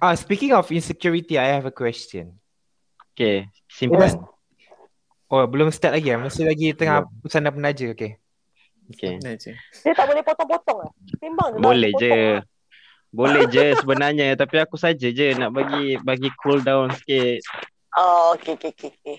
Ah, speaking of insecurity, I have a question. Okay, simpan. Oh, belum start lagi ah. Masih lagi tengah pusana penaja. Okay. Okay. Dia tak boleh potong-potong lah. Timbang je. lah, Boleh je. lah. Boleh je sebenarnya tapi aku saja je nak bagi bagi cool down sikit. Oh, okay, okay, okay.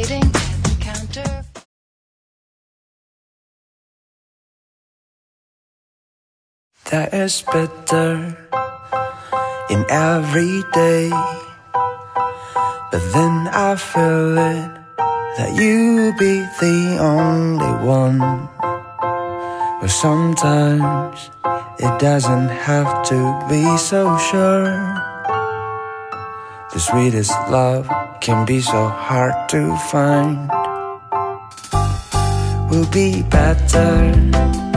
that is better in every day. But then I feel it that you'll be the only one. But sometimes it doesn't have to be so sure. The sweetest love can be so hard to find. We'll be better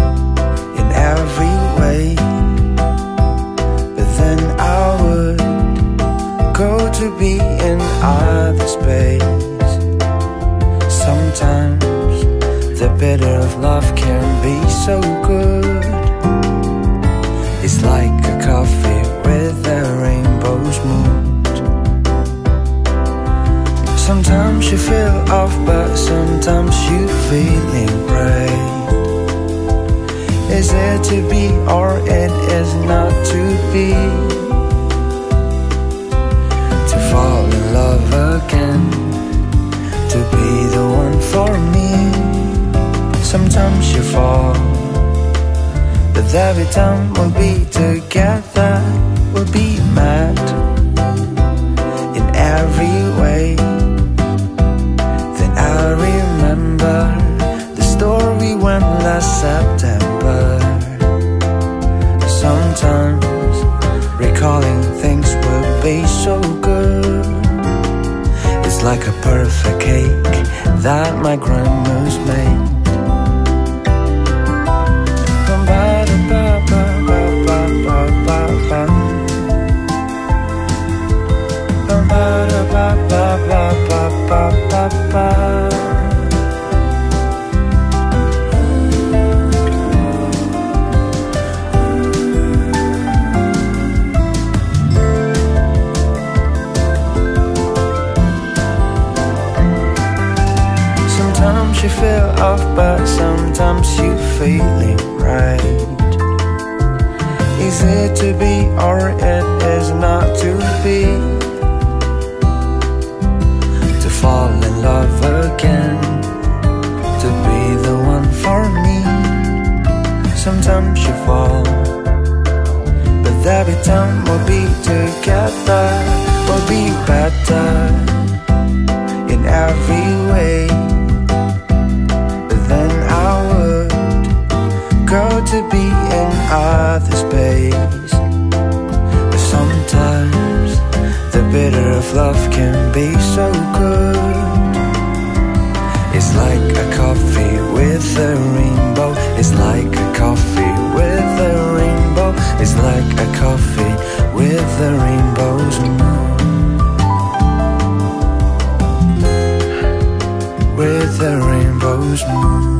to be in other space. Sometimes the bitter of love can be so good. It's like a coffee with a rainbow's mood. Sometimes you feel off, but sometimes you feeling right. Is it to be or it is not to be? To fall in love again, to be the one for me. Sometimes you fall, but every time we'll be together, we'll be mad in every way. Then I remember the story when last September. Sometimes things will be so good. It's like a perfect cake that my grandma's made. Sometimes you feel off, but sometimes you feeling right. Is it to be or it is not to be? To fall in love again, to be the one for me. Sometimes you fall, but every time we'll be together, we'll be better in every way. Go to be in other space. But sometimes the bitter of love can be so good. It's like a coffee with a rainbow. It's like a coffee with a rainbow. It's like a coffee with the rainbow's moon. With the rainbow's moon.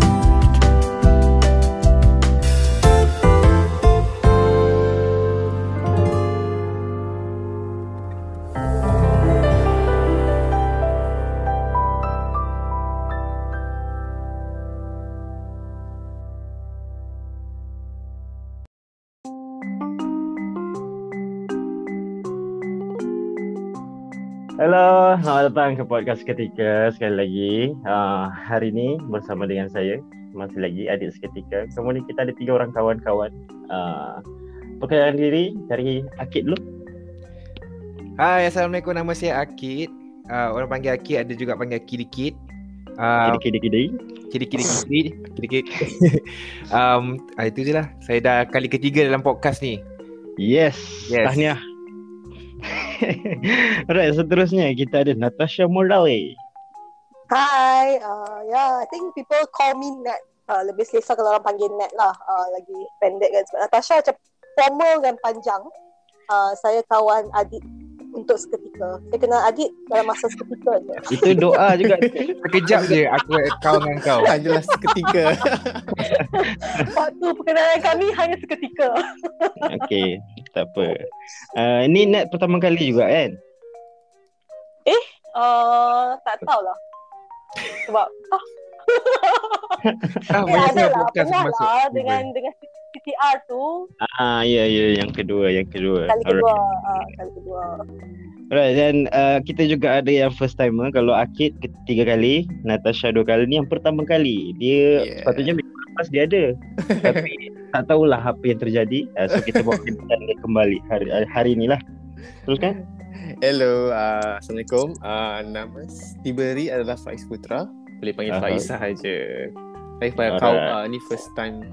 Selamat datang ke podcast ketika sekali lagi. Uh, hari ini bersama dengan saya masih lagi adik seketika. Kemudian kita ada tiga orang kawan-kawan. Uh, perkenalkan diri dari Akid dulu. Hai, Assalamualaikum. Nama saya Akid. Uh, orang panggil Akid, ada juga panggil Kidikid. Uh, Kidi-kidi. Kidikid-kidikid. Kidikid. um, itu je lah. Saya dah kali ketiga dalam podcast ni. Yes. Yes. Tahniah. Alright, seterusnya kita ada Natasha Morale. Hi, uh, yeah, I think people call me Nat. Uh, lebih selesa kalau orang panggil Nat lah. Uh, lagi pendek kan. Sebab Natasha macam formal dan panjang. Uh, saya kawan Adit untuk seketika. Saya kenal Adit dalam masa seketika je. Itu doa juga. Sekejap je aku kau dengan kau. Hanyalah seketika. Waktu perkenalan kami hanya seketika. Okey, tak apa. Uh, ini Nat pertama kali juga kan? Uh, tak tahulah. Sebab ah, Ah, eh, ada lah. Pernah masuk. lah dengan, dengan CTR tu. Ah, ya ya yang kedua, yang kedua. Kali Alright. kedua. Uh, kali kedua. Alright, dan uh, kita juga ada yang first timer. Kalau Akid ketiga kali, Natasha dua kali. Ni yang pertama kali. Dia Yeah. yeah. sepatutnya minggu lepas dia ada. Tapi tak tahulah apa yang terjadi. Uh, so kita bawa kejutan dia kembali hari, hari ni lah. Terus kan? Hello, uh, Assalamualaikum. Uh, nama Tiberi adalah Faiz Putra. Boleh panggil Aha. Faiz sahaja. Alright. kau, uh, ni first time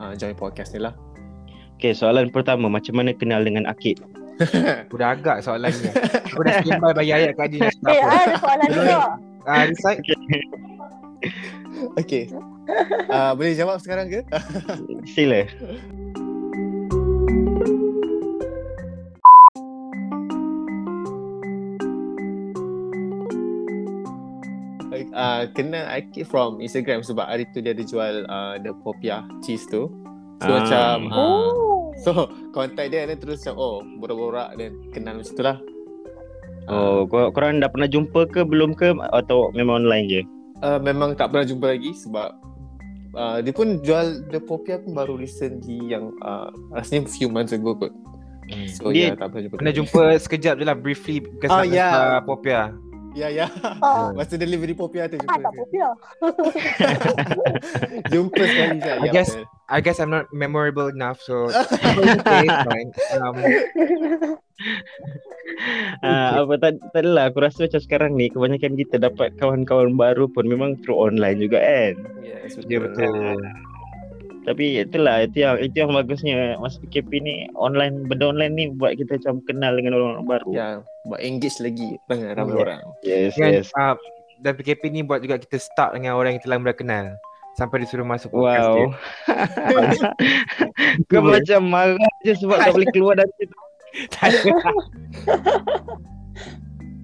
uh, join podcast ni lah. Okay, soalan pertama. Macam mana kenal dengan Akid? Aku dah agak soalannya. Aku dah standby bagi ayat kat Adin. Eh, ada soalan juga. Ah, recite. Okay. Uh, boleh jawab sekarang ke? Sila. Uh, kenal Akid from Instagram sebab hari tu dia ada jual uh, the popia cheese tu. So Ah. macam uh, Oh. So kontak dia dan terus macam oh borak-borak dan kenal macam tu lah. Oh, kor- korang dah pernah jumpa ke belum ke atau memang online je? Uh, memang tak pernah jumpa lagi sebab uh, dia pun jual the popia pun baru recently yang uh, rasanya few months ago kot. So Dia- dia tak pernah jumpa. Pernah jumpa sekejap je lah briefly because Ah, hantar Popia. Ya ya. Ah, Masa delivery popia tu ah, jumpa. tak popular. jumpa sekali je. I guess- I guess I'm not memorable enough so fine. Um, Ah, apa tak, tak adalah aku rasa macam sekarang ni kebanyakan kita dapat kawan-kawan baru pun memang through online juga kan. Yes, dia betul. Tapi itulah itu yang itu yang bagusnya masa PKP ni online benda online ni buat kita macam kenal dengan orang baru. Ya, buat engage lagi dengan ramai Yeah. orang. Yes, Kan, yes. uh, dan PKP ni buat juga kita start dengan orang yang telah mula kenal. Sampai disuruh masuk podcast dia. Wow. Kau macam marah je sebab tak boleh keluar dari situ.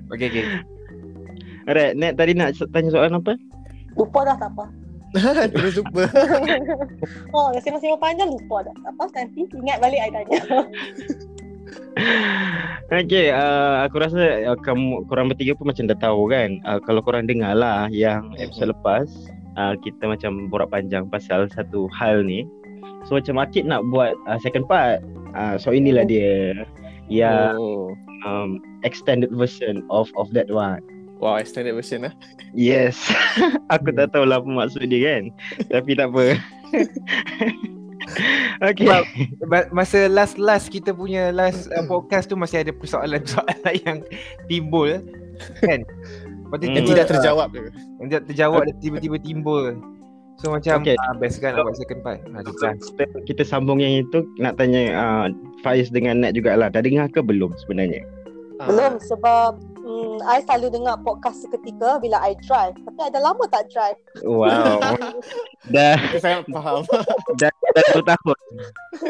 Okay, okay. Alright, Net tadi nak tanya soalan apa? Lupa dah tak apa. Terus lupa. Oh, masing-masing panjang lupa dah. Tak apa, nanti ingat balik I tanya. Okay, uh, aku rasa uh, kamu korang bertiga pun macam dah tahu kan. Uh, kalau korang dengar lah yang episode lepas, uh, kita macam borak panjang pasal satu hal ni. So macam Akid nak buat uh, second part. Uh, so inilah dia yang Oh. um, extended version of of that one. Wow, extended version lah. Yes. aku tak tahu lah apa maksud dia kan. Tapi tak apa. okay. Sebab ba- masa last-last kita punya last uh, podcast tu masih ada persoalan-persoalan yang timbul kan. Lepas tu Hmm. Yang tiba- tidak terjawab tu. Yang tidak terjawab dan tiba-tiba timbul. So macam Okay. uh, best kan nak buat second part. Ha, kan. kita, kita sambung yang itu nak tanya uh, Faiz dengan Nat jugalah. Dah dengar ke belum sebenarnya? Belum sebab hmm, I selalu dengar podcast seketika bila I drive. Tapi I dah lama tak drive. Wow. dah sangat faham. dah dah satu tahun.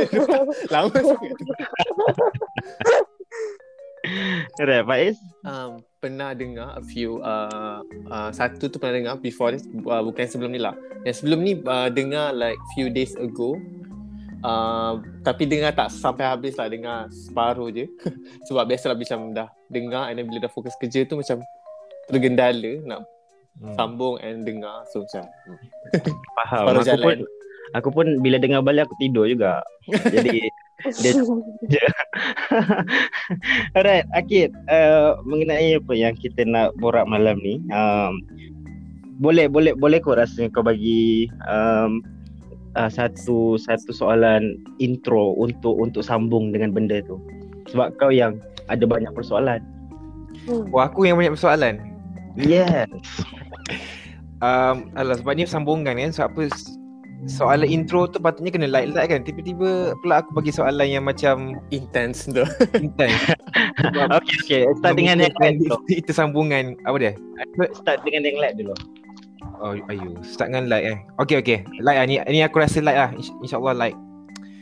Lama sangat. Right, Faiz? um, pernah dengar a few uh, uh, satu tu pernah dengar before this uh, bukan sebelum ni lah yang sebelum ni uh, dengar like few days ago uh, tapi dengar tak sampai habis lah dengar separuh je sebab biasalah macam dah dengar and then bila dah fokus kerja tu macam tergendala nak Hmm. sambung and dengar so macam hmm. Faham. baru Aku pun jalan aku pun bila dengar balik aku tidur juga. Jadi dia Alright, Akid, uh, mengenai apa yang kita nak borak malam ni, um, boleh boleh boleh kau rasanya kau bagi um, uh, satu satu soalan intro untuk untuk sambung dengan benda tu. Sebab kau yang ada banyak persoalan. Hmm. Oh, aku yang banyak persoalan. Yes. Um, alah sebab ni sambungan kan sebab apa soalan intro tu patutnya kena light-light kan. Tiba-tiba pula aku bagi soalan yang macam Intense tu. intense. Okay, okay. Start dengan yang light dulu. Itu sambungan apa dia? Start dengan yang light dulu. Oh, ayo. Start dengan light eh. Okay, okay. Light lah. Ni, ni aku rasa light lah. Insya- InsyaAllah light.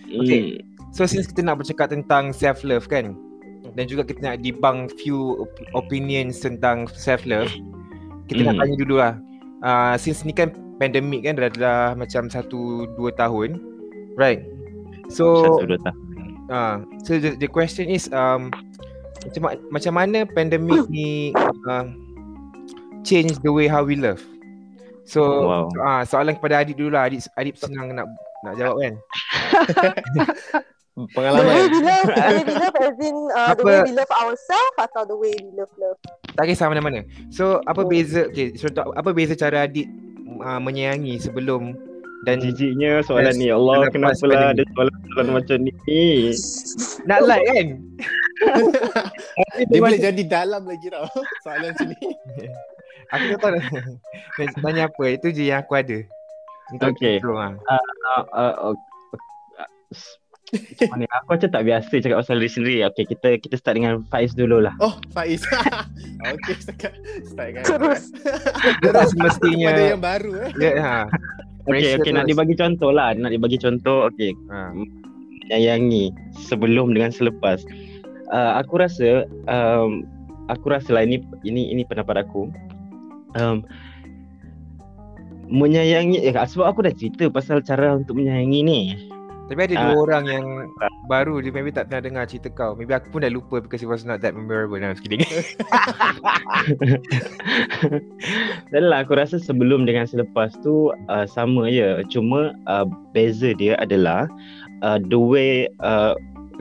Okay. So since kita nak bercakap tentang self love kan dan juga kita nak debunk few op- opinions tentang self love, kita nak Hmm. tanya dulu lah. Uh, since ni kan pandemik kan dah, dah macam satu dua tahun, right? So Satu dua tahun. uh, so the, the question is um macam ma- macam mana pandemik ni uh, change the way how we love. So Wow. ah soalan kepada Adib dulu lah. Adib Adib senang nak nak jawab kan. The way Pengalaman. we love, the way we love as in uh, the Apa- way we love ourselves atau the way we love love. Tak kisah mana-mana. So apa Oh. beza okay, contoh apa beza cara Adib uh, menyayangi sebelum dan Jijiknya soalan ni. Allah, kenapa lah ada soalan-soalan macam ni? nak like kan? Dia boleh jadi dalam lagi tau. Soalan macam ni. Aku tak tahu nak nak tanya apa. Itu je yang aku ada. Untuk Okay. intro, ah. Uh, uh, uh, macam mana? Aku macam tak biasa cakap pasal diri sendiri. Okay, kita kita start dengan Faiz dulu lah. Oh, Faiz. okay, start, start kan. Terus. Dia dah semestinya Pada yang baru eh. dia, ha. Okay, okay. Nak terus. dibagi contoh lah. Nak dibagi contoh. Okay. Ha. Menyayangi sebelum dengan selepas. Uh, aku rasa, um, aku rasa lah ini ini ini pendapat aku. Um, menyayangi, eh, sebab aku dah cerita pasal cara untuk menyayangi ni. Tapi ada Ah. dua orang yang baru dia maybe tak pernah dengar cerita kau. Maybe aku pun dah lupa because it was not that memorable. Nah, just kidding. Dan lah aku rasa sebelum dengan selepas tu uh, sama je. Cuma uh, beza dia adalah uh, the way uh,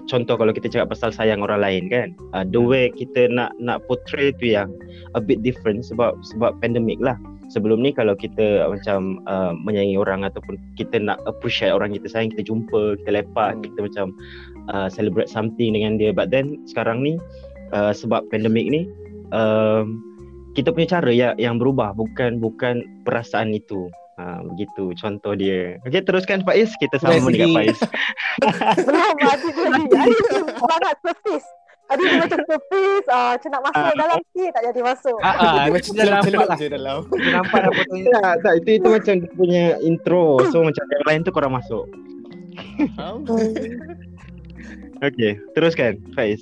contoh kalau kita cakap pasal sayang orang lain kan. Uh, the way kita nak nak portray tu yang a bit different sebab sebab pandemik lah. Sebelum ni kalau kita uh, macam uh, menyayangi orang ataupun kita nak appreciate orang kita sayang, kita jumpa, kita lepak, kita macam uh, celebrate something dengan dia. But then sekarang ni uh, sebab pandemik ni um, kita punya cara ya yang berubah bukan bukan perasaan itu. Ha, begitu contoh dia. Okey teruskan Faiz kita sama dengan segi- Faiz. Belum. Adik tu sangat surface. Adik dia macam surface. Uh, macam nak masuk dalam sikit tak jadi masuk. Ah, ah, macam dah nampak Celup lah. je dalam. Nampak dah potongnya. tak, tak itu itu macam dia punya intro. So macam yang lain tu korang masuk. Okey, teruskan Faiz.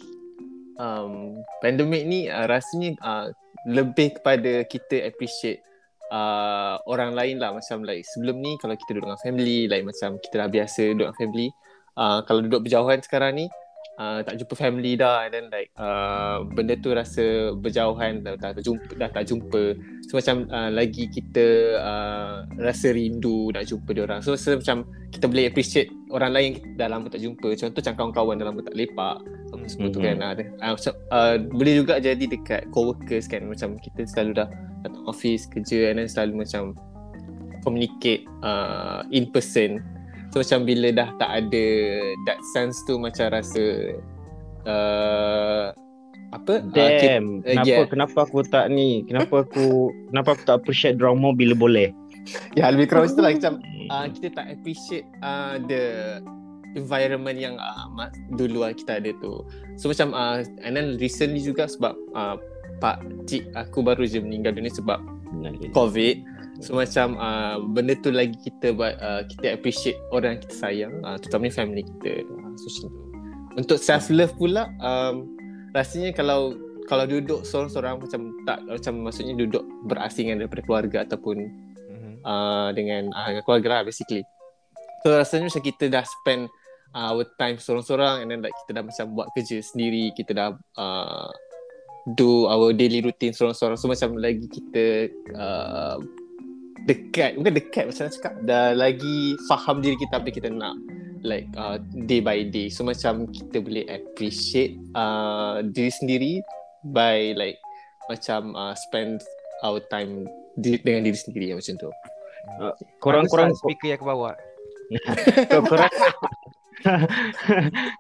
um, pandemik ni uh, rasanya uh, lebih kepada kita appreciate uh, orang lain lah macam like sebelum ni kalau kita duduk dengan family like macam kita dah biasa duduk dengan family uh, kalau duduk berjauhan sekarang ni uh, tak jumpa family dah and then like uh, benda tu rasa berjauhan dah, dah, tak jumpa dah tak jumpa. So macam uh, lagi kita uh, rasa rindu nak jumpa dia orang. So rasa macam kita boleh appreciate orang lain yang dah lama tak jumpa. Contoh macam kawan-kawan dah lama tak lepak apa semua tu Mhm. kan ada uh, macam, uh, boleh juga jadi dekat co-workers kan macam kita selalu dah datang office kerja and then selalu macam communicate uh, in person so macam bila dah tak ada that sense tu macam rasa uh, apa uh, Damn, uh, kenapa yeah. kenapa aku tak ni? Kenapa aku kenapa aku tak appreciate drama bila boleh? ya lebih kurang macam tu lah macam uh, kita tak appreciate uh, the environment yang uh, dulu uh, kita ada tu. So macam uh, and then recently juga sebab uh, pak cik aku baru je meninggal dunia sebab COVID. So macam uh, benda tu lagi kita buat uh, kita appreciate orang yang kita sayang, uh, terutamanya family kita. Uh, so macam tu. Untuk self love pula um, rasanya kalau kalau duduk seorang-seorang macam tak macam maksudnya duduk berasingan daripada keluarga ataupun uh, dengan uh, keluarga lah basically. So rasanya macam kita dah spend our time seorang-seorang and then like kita dah macam buat kerja sendiri, kita dah uh, do our daily routine seorang-seorang. So macam lagi kita uh, dekat, bukan dekat macam nak cakap, dah lagi faham diri kita apa kita nak like uh, day by day. So macam kita boleh appreciate uh, diri sendiri by like macam uh, spend our time di, dengan diri sendiri macam tu. Korang-korang Aku start speaker yang ke bawah. korang Aku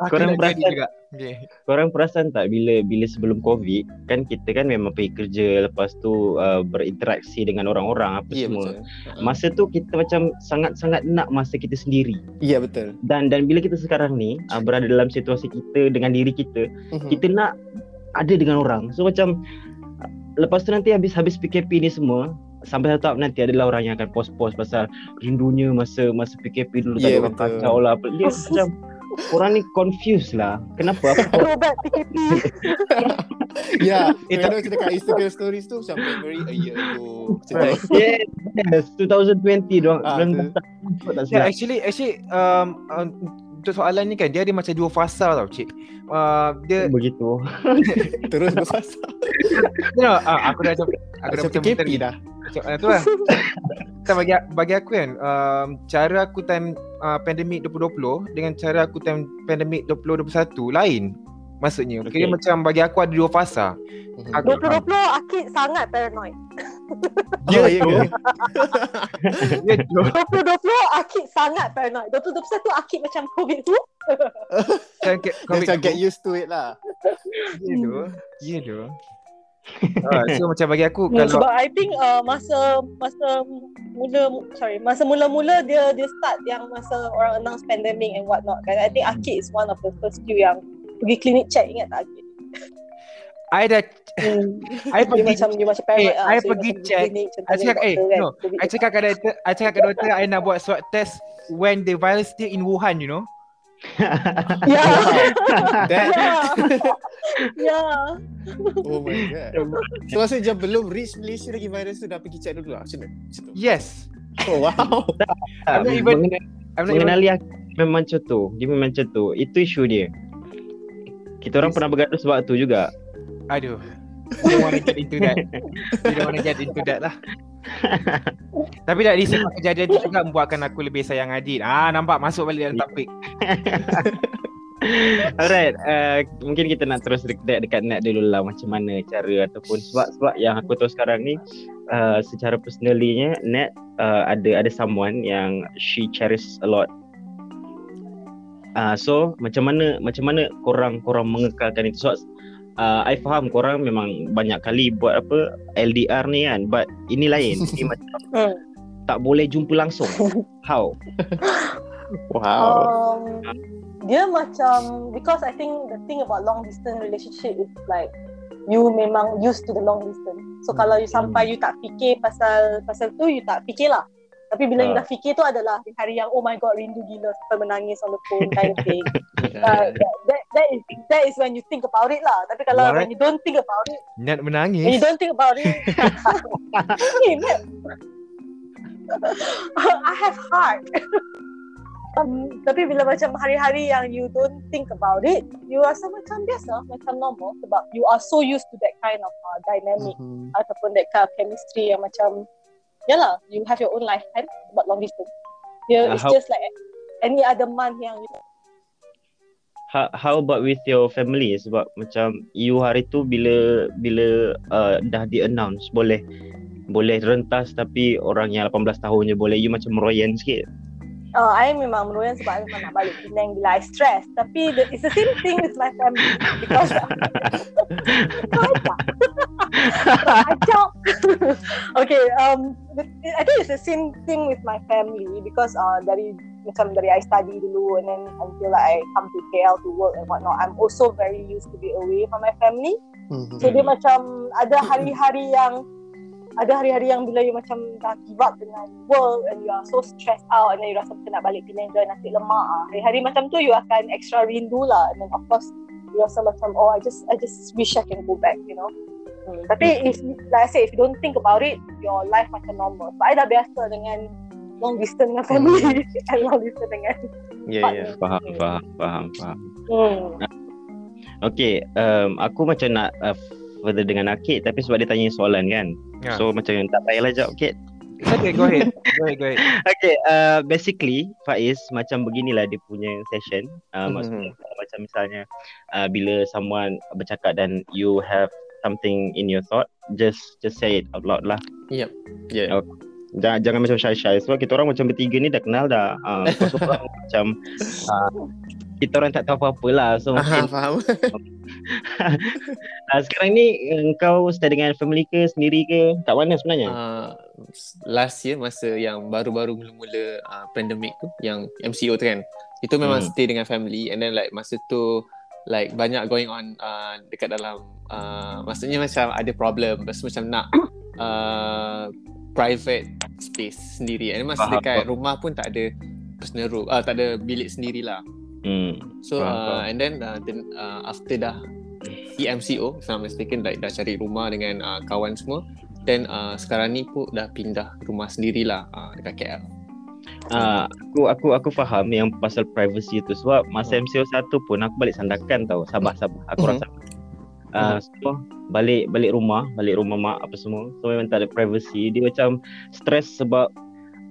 Korang perasan juga. Okay. korang perasan tak bila bila sebelum covid kan kita kan memang pergi kerja lepas tu uh, berinteraksi dengan orang-orang apa Ya semua. betul. Ha. Masa tu kita macam sangat-sangat nak masa kita sendiri. Ya betul. Dan dan bila kita sekarang ni uh, berada dalam situasi kita dengan diri kita, Mhm. kita nak ada dengan orang. So macam lepas tu nanti habis habis PKP ni semua sampai satu tahap nanti adalah orang yang akan post-post pasal rindunya masa masa PKP dulu Ya, tak ada kacau lah. apa. Dia macam orang ni confused lah. Kenapa? Apa Throwback PKP. Ya, Eh, eh, kita kat Instagram stories tu macam memory a year ago. Yes, yes, 2020 dong. Ah, betul. tak tak Yeah, silap. actually actually um, um, untuk soalan ni kan dia ada macam dua fasa tau cik. Uh, dia begitu. Terus berfasa. no, uh, aku dah aku dah Macam macam PKP dah. Macam uh, tu lah. tak bagi bagi aku kan um, cara aku time uh, pandemik 2020 dengan cara aku time pandemik 2021 lain. Maksudnya okay. Kira macam bagi aku ada dua fasa. Mhm. Aku 2020 Akid sangat paranoid. Ya, ya ke? Ya, tu. 2020 Akid sangat paranoid. 2021 Akid macam COVID tu. Macam COVID Macam get used to it lah. Ya tu. Ya tu. Ah, so macam bagi aku Hmm, kalau sebab I think uh, masa masa mula sorry masa mula-mula dia dia start yang masa orang announce pandemic and what not kan I think Akid is one of the first few yang pergi clinic check ingat tak? I dah Hmm. I dia pergi macam dia macam paranoid Eh, ah. I So, dia pergi check. I cakap, eh, kan, no. I cakap kat doktor, I cakap kat doktor I nak buat swab test when the virus still in Wuhan, you know. That, Ya. Ya. oh my god. So masa jam belum reach Malaysia lagi virus tu dah pergi check dulu lah. Macam mana? Yes. Oh wow. I'm not even- Mengena- I'm not even, mengenali aku memang macam tu. Dia memang macam tu. Itu isu dia. Kita orang pernah bergaduh sebab tu juga. aduh. You don't want to get into that. You don't want to get into that lah. Tapi tak risau kejadian tu juga membuatkan aku lebih sayang Adit. Ah nampak masuk balik dalam topik. Alright, uh, mungkin kita nak terus dekat dekat Nat dulu lah macam mana cara ataupun sebab sebab yang aku tahu sekarang ni uh, secara personallynya Nat uh, ada ada someone yang she cherish a lot. Uh, so macam mana macam mana korang korang mengekalkan itu sebab uh, I faham korang memang banyak kali buat apa LDR ni kan but ini lain ini macam Hmm. tak boleh jumpa langsung. How? Wow. Um, dia macam because I think the thing about long distance relationship is like you memang used to the long distance. So kalau you sampai you tak fikir pasal pasal tu you tak fikir lah. Tapi bila you Ah. dah fikir tu adalah hari yang oh my god rindu gila sampai menangis on the phone kind of thing. Uh, that, that, that is that is when you think about it lah. Tapi kalau Alright. when you don't think about it, Nat when you menangis. don't think about it, hey. I have heart. um, tapi bila macam hari-hari yang you don't think about it, you rasa macam biasa, macam normal sebab you are so used to that kind of uh, dynamic Mhm. ataupun that kind of chemistry yang macam yalah, you have your own life kan but long distance. Yeah, Uh, it's how- just like any other month yang you how, how about with your family sebab macam you hari tu bila bila uh, dah di announce boleh boleh rentas tapi orang yang 18 tahun je boleh you macam meroyan sikit Uh, I memang meroyan sebab I memang nak balik Penang bila I stress. Tapi the, it's the same thing with my family because Kacau. okay, um, I think it's the same thing with my family because uh, dari macam dari I study dulu and then until I come to KL to work and whatnot, I'm also very used to be away from my family. Mhm. So dia macam ada hari-hari yang ada hari-hari yang bila you macam dah give up dengan work and you are so stressed out and then you rasa macam nak balik Penang enjoy nasi lemak ah. Hari-hari macam tu you akan extra rindu lah and then of course you rasa macam oh I just I just wish I can go back you know. Hmm. Tapi if like I say if you don't think about it your life macam normal. Sebab I dah biasa dengan long distance dengan family and long distance dengan Yeah, yeah. faham faham faham faham hmm. Okay, um, aku macam nak uh, further dengan Akid tapi sebab dia tanya soalan kan. Ya. So macam tak payahlah jawab Akid. Okay, go ahead. Go ahead, go ahead. Okay, uh, basically Faiz macam beginilah dia punya session. Uh, Mhm. Maksudnya uh, macam misalnya uh, bila someone bercakap dan you have something in your thought, just just say it out loud lah. Yeah. Jangan, jangan macam shy-shy sebab kita orang macam bertiga ni dah kenal dah. Uh, macam uh, kita orang tak tahu apa-apa lah. So Aha, mungkin faham. uh, sekarang ni engkau stay dengan family ke sendiri ke? Kat mana sebenarnya? Uh, last year masa yang baru-baru mula-mula uh, pandemic tu yang MCO tu kan. Itu memang Hmm. stay dengan family and then like masa tu like banyak going on uh, dekat dalam uh, maksudnya macam ada problem lepas tu macam nak uh, private space sendiri and masa Faham, dekat faham. rumah pun tak ada personal room uh, tak ada bilik sendirilah Hmm. So Faham, uh, faham. and then uh, then uh, after dah EMCO if I'm mistaken like dah cari rumah dengan uh, kawan semua then uh, sekarang ni pun dah pindah rumah sendirilah uh, dekat KL. Ah, aku aku aku faham yang pasal privacy tu sebab masa MCO 1 pun aku balik sandakan tau. Sabar sabar. Aku Mhm. rasa Ah, so balik balik rumah, balik rumah mak apa semua. So memang tak ada privacy. Dia macam stres sebab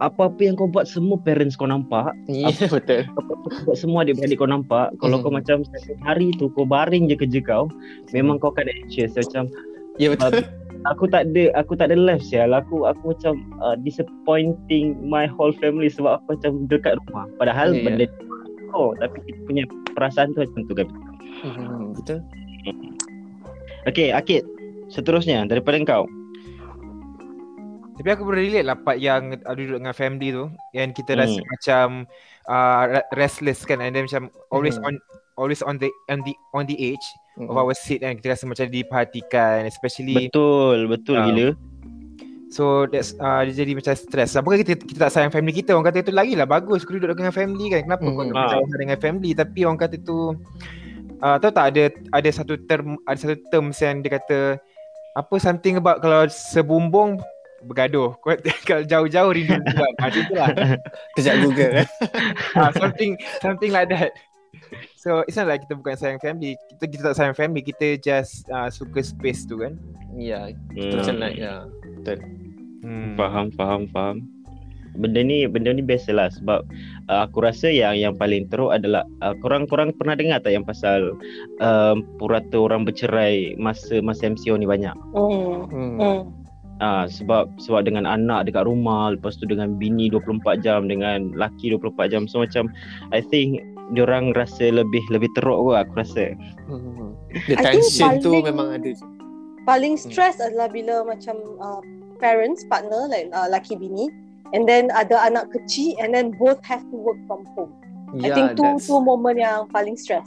apa-apa yang kau buat semua parents kau nampak. Ya yeah, betul. Apa-apa kau buat semua adik-beradik kau nampak. Kalau Mhm. kau macam setiap hari tu kau baring je kerja kau, memang kau akan anxious macam Ya yeah, betul. aku tak ada aku tak ada life sial aku aku macam uh, disappointing my whole family sebab aku macam dekat rumah padahal Ya, ya. benda oh tapi kita punya perasaan tu macam tu kan Hmm, betul. okey Akid seterusnya daripada kau Tapi aku boleh relate lah part yang uh, duduk dengan family tu yang kita Hmm. rasa macam uh, re- restless kan and then macam always Hmm. on always on the on the on the edge of Hmm. our seat kan kita rasa macam diperhatikan especially betul betul Ah. gila so that's uh, dia jadi macam stress. Apa kita kita tak sayang family kita orang kata itu lagi lah bagus kau duduk dengan family kan. Kenapa kau Hmm. nak Ah. dengan family tapi orang kata tu uh, tahu tak ada ada satu term ada satu term yang dia kata apa something about kalau sebumbung bergaduh. Kau kalau jauh-jauh rindu tuan. Macam itulah. Kejap Google eh. Ah, something something like that. So it's not like kita bukan sayang family. Kita kita tak sayang family, kita just uh, suka space tu kan. Ya, Hmm. macam like ya. Hmm. faham faham faham benda ni benda ni biasa lah sebab uh, aku rasa yang yang paling teruk adalah uh, korang-korang pernah dengar tak yang pasal um, purata orang bercerai masa masa MCO ni banyak Hmm. Hmm. Hmm. Ah sebab sebab dengan anak dekat rumah lepas tu dengan bini 24 jam dengan laki 24 jam so macam I think diorang rasa lebih lebih teruk kot aku rasa. Hmm. The I think tension tu paling- memang ada. Paling Hmm. stress adalah bila macam uh, parents, partner like uh, laki bini and then ada anak kecil and then both have to work from home. I Ya, think tu that's- tu moment yang paling stress.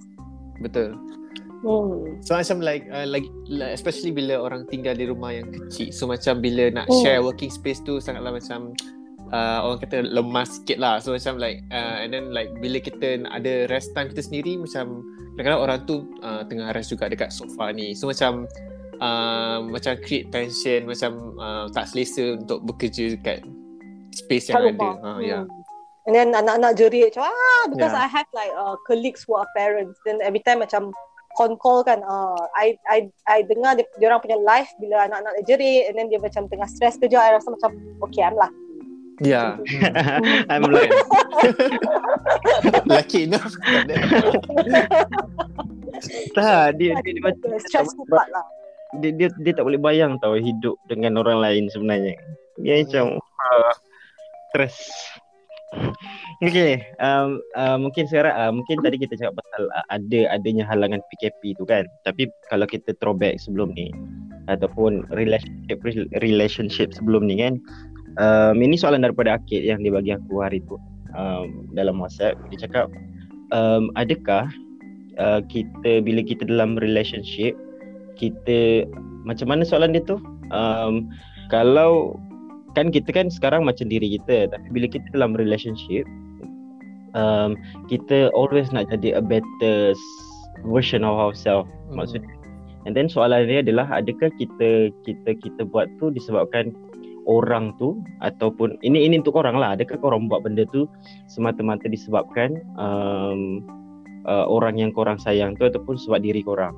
betul. Hmm. So macam like, uh, like especially bila orang tinggal di rumah yang kecil. So macam bila nak Hmm. share working space tu sangatlah macam uh, orang kata lemas sikit lah. So macam like uh, and then like bila kita ada rest time kita sendiri macam kadang-kadang orang tu uh, tengah rest juga dekat sofa ni. So macam uh, macam create tension macam uh, tak selesa untuk bekerja dekat space Kat yang ada. rumah. Uh. Hmm. And then anak-anak jerit macam ah because Yeah. I have like uh, colleagues who are parents then every time macam con call kan uh, I I I dengar dia, dia orang punya live bila anak-anak dia jerit and then dia macam tengah stress kerja I rasa macam okay I'm lucky. Ya. I'm like Lucky enough. tak dia dia, dia, macam The stressful part lah. dia, dia dia tak boleh bayang tau hidup dengan orang lain sebenarnya. Dia macam uh, stress. Okay, um, uh, mungkin sekarang uh, mungkin tadi kita cakap pasal uh, ada adanya halangan PKP tu kan. Tapi kalau kita throwback sebelum ni ataupun relationship relationship sebelum ni kan. Um, ini soalan daripada Akid yang dia bagi aku hari tu um, dalam WhatsApp. Dia cakap um, adakah uh, kita bila kita dalam relationship kita macam mana soalan dia tu? Um, kalau kan kita kan sekarang macam diri kita tapi bila kita dalam relationship um, kita always nak jadi a better version of ourselves Hmm. maksudnya and then soalan dia adalah adakah kita kita kita buat tu disebabkan orang tu ataupun ini ini untuk orang lah adakah korang buat benda tu semata-mata disebabkan um, uh, orang yang korang sayang tu ataupun sebab diri korang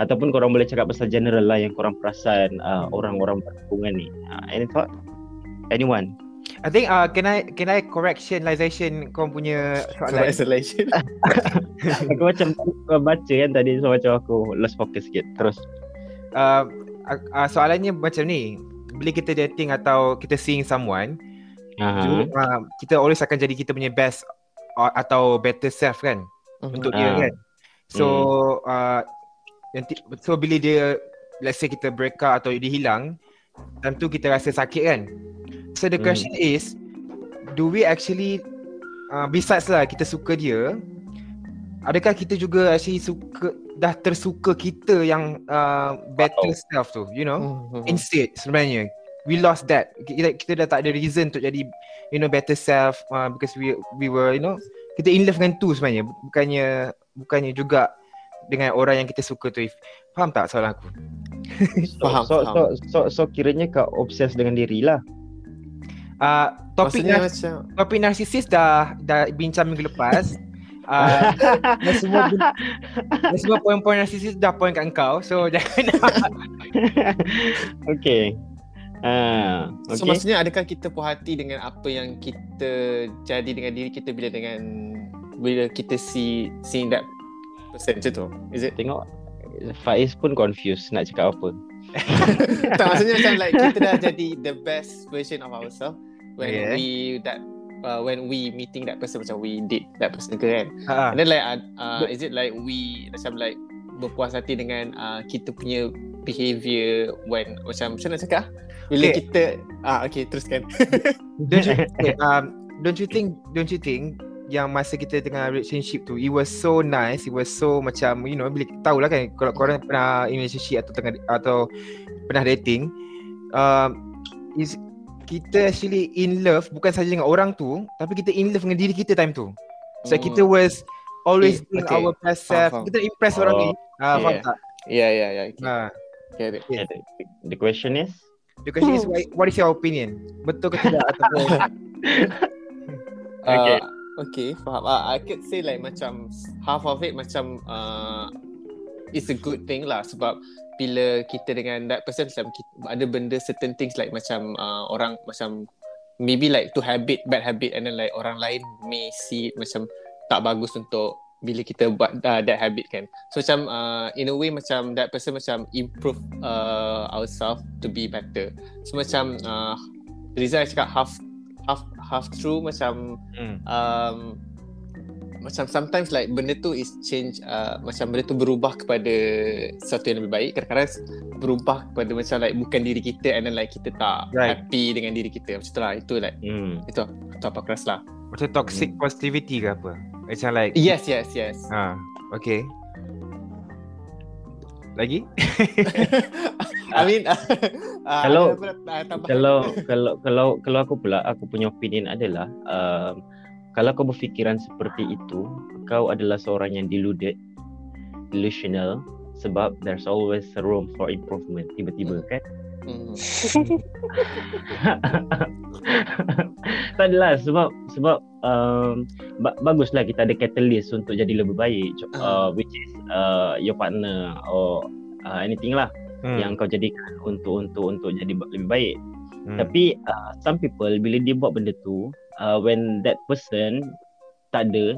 ataupun korang boleh cakap pasal general lah yang korang perasan uh, orang-orang berhubungan ni uh, any thought anyone I think uh, can I can I correctionalization kau punya soalan? Isolation. aku macam uh, baca kan tadi so macam aku lost focus sikit terus Uh, uh, soalannya macam ni. Bila kita dating atau kita seeing someone, uh uh, kita always akan jadi kita punya best uh, atau better self kan? Mhm. untuk dia Ah. kan. So uh, nanti so bila dia let's say kita break up atau dia hilang, time tu kita rasa sakit kan. So the Hmm. question is do we actually uh, besides lah kita suka dia adakah kita juga actually suka dah tersuka kita yang uh, better self tu you know Mhm. instead sebenarnya we lost that kita, kita dah tak ada reason untuk jadi you know better self uh, because we we were you know kita in love dengan tu sebenarnya bukannya bukannya juga dengan orang yang kita suka tu if, faham tak soalan aku So, Faham, so, faham. so, so, so, kiranya kau obses dengan diri lah. uh, topik Maksudnya nar- macam topik narsisis dah dah bincang minggu lepas uh, dan semua dan semua poin-poin narsisis dah poin kat engkau so jangan okay. Ah, So okay. maksudnya adakah kita puas hati dengan apa yang kita jadi dengan diri kita bila dengan bila kita see seeing that person macam tu? Is it? Tengok Faiz pun confused nak cakap apa. tak maksudnya macam like kita dah jadi the best version of ourselves when Yeah. we that uh, when we meeting that person macam we did that person ke kan. uh, And then like uh, uh, is it like we macam like berpuas hati dengan uh, kita punya behaviour when macam macam nak cakap bila Okay. kita ah okay teruskan. don't you okay, um, don't you think don't you think yang masa kita tengah relationship tu it was so nice it was so macam you know bila tahulah kan kalau korang pernah in relationship atau tengah atau pernah dating um, is kita actually in love bukan saja dengan orang tu tapi kita in love dengan diri kita time tu so Hmm. kita was always Okay, being okay. our best Faham, self faham. kita impress orang ni Oh, ah faham yeah. tak Yeah yeah yeah. Okay. Get it. Yeah, the, the question is the question is why- what is your opinion betul ke tidak ataupun Okay. Okay. Uh, okay, faham. Uh, I could say like macam half of it macam uh, it's a good thing lah sebab bila kita dengan that person macam kita, ada benda certain things like macam uh, orang macam maybe like to habit bad habit and then like orang lain may see it macam tak bagus untuk bila kita buat uh, that habit kan. So macam uh, in a way macam that person macam improve uh, ourselves to be better. So macam uh, I cakap half half half true macam hmm. um, macam sometimes like benda tu is change uh, macam benda tu berubah kepada sesuatu yang lebih baik kadang-kadang berubah kepada macam like bukan diri kita and then like kita tak Right. happy dengan diri kita macam tu lah itu like hmm. itu itu apa aku rasa lah macam toxic positivity ke apa macam like yes yes yes Ah, okay. Lagi? I mean uh, Kalau- tambahan? kalau kalau kalau kalau aku pula aku punya opinion adalah um, kalau kau berfikiran seperti itu kau adalah seorang yang deluded delusional sebab there's always a room for improvement tiba-tiba kan Hmm. tak adalah sebab sebab um, ba- baguslah kita ada catalyst untuk jadi lebih baik uh, which is uh, your partner or uh, anything lah Hmm. yang kau jadikan untuk untuk untuk jadi lebih baik Hmm. tapi uh, some people bila dia buat benda tu uh, when that person tak ada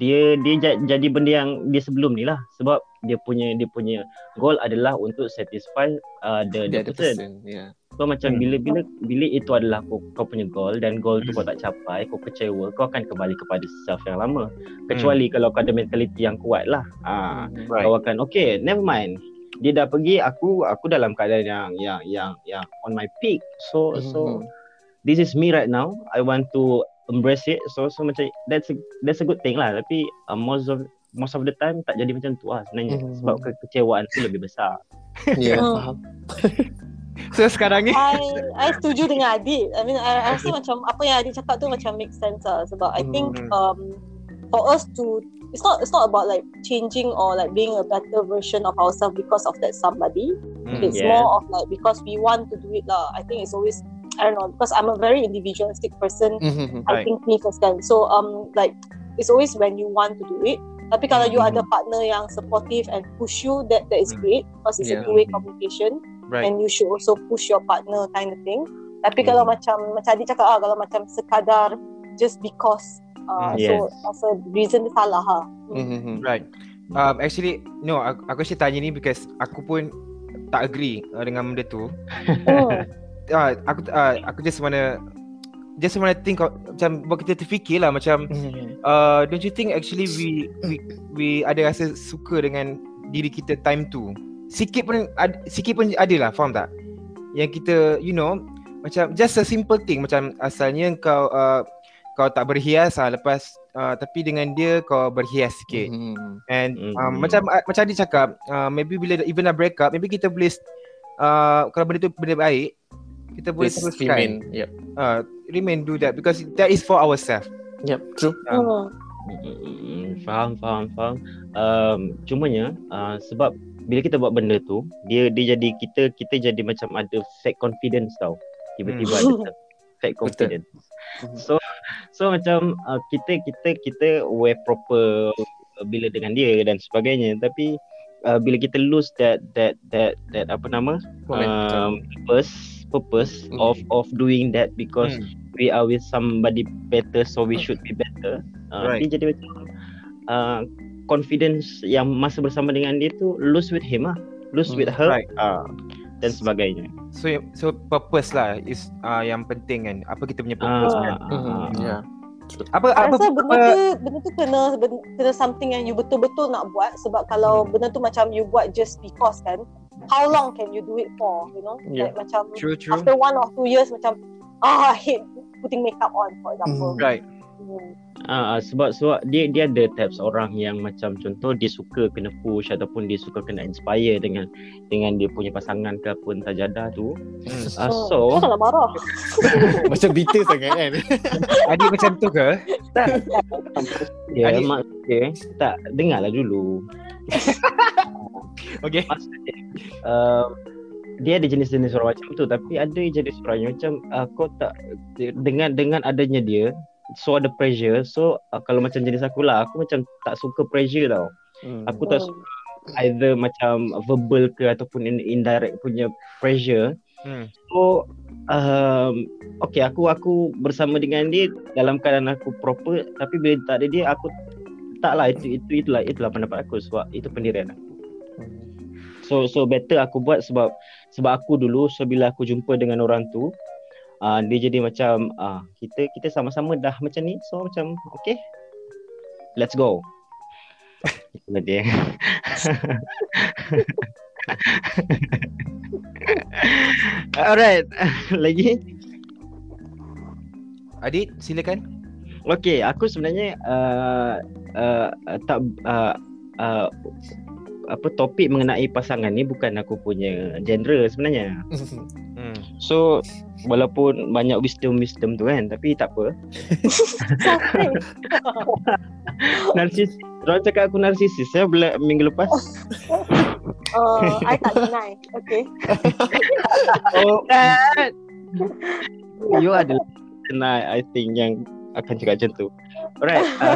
dia dia ja- jadi benda yang dia sebelum ni lah sebab dia punya dia punya goal adalah untuk satisfy uh, the, the ada person. person yeah. So macam Hmm. bila bila bila itu adalah kau, kau punya goal dan goal tu kau tak capai, kau kecewa, kau akan kembali kepada self yang lama. Kecuali kalau kau ada mentality yang kuat lah. Ah, Hmm. Right. kau akan okay, never mind. Dia dah pergi, aku aku dalam keadaan yang yang yang yang on my peak. So so Mhm. this is me right now. I want to embrace it. So so macam that's a, that's a good thing lah. Tapi uh, most of most of the time tak jadi macam tu lah sebenarnya. Mhm. Sebab kekecewaan tu lebih besar. yeah Hmm. faham So sekarang ni I I setuju dengan Adit. I mean I, I rasa macam apa yang Adit cakap tu macam make sense lah sebab I think Hmm. um for us to it's not it's not about like changing or like being a better version of ourselves because of that somebody. Hmm. It's Yeah. more of like because we want to do it lah. I think it's always I don't know because I'm a very individualistic person. Mhm. I Right. think me first kan. So um like it's always when you want to do it. Tapi kalau you Mhm. ada partner yang supportive and push you, that that is Mm. great because it's Yeah. a two-way communication right. and you should also push your partner kind of thing. Tapi kalau Hmm. macam macam Adi cakap ah, kalau macam sekadar just because uh, Hmm, so yes. rasa reason dia salah ha. Mhm. Right. Um, actually, no, aku, aku actually tanya ni because aku pun tak agree uh, dengan benda tu. Hmm. Uh, aku uh, aku just wanna just want to think of, macam buat kita terfikir lah macam Hmm. uh, don't you think actually we we we ada rasa suka dengan diri kita time tu sikit pun ad, sikit pun ada lah faham tak yang kita you know macam just a simple thing macam asalnya kau uh, kau tak berhias lah lepas uh, tapi dengan dia kau berhias sikit Hmm. and um, Mhm. macam uh, macam dia cakap uh, maybe bila even dah break up maybe kita boleh uh, kalau benda tu benda baik kita boleh Just teruskan remain. Yep. uh, remain do that because that is for ourselves Yep. True. um, Hmm. Mm, faham faham faham um, cumanya uh, sebab bila kita buat benda tu dia dia jadi kita kita jadi macam ada fake confidence tau tiba-tiba Hmm. ada fake confidence Mhm. so so macam uh, kita kita kita wear proper uh, bila dengan dia dan sebagainya tapi uh, bila kita lose that that that that apa nama Momentum. um, purpose purpose Mhm. of of doing that because Hmm. we are with somebody better so we should be better uh, Right. dia jadi macam uh, confidence yang masa bersama dengan dia tu lose with him lah lose Hmm, with her right. uh, dan sebagainya So so purpose lah is uh, yang penting kan. Apa kita punya purpose Ah, kan. Ah, Yeah. Apa apa, rasa benda apa tu benda tu kena ben- kena something yang you betul-betul nak buat sebab kalau benda tu macam you buat just because kan how long can you do it for you know Yeah. like macam true true. after one or two years macam ah I hate putting makeup on for example Right. hmm. Ah, ah, sebab sebab dia dia ada types orang yang macam contoh dia suka kena push ataupun dia suka kena inspire dengan dengan dia punya pasangan ke apa entah jadah tu. Hmm. Ah, Oh, so marah Macam bitter sangat kan. Adik macam tu ke? dia Adik- mak dia tak dengarlah dulu. Okay. Maksudnya uh, dia ada jenis-jenis orang macam tu tapi ada jenis orang yang macam uh, kau tak dengan dengan adanya dia so ada pressure so uh, kalau macam jenis aku lah aku macam tak suka pressure tau Hmm. aku tak suka either macam verbal ke ataupun in- indirect punya pressure Hmm. so um, okay aku aku bersama dengan dia dalam keadaan aku proper tapi bila tak ada dia aku tak lah itu itu itulah itulah pendapat aku sebab itu pendirian aku So so better aku buat sebab sebab aku dulu so bila aku jumpa dengan orang tu uh, dia jadi macam uh, kita kita sama-sama dah macam ni so macam okay let's go. Itulah dia. Alright, lagi. Adik silakan. Okay, aku sebenarnya uh, uh, uh, tak uh, uh, apa topik mengenai pasangan ni bukan aku punya genre sebenarnya. Hmm. So walaupun banyak wisdom-wisdom tu kan tapi tak apa. Narsis Orang cakap aku narsisis ya bulan minggu lepas. uh, I tak deny okay Oh, kan. you adalah I, I think yang akan cakap macam tu. Alright. Uh,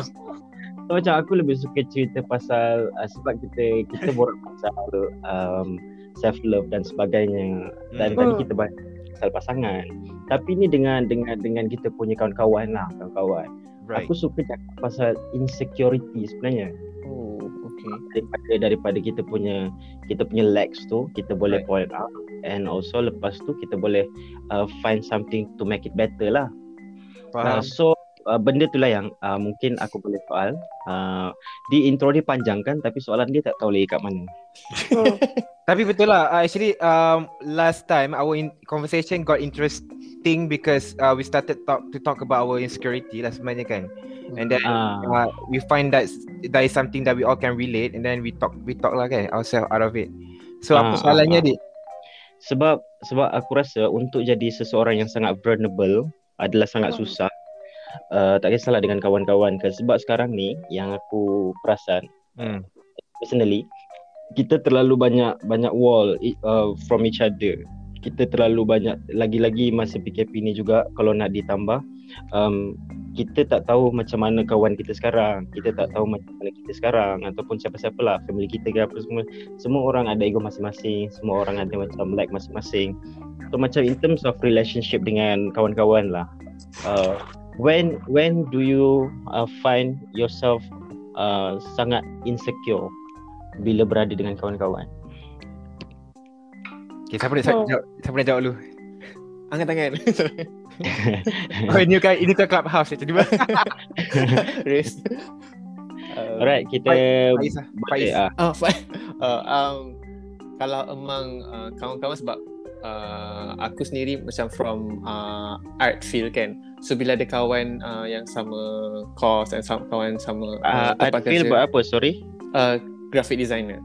so macam aku lebih suka cerita pasal uh, sebab kita kita borak pasal um, self love dan sebagainya dan Hmm. tadi kita bahas pasal pasangan. Tapi ni dengan dengan dengan kita punya kawan-kawan lah, kawan-kawan. Right. Aku suka cakap pasal insecurity sebenarnya. Oh, okay. daripada daripada kita punya kita punya lacks tu kita boleh Right. point out and also lepas tu kita boleh uh, find something to make it better lah. Uh, Faham. so uh, benda tu lah yang uh, mungkin aku boleh soal. Uh, di intro dia panjang kan tapi soalan dia tak tahu lagi kat mana. hmm. Tapi betul lah. Uh, actually, um, last time our in- conversation got interesting because uh, we started talk to talk about our insecurity lah sebenarnya kan. And then Ah. uh, we find that that is something that we all can relate, and then we talk we talk lah kan ourselves out of it. So Ah, apa soalannya ah, ah. dik? Sebab sebab aku rasa untuk jadi seseorang yang sangat vulnerable adalah sangat susah. Uh, tak kisahlah dengan kawan-kawan ke sebab sekarang ni yang aku perasan Hmm. personally kita terlalu banyak banyak wall uh, from each other. Kita terlalu banyak lagi-lagi masa PKP ni juga kalau nak ditambah um, kita tak tahu macam mana kawan kita sekarang. Kita tak tahu macam mana kita sekarang ataupun siapa-siapa lah family kita ke apa semua. Semua orang ada ego masing-masing, semua orang ada macam like masing-masing. So macam in terms of relationship dengan kawan-kawan lah. Uh, when when do you uh, find yourself uh, sangat insecure bila berada dengan kawan-kawan. Okay, siapa nak, Hmm. jawab, siapa nak jawab dulu? Angkat tangan. Oh, ini kan ini kan clubhouse tiba-tiba. Race. Uh, Alright, kita Faiz lah. boleh Faiz. ah. Oh. Uh, um, kalau among uh, kawan-kawan sebab uh, aku sendiri macam from uh, art field kan. So bila ada kawan uh, yang sama course dan sama kawan sama Uh, tempat art field buat apa? Sorry. uh, graphic designer.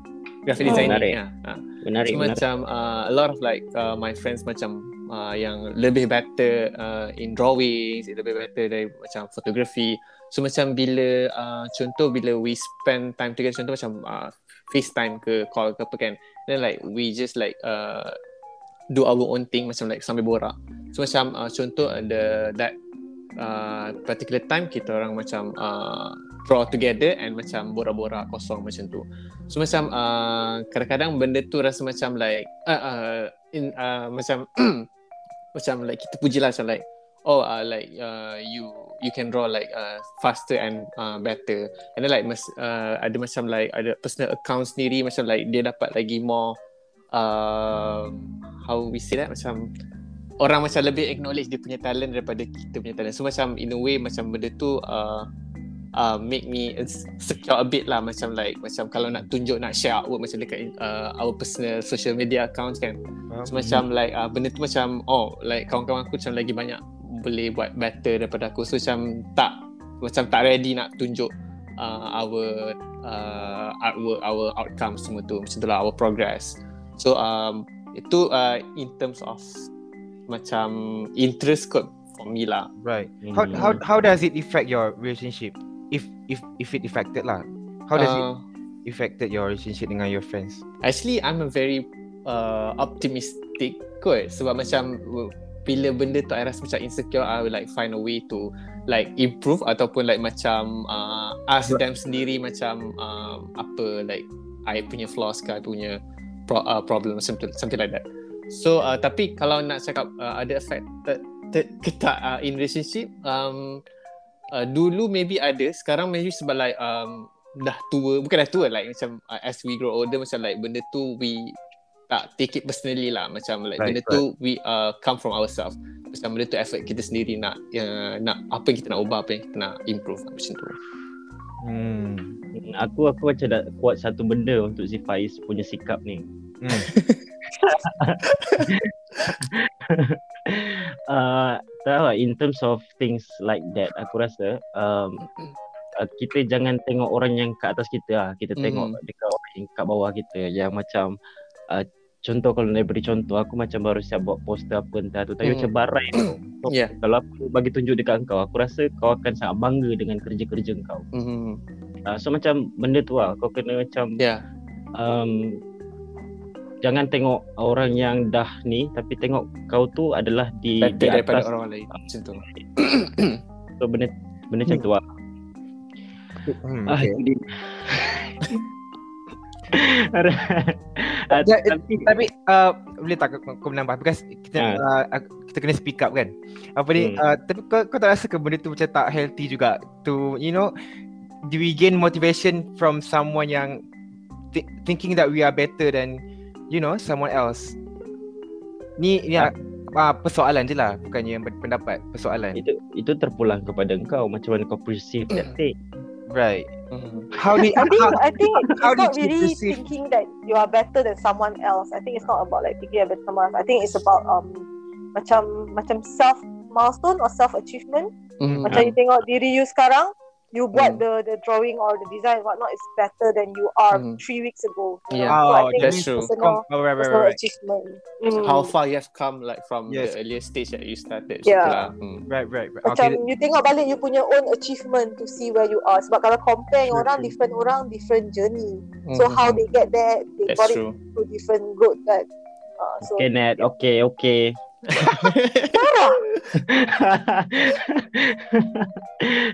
Graphic Oh, designer. menarik. Ya. Uh. Menarik, So menarik. macam uh, a lot of like uh, my friends macam uh, yang lebih better uh, in drawings, lebih better dari macam photography. So macam bila uh, contoh bila we spend time together contoh macam uh, FaceTime ke call ke apa kan. Then like we just like uh, do our own thing macam like sambil borak. So macam uh, contoh ada that uh, particular time kita orang macam uh, draw together and macam borak-borak kosong macam tu. So macam uh, kadang-kadang benda tu rasa macam like uh, uh, in uh, macam macam like kita puji lah macam like oh uh, like uh, you you can draw like uh, faster and uh, better and then like mas, uh, ada macam like ada personal account sendiri macam like dia dapat lagi more uh, how we say that macam orang macam lebih acknowledge dia punya talent daripada kita punya talent. So macam in a way macam benda tu uh, uh, make me secure a bit lah. Macam like macam kalau nak tunjuk nak share artwork macam dekat uh, our personal social media accounts kan. So, macam like uh, benda tu macam oh like kawan-kawan aku macam lagi banyak boleh buat better daripada aku. So macam tak macam tak ready nak tunjuk uh, our uh, artwork our outcomes semua tu. Macam tu lah our progress so um, itu uh, in terms of macam interest kot for me lah Right. How how how does it affect your relationship? If if if it affected lah. How does Uh, it affected your relationship dengan your friends? Actually I'm a very uh, optimistic kot sebab macam uh, bila benda tu I rasa macam insecure I will like find a way to like improve ataupun like macam uh, ask them sendiri macam um, apa like I punya flaws ke I punya pro- uh, problem something, something like that. So uh, tapi kalau nak cakap uh, ada affected ke tak uh, in relationship um, uh, dulu maybe ada sekarang maybe sebab like um, dah tua bukan dah tua like macam uh, as we grow older macam like benda tu we tak take it personally lah. Macam like Right, benda tu we uh, come from ourselves. Macam benda tu effort kita sendiri nak uh, nak apa yang kita nak ubah apa yang kita nak improve macam tu Hmm. Aku aku macam dah kuat satu benda untuk si Faiz punya sikap ni. Hmm. uh, tahu tak, in terms of things like that aku rasa um, uh, kita jangan tengok orang yang kat atas kita lah. Kita tengok Mhm. dekat orang yang kat bawah kita yang macam uh, contoh kalau nak beri contoh aku macam baru siap buat poster apa entah tu tapi Mhm. macam barai tu. So, Yeah. Kalau aku bagi tunjuk dekat kau aku rasa kau akan sangat bangga dengan kerja-kerja kau. mm-hmm. Uh, so macam benda tu lah kau kena macam yeah um, jangan tengok orang yang dah ni tapi tengok kau tu adalah di better di daripada atas orang lain macam tu so benda benda macam tu lah. Hmm, Ah, okay. Ah, Ya, tapi Tapi uh, boleh tak kau, kau menambah because kita Ha. uh, aku- kita kena speak up kan. Apa ni Hmm. uh, tapi kau kau tak rasa ke benda tu macam tak healthy juga to you know do we gain motivation from someone yang th- thinking that we are better than you know someone else. Ni ni uh, persoalan je lah bukannya pen- pendapat persoalan. itu itu terpulang kepada kau macam mana kau perceive that thing. Right. Mm-hmm. How did I think how, I think it's how not did you really perceive- thinking that you are better than someone else. I think it's not about like thinking than someone else. I think it's about um macam macam self milestone or self achievement. Mm-hmm. Macam you tengok diri you sekarang, you buat Hmm. the the drawing or the design whatnot is better than you are Hmm. three weeks ago. Yeah. So Oh, think that's true. Personal, oh, right, right, personal right, right. achievement. Mm. how far you have come like from Yes. the earlier stage that you started Yeah. Hmm. Right, right, right. Macam Okay. you tengok balik you punya own achievement to see where you are. Sebab kalau compare True, orang, true. different orang, different journey. So Mhm. how they get there, they that's got it true through different road kan. Uh, so Okay Nat, okay okay. Sarah,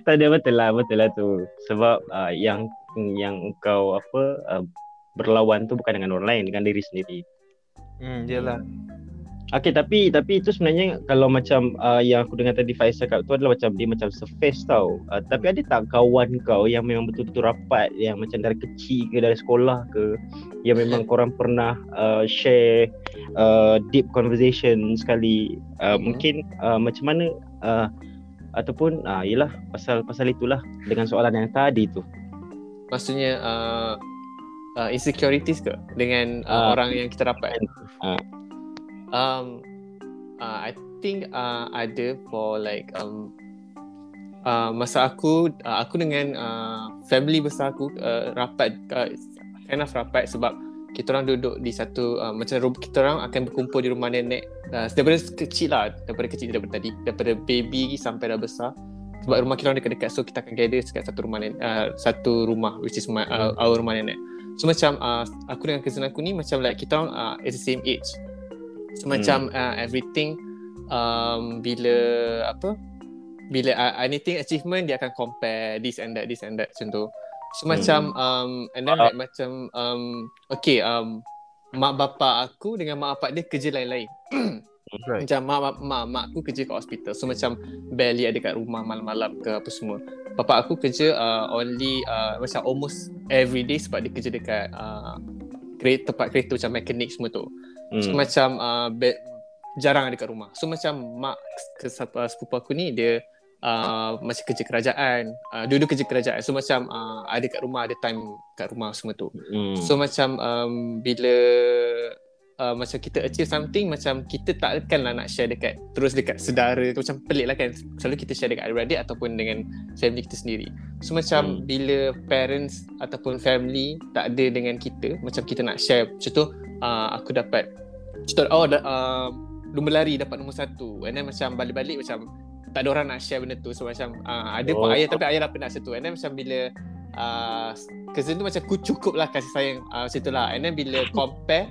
tak ada betul lah betul lah tu sebab uh, yang yang kau apa uh, berlawan tu bukan dengan orang lain dengan diri sendiri. Hmm, jelah. Okay tapi tapi itu sebenarnya kalau macam uh, yang aku dengar tadi Faiz cakap tu adalah macam dia macam surface tau. Uh, tapi ada tak kawan kau yang memang betul-betul rapat yang macam dari kecil ke dari sekolah ke yang memang korang pernah uh, share uh, deep conversation sekali uh, Mhm. mungkin uh, macam mana uh, ataupun uh, yelah pasal pasal itulah dengan soalan yang tadi tu. Maksudnya uh, uh, insecurities ke dengan uh, Ah. orang yang kita rapat? Ah. Um, uh, I think uh, ada for like um, uh, masa aku uh, aku dengan uh, family besar aku uh, rapat uh, kind of rapat sebab kita orang duduk di satu uh, macam rum- kita orang akan berkumpul di rumah nenek uh, daripada kecil lah daripada kecil daripada tadi daripada baby sampai dah besar. Sebab rumah kita orang dekat-dekat so kita akan gather dekat satu rumah nenek, uh, satu rumah which is my, uh, our rumah nenek. So macam uh, aku dengan cousin aku ni macam like kita orang uh, at the same age so macam uh, everything um, bila apa bila uh, anything achievement dia akan compare this and that this and that macam tu. So Hmm. macam um, and then like macam um, okay um, mak bapak aku dengan mak bapak dia kerja lain-lain. Right. macam mak, mak, mak, mak aku kerja kat hospital. So macam barely ada kat rumah malam-malam ke apa semua. Bapak aku kerja uh, only uh, macam almost every day Sebab dia kerja dekat uh, kereta, tempat kereta macam mekanik semua tu. So Hmm. macam uh, be- jarang ada kat rumah. So macam mak ke, uh, sepupu aku ni dia uh, macam kerja kerajaan. Uh, Dua-dua kerja kerajaan. So macam uh, ada kat rumah, ada time kat rumah semua tu. Hmm. So macam um, bila uh, macam kita achieve something macam kita tak akan lah nak share dekat terus dekat sedara tu macam pelik lah kan. Selalu kita share dekat adik-adik ataupun dengan family kita sendiri. So macam Hmm. bila parents ataupun family tak ada dengan kita macam kita nak share tu uh, aku dapat contoh oh da, uh, lumba lari dapat nombor satu. And then macam balik-balik macam tak ada orang nak share benda tu. So macam uh, ada pun Oh. ayah tapi ayah dah pernah macam tu. And then macam bila uh, cousin tu macam ku cukup lah kasih sayang uh, macam tu lah. And then bila compare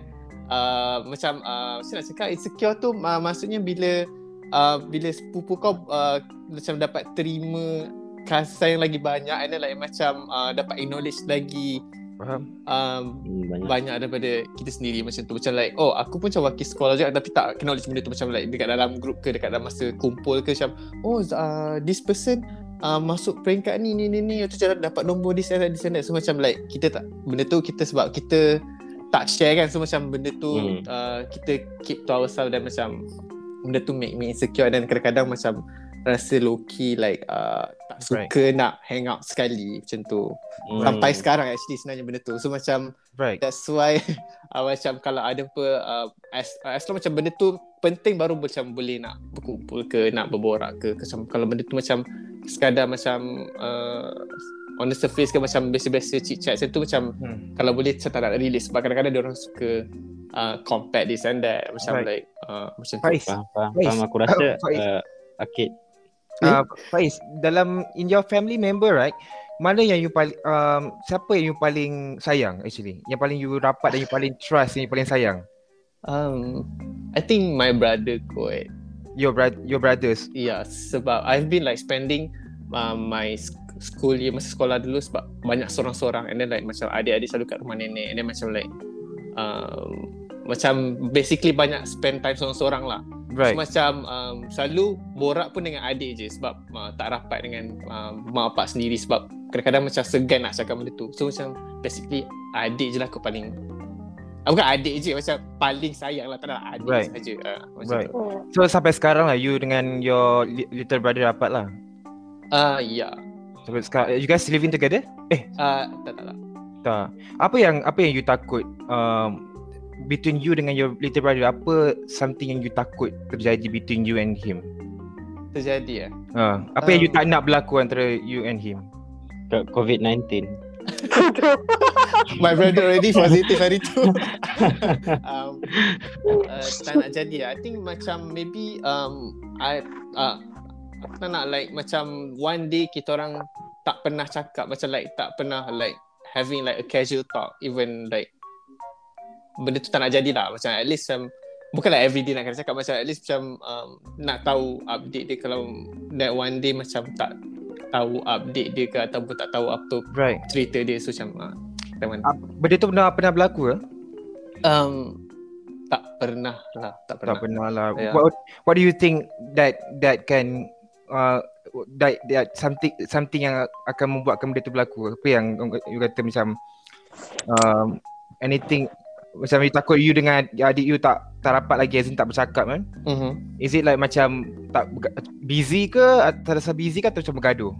uh, macam uh, saya nak cakap insecure tu uh, maksudnya bila uh, bila sepupu kau uh, macam dapat terima kasih sayang lagi banyak and then like macam uh, dapat acknowledge lagi Faham? um, Hmm, banyak. banyak daripada kita sendiri macam tu macam like oh aku pun macam wakil sekolah juga tapi tak acknowledge benda tu macam like dekat dalam group ke dekat dalam masa kumpul ke macam oh uh, this person uh, masuk peringkat ni ni ni ni tu cara dapat nombor this and that this and that so macam like kita tak benda tu kita sebab kita tak share kan so macam benda tu Hmm. uh, kita keep to ourselves dan macam benda tu make me insecure dan kadang-kadang macam rasa low key like uh, tak suka nak hang out sekali macam tu Hmm. sampai sekarang actually sebenarnya benda tu so macam Right. That's why uh, macam kalau ada apa uh, as, as long macam benda tu penting baru macam boleh nak berkumpul ke nak berborak ke macam kalau benda tu macam sekadar macam uh, on the surface ke macam biasa-biasa chit chat macam tu macam Hmm. kalau boleh saya tak nak release sebab kadang-kadang dia orang suka uh, compare this and that macam Right. like uh, macam tu Faiz. Faham, faham, Faiz. faham. Aku rasa uh, Akid Uh, Faiz, dalam in your family member right, mana yang you paling um, siapa yang you paling sayang actually? Yang paling you rapat dan you paling trust yang you paling sayang? um, I think my brother kot Your bro- your brothers. Ya, sebab I've been like spending uh, my school year masa sekolah dulu sebab banyak seorang-seorang and then like macam adik-adik selalu kat rumah nenek and then macam like um, macam basically banyak spend time seorang-seorang lah. Right. So macam um, selalu borak pun dengan adik je sebab uh, tak rapat dengan uh, mak bapak sendiri sebab kadang-kadang macam segan nak cakap benda tu. So macam basically adik je lah aku paling Ah, bukan adik je macam paling sayang lah tak ada adik Right. saja uh, macam Right. tu. So sampai sekarang lah you dengan your li- little brother rapat lah. Ah uh, ya. Sampai sekarang you guys living together? Eh, Uh, tak tak tak. tak. Apa yang apa yang you takut um, between you dengan your little brother? Apa something yang you takut terjadi between you and him? Terjadi eh. Uh, apa yang you Um, tak nak berlaku antara you and him? Ke- COVID-19 My brother already positive hari tu. um, uh, tak nak jadi. I think macam maybe um, I uh, aku tak nak like macam one day kita orang tak pernah cakap macam like tak pernah like having like a casual talk even like benda tu tak nak jadi lah macam at least um, bukanlah everyday nak kena cakap macam at least macam um, nak tahu update dia kalau that one day macam tak tahu update dia ke ataupun tak tahu apa Right. cerita dia so macam uh, macam mana Benda tu pernah pernah berlaku ke? um, tak pernah lah, tak pernah. Tak pernah lah. Ya. What What do you think that that can uh, that that something something yang akan membuatkan benda tu berlaku? Apa yang you kata macam um, anything macam you takut you dengan adik you tak tak rapat lagi as in tak bercakap kan? Mhm. Is it like macam tak busy ke atau rasa busy ke atau macam bergaduh?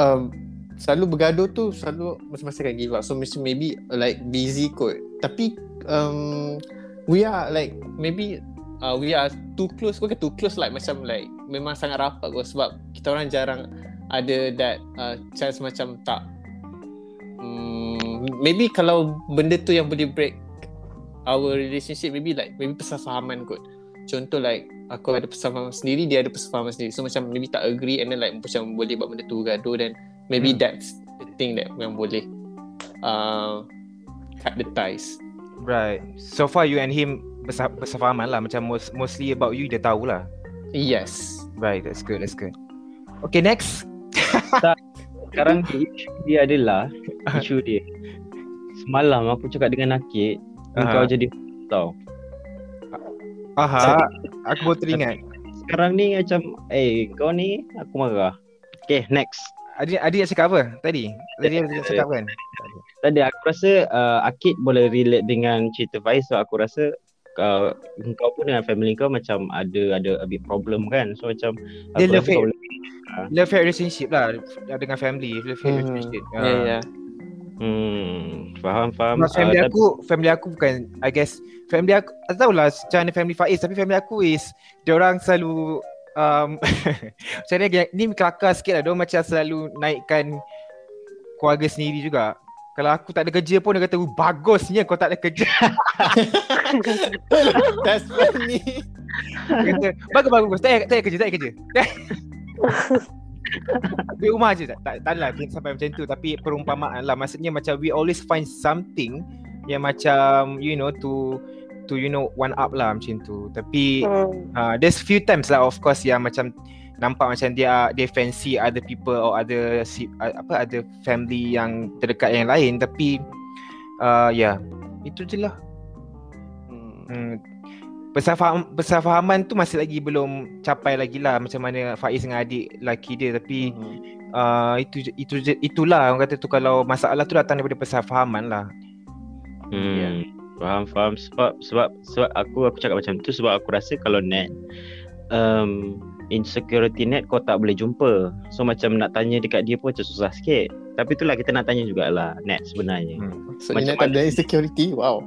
Um, selalu bergaduh tu selalu masa-masa akan give up. So maybe like busy kot. Tapi um, we are like maybe uh, we are too close. Bukan too close like macam like memang sangat rapat kot sebab kita orang jarang ada that uh, chance macam tak um, maybe kalau benda tu yang boleh break our relationship maybe like maybe persefahaman kot. Contoh like aku ada persefahaman sendiri, dia ada persefahaman sendiri. So macam maybe tak agree and then like macam boleh buat benda tu gaduh dan maybe Hmm. that's the thing that yang boleh uh, cut the ties. Right. So far you and him bersa- bersefahaman lah macam most, mostly about you dia tahu lah. Yes. Right, that's good, that's good. Okay, next. Sekarang ni isu dia adalah isu dia. Semalam aku cakap dengan Nakit, Aha. kau jadi tau. Aha, aku baru teringat. Sekarang ni macam eh kau ni aku marah. Okay, next. Adik adik nak cakap apa tadi? Tadi dia nak cakap kan? Tadi aku rasa uh, Akid boleh relate dengan cerita Faiz so aku rasa uh, kau pun dengan family kau macam ada ada a bit problem kan. So macam Dia love kau boleh Love hate relationship lah dengan family, love hate Hmm. relationship. Ya yeah, yeah. Hmm, faham faham. Family Ah, aku, family aku bukan I guess family aku tak tahulah macam mana family Faiz tapi family aku is dia orang selalu um, macam ni ni kelakar sikit lah dia macam selalu naikkan keluarga sendiri juga. Kalau aku tak ada kerja pun dia kata "Oh, bagusnya kau tak ada kerja. That's funny. Dia kata bagus bagus tak tak kerja tak kerja. Di rumah je tak, tak, tak lah sampai macam tu Tapi perumpamaan lah Maksudnya macam we always find something Yang macam you know to To you know one up lah macam tu Tapi Hmm. uh, there's few times lah of course Yang macam nampak macam dia dia fancy other people or other si, apa other family yang terdekat yang lain tapi uh, ya yeah, itu je lah Hmm. hmm. Persafaham, persafahaman tu masih lagi belum capai lagi lah macam mana Faiz dengan adik lelaki dia tapi Mhm. uh, itu itu itulah orang kata tu kalau masalah tu datang daripada persafahaman lah. Hmm. Ya. Faham faham sebab sebab sebab aku aku cakap macam tu sebab aku rasa kalau net um, insecurity net kau tak boleh jumpa. So macam nak tanya dekat dia pun macam susah sikit. Tapi itulah kita nak tanya jugalah net sebenarnya. Hmm. So Macam ada insecurity. Wow.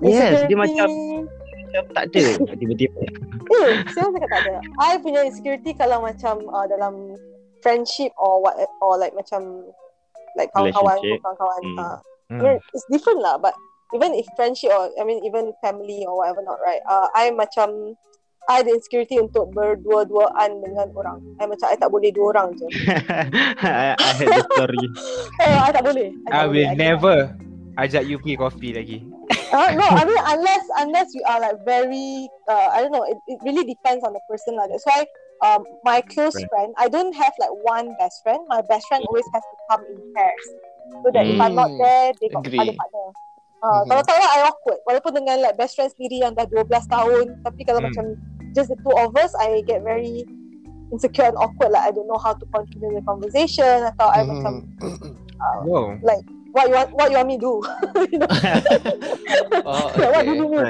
Yes, dia Insecurity- macam macam tak ada tiba-tiba. Eh, saya cakap tak ada. I punya insecurity kalau macam uh, dalam friendship or what or like macam like kawan-kawan kawan-kawan. Hmm. Uh, I Hmm. mean, it's different lah but even if friendship or I mean even family or whatever not right. Uh, I macam I ada insecurity untuk berdua-duaan dengan orang. I macam I tak boleh dua orang je. I, I had the story. Eh, I tak boleh. I, tak I boleh. will I cannot. never ajak you pergi coffee lagi. Uh, no, I mean unless unless we are like very uh, I don't know. It, it really depends on the person lah. That's why um my close Right. friend, I don't have like one best friend. My best friend always has to come in pairs, so that if I'm not Hmm, there, they got agree. other partner. Uh, Mhm. Kalau tak lah, I awkward. Walaupun dengan like best friend sendiri yang dah 12 tahun, tapi kalau Hmm. macam just the two of us, I get very insecure and awkward. Like I don't know how to continue the conversation. Atau I macam Mhm. Wow. what you want, what you want me do? you know? Oh, Yeah, what do okay. you mean?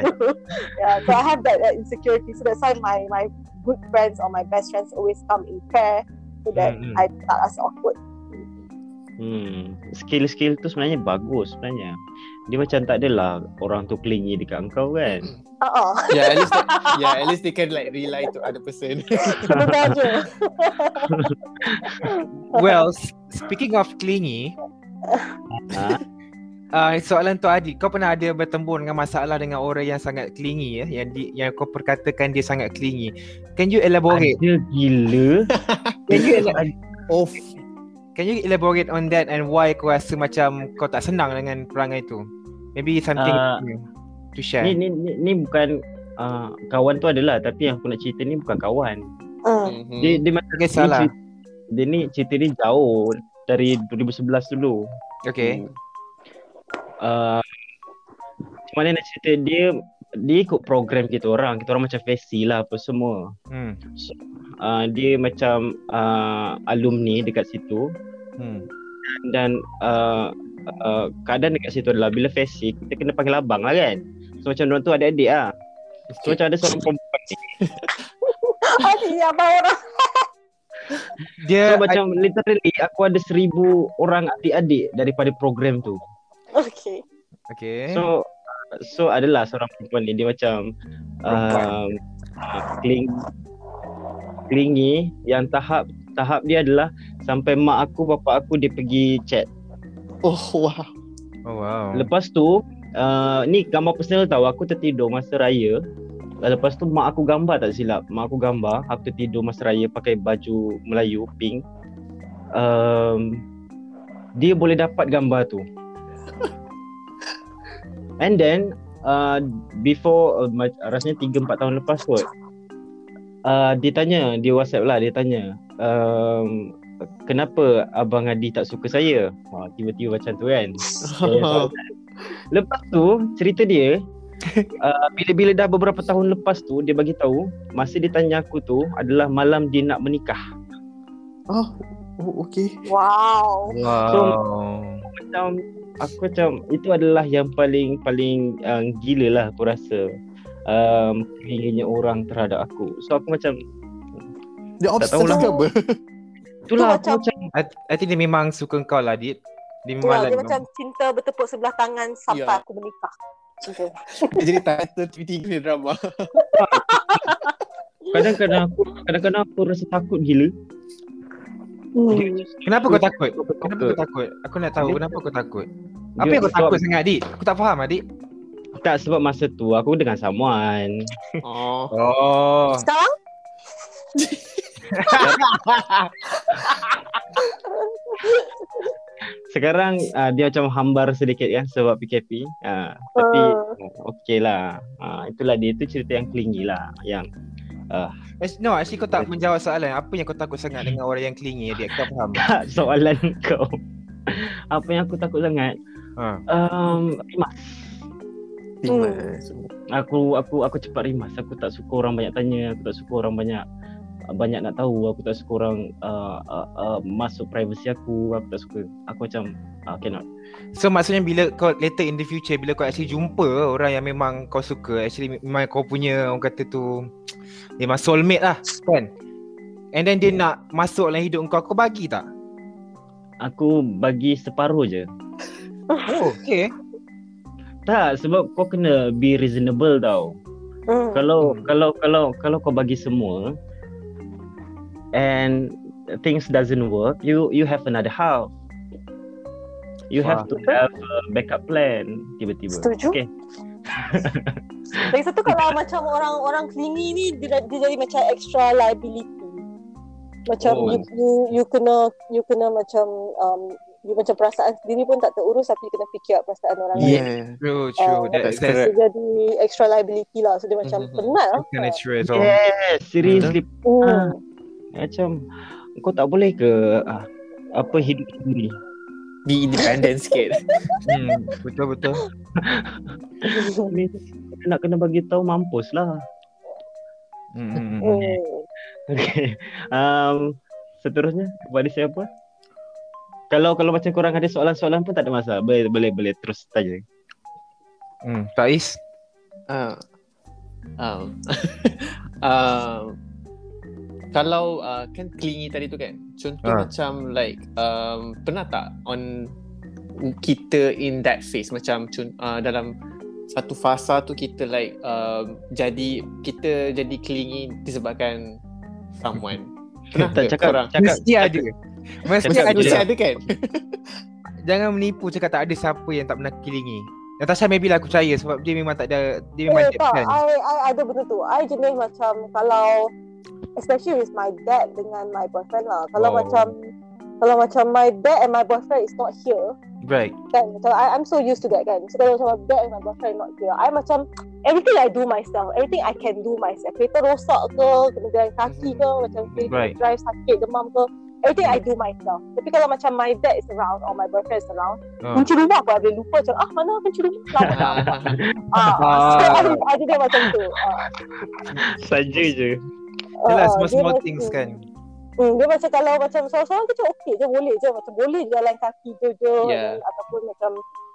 yeah, so I have that, that insecurity. So that's why my my good friends or my best friends always come in pair so that Mm-mm. I tak rasa awkward. Hmm, skill-skill tu sebenarnya bagus sebenarnya. Dia macam tak adalah orang tu clingy dekat engkau kan. Uh-uh. Yeah, at least they, yeah, at least they can like rely to other person. Well, speaking of clingy, uh, soalan tu Adi, kau pernah ada bertembur dengan masalah dengan orang yang sangat clingy ya, yang di, yang kau perkatakan dia sangat clingy. Can you elaborate? Ada gila. Can you ela- Off. Can you elaborate on that and why kau rasa macam kau tak senang dengan perangai tu? Maybe something new to share. Ni ni ni, ni bukan uh, kawan tu adalah tapi yang aku nak cerita ni bukan kawan. Hmm. Mhm. Dia dia macam Okay, salah. Dia, dia ni cerita ni jauh dari 2011 dulu. Okay. Uh, macam mana nak cerita dia dia ikut program kita orang. Kita orang macam fesi lah apa semua. Hmm. Uh, dia macam uh, alumni dekat situ Hmm. dan uh, uh, keadaan dekat situ adalah bila fesi kita kena panggil abang lah kan. So macam orang tu adik-adik lah. So macam ada seorang perempuan ni. Adik abang orang. Dia So macam literally aku ada seribu orang adik-adik daripada program tu. Okay. Okay. So so adalah seorang perempuan ni dia macam um, cling clingy yang tahap tahap dia adalah sampai mak aku bapak aku dia pergi chat. Oh wow. oh wow. Lepas tu uh, ni gambar personal tahu aku tertidur masa raya. Lepas tu mak aku gambar tak silap. Mak aku gambar aku tertidur masa raya pakai baju Melayu pink. Um, dia boleh dapat gambar tu. And then uh, before uh, rasanya 3 4 tahun lepas kot. Uh, dia tanya, dia WhatsApp lah, dia tanya, um, kenapa abang Adi tak suka saya? Ha, tiba-tiba macam tu kan. Okay, lepas tu cerita dia uh, bila-bila dah beberapa tahun lepas tu dia bagi tahu masa dia tanya aku tu adalah malam dia nak menikah. oh, oh okay. Wow. Wow. Macam aku macam itu adalah yang paling paling uh, gila lah aku rasa um, inginnya orang terhadap aku. So aku macam Dia Tak obsessed tahulah. ke apa? itulah Tu aku macam- macam I, I think dia memang suka kau lah, Dit. Dia memang Wah, like dia macam cinta bertepuk sebelah tangan sampai Ya. aku menikah. Cinta. Dia jadi title TV drama. kadang-kadang aku kadang-kadang aku rasa takut gila. Hmm. Kenapa kau takut? Aku Kenapa kau takut? Aku nak tahu kenapa kau takut. Apa yang kau takut sangat, Dit? Aku tak faham, Adik. Tak sebab masa tu aku dengan someone. Oh. Oh. Sekarang? Sekarang uh, dia macam hambar sedikit kan sebab PKP. Uh, tapi uh. okey lah. Uh, itulah dia tu cerita yang clingy lah yang Actually, No, actually kau tak menjawab soalan. Apa yang kau takut sangat dengan orang yang clingy, Adik? Aku tak faham. soalan kau. Apa yang aku takut sangat? Ha. Um, rimas. Timas. Aku aku aku cepat rimas. Aku tak suka orang banyak tanya, aku tak suka orang banyak banyak nak tahu, aku tak suka orang uh, uh, uh, masuk privacy aku, aku tak suka. Aku macam uh, cannot. So maksudnya bila kau later in the future bila kau actually jumpa orang yang memang kau suka actually memang kau punya orang kata tu memang soulmate lah kan and then dia nak masuk dalam hidup kau kau bagi tak? Aku bagi separuh je. Oh okay Tak sebab kau kena be reasonable tau. Hmm. Kalau Hmm. kalau kalau kalau kau bagi semua and things doesn't work, you you have another house. You have to have a backup plan tiba-tiba. Setuju. Okay. Lagi satu kalau macam orang-orang clingy ni dia, dia jadi macam extra liability. Macam Oh. you, you you kena you kena macam um, you macam perasaan sendiri pun tak terurus tapi you kena fikir perasaan orang lain. Yeah. true true that, that's correct. Dia jadi extra liability lah. So dia macam Mhm. penat lah. kind of true as well Yes, seriously. Hmm. Macam kau tak boleh ke ah, apa hidup sendiri? Be independent sikit. hmm, betul betul Ni nak kena bagi tahu mampus lah. hmm, hmm, hmm. Hmm. Okay. Um, seterusnya kepada siapa? Kalau kalau macam korang ada soalan-soalan pun tak ada masalah. Boleh boleh boleh terus tanya. hmm. Taiz Ah. Um, um, kalau uh, kan clingy tadi tu kan contoh Ah. macam like um, pernah tak on kita in that phase macam uh, dalam satu fasa tu kita like um, jadi kita jadi clingy disebabkan someone pernah Tak cakap korang cakap Mesti ada Mesti Cakap ada mesti ada kan Jangan menipu cakap tak ada siapa yang tak pernah kilingi Natasha maybe lah aku percaya sebab dia memang tak ada dia memang Eh, tak, kan. I, I ada benda tu. I jenis macam kalau especially with my dad dengan my boyfriend lah. Oh. Kalau macam kalau macam my dad and my boyfriend is not here, Right. kan macam I, I'm so used to that kan. So kalau macam my dad and my boyfriend not here, I macam everything I do myself, everything I can do myself. Kereta rosak ke, kena jalan kaki ke, macam kereta Right. drive sakit, demam ke, everything I do myself. Tapi kalau macam my dad is around or my boyfriend is around, Ah. kunci rumah aku ada lupa macam ah mana kunci rumah lama tak nampak. ah, so Ah. ada, ada dia macam tu. Ah, Saja je. Yalah, ah, small dia small macam- things kan. Hmm, dia macam kalau macam seorang-seorang tu macam okey je boleh je macam boleh jalan kaki je je Yeah. ataupun macam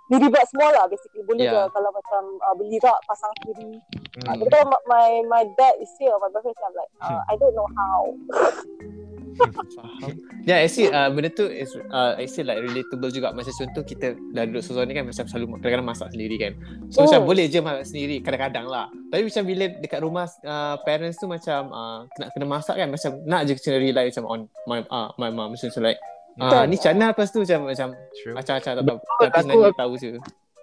diri buat semua lah basically boleh Yeah. je kalau macam uh, beli rak pasang kiri. Uh, Hmm. tapi kalau my my dad is here my boyfriend is here, I'm like uh, I don't know how. Faham. Ya, yeah, actually uh, benda tu is uh, actually like relatable juga. Macam contoh kita dah duduk seorang ni kan macam selalu kadang-kadang masak sendiri kan. So Oh. macam boleh je masak sendiri kadang-kadang lah. Tapi macam bila dekat rumah uh, parents tu macam uh, kena kena masak kan macam nak je kena rely macam on my uh, my mom macam so like uh, ni Chana lepas tu macam macam True. macam-macam tak tahu. Tapi aku- tahu je.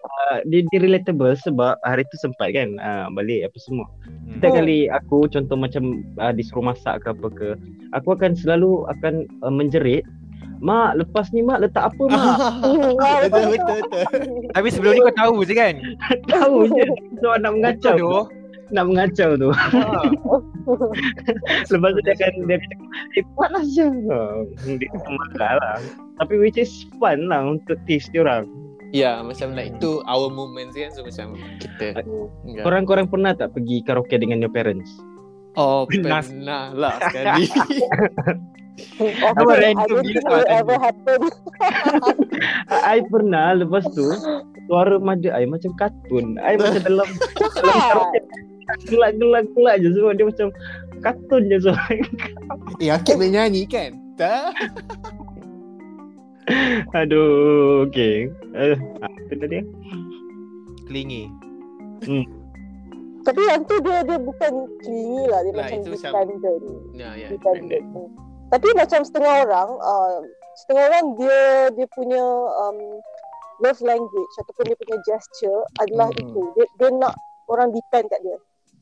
Uh, dia, dia relatable sebab hari tu sempat kan uh, balik apa semua. Hmm. Setiap kali aku contoh macam uh, disuruh masak ke apa ke, aku akan selalu akan uh, menjerit, "Mak, lepas ni mak letak apa mak?" Ah, betul, betul, betul. Tapi sebelum ni kau tahu je kan? Tahu je. So nak mengacau. Tu. Nak mengacau tu. Lepas tu dia akan dia cakap, "Eh, panas je." Dia akan marah lah. Tapi which is fun lah untuk teach dia Ya, macam like itu our moments kan so macam kita. Korang-korang pernah tak pergi karaoke dengan your parents? Oh, Pernah. pernah lah sekali. Apa I random gila ever happen. I pernah lepas tu suara mada I macam kartun. I macam dalam dalam karaoke gelak-gelak gelak je semua dia macam kartun je suara. eh, Akib boleh nyanyi kan? Tak. Aduh, okey. Uh, apa tadi? Clingy. Tapi yang tu dia dia bukan clingy lah, dia Lah, macam dependent. Ya, ya. dependent. Hmm. Tapi macam setengah orang, uh, setengah orang dia dia punya um, love language ataupun dia punya gesture adalah Hmm. itu. Dia, dia nak orang depend kat dia.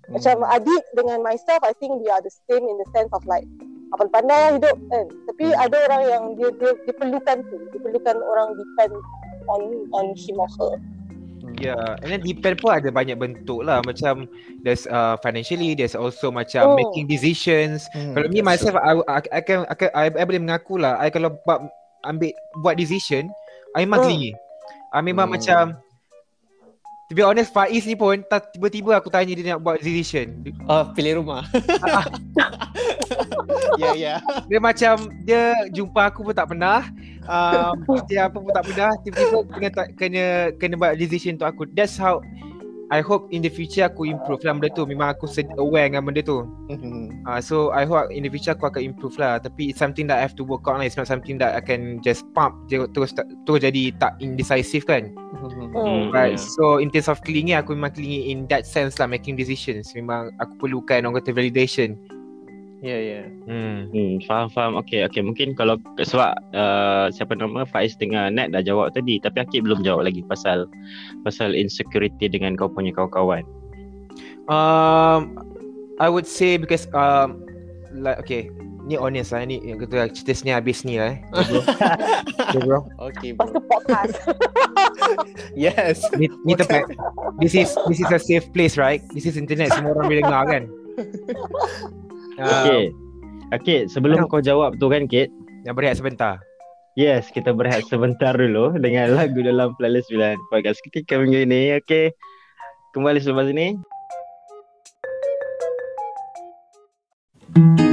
Macam Hmm. adik dengan myself, I think we are the same in the sense of like apa pandai lah hidup kan. Tapi ada orang yang dia dia, dia perlukan tu. Dia perlukan orang depend on on him or her. Ya, yeah. and then depend pun ada banyak bentuk lah. Macam there's uh, financially, there's also macam Oh. making decisions. Hmm, Kalau me myself, I, I, I, can, I, can, I, I boleh mengaku lah. I kalau buat, ambil buat decision, I memang Oh. clingy. I memang Hmm. macam To be honest, Faiz ni pun tiba-tiba aku tanya dia nak buat decision. Oh, pilih rumah. ya, ya. Dia macam dia jumpa aku pun tak pernah. Um, dia apa pun tak pernah. Tiba-tiba kena tak- kena kena buat decision untuk aku. That's how I hope in the future aku improve lah benda tu. Memang aku sed- aware dengan benda tu. Hmm. Uh, so I hope in the future aku akan improve lah. Tapi it's something that I have to work on lah. It's not something that I can just pump je terus terus jadi tak indecisive kan. Hmm. Right. Ya. So in terms of clingy aku memang clingy in that sense lah making decisions. Memang aku perlukan orang kata validation. Ya, ya. Hmm. Hmm, faham faham. Okey okey mungkin kalau sebab uh, siapa nama Faiz dengan Nat dah jawab tadi tapi Akib belum jawab lagi pasal pasal insecurity dengan kau punya kawan-kawan. Um, I would say because um, like okay, ni honest lah ni yang kata cerita sini habis ni lah eh. Okay, bro. Okay, bro. tu podcast. Yes. Ni, ni tempat This is this is a safe place right? This is internet semua orang boleh dengar kan? Uh, Okey. Okey, sebelum kau jawab tu kan Kit, Yang berehat sebentar. Yes, kita berehat sebentar dulu dengan lagu dalam playlist 9 podcast ketika minggu ini. Okey. Kembali selepas ini. Kita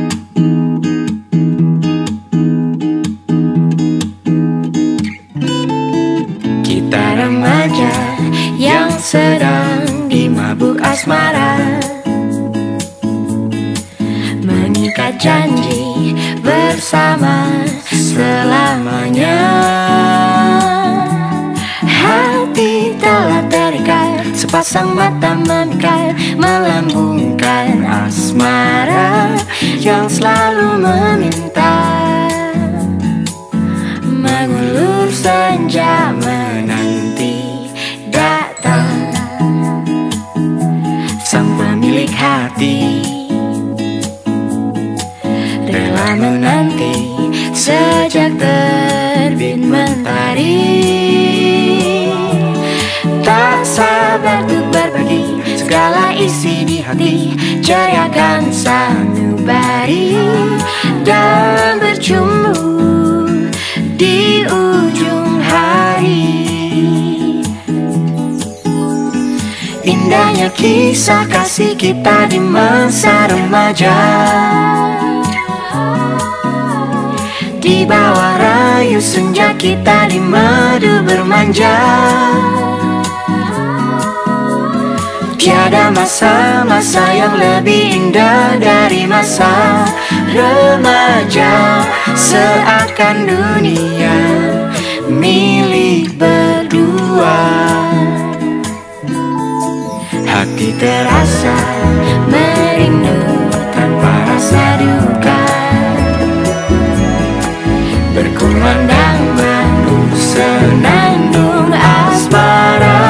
kisah kasih kita di masa remaja. Di bawah rayu senja kita di madu bermanja. Tiada masa-masa yang lebih indah dari masa remaja. Seakan dunia milik berdua Hati terasa merindu tanpa rasa duka. Berkumandang madu senandung asmara.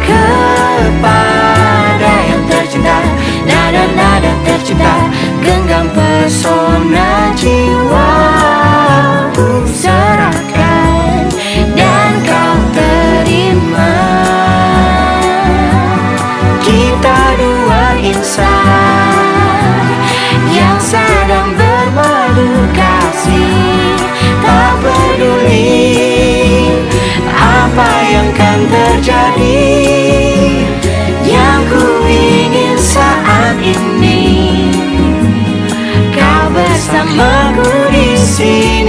Kepada yang tercinta Nada-nada tercipta Genggam pesona jiwa. Ku yang terjadi Yang ku ingin saat ini. Kau bersamaku di sini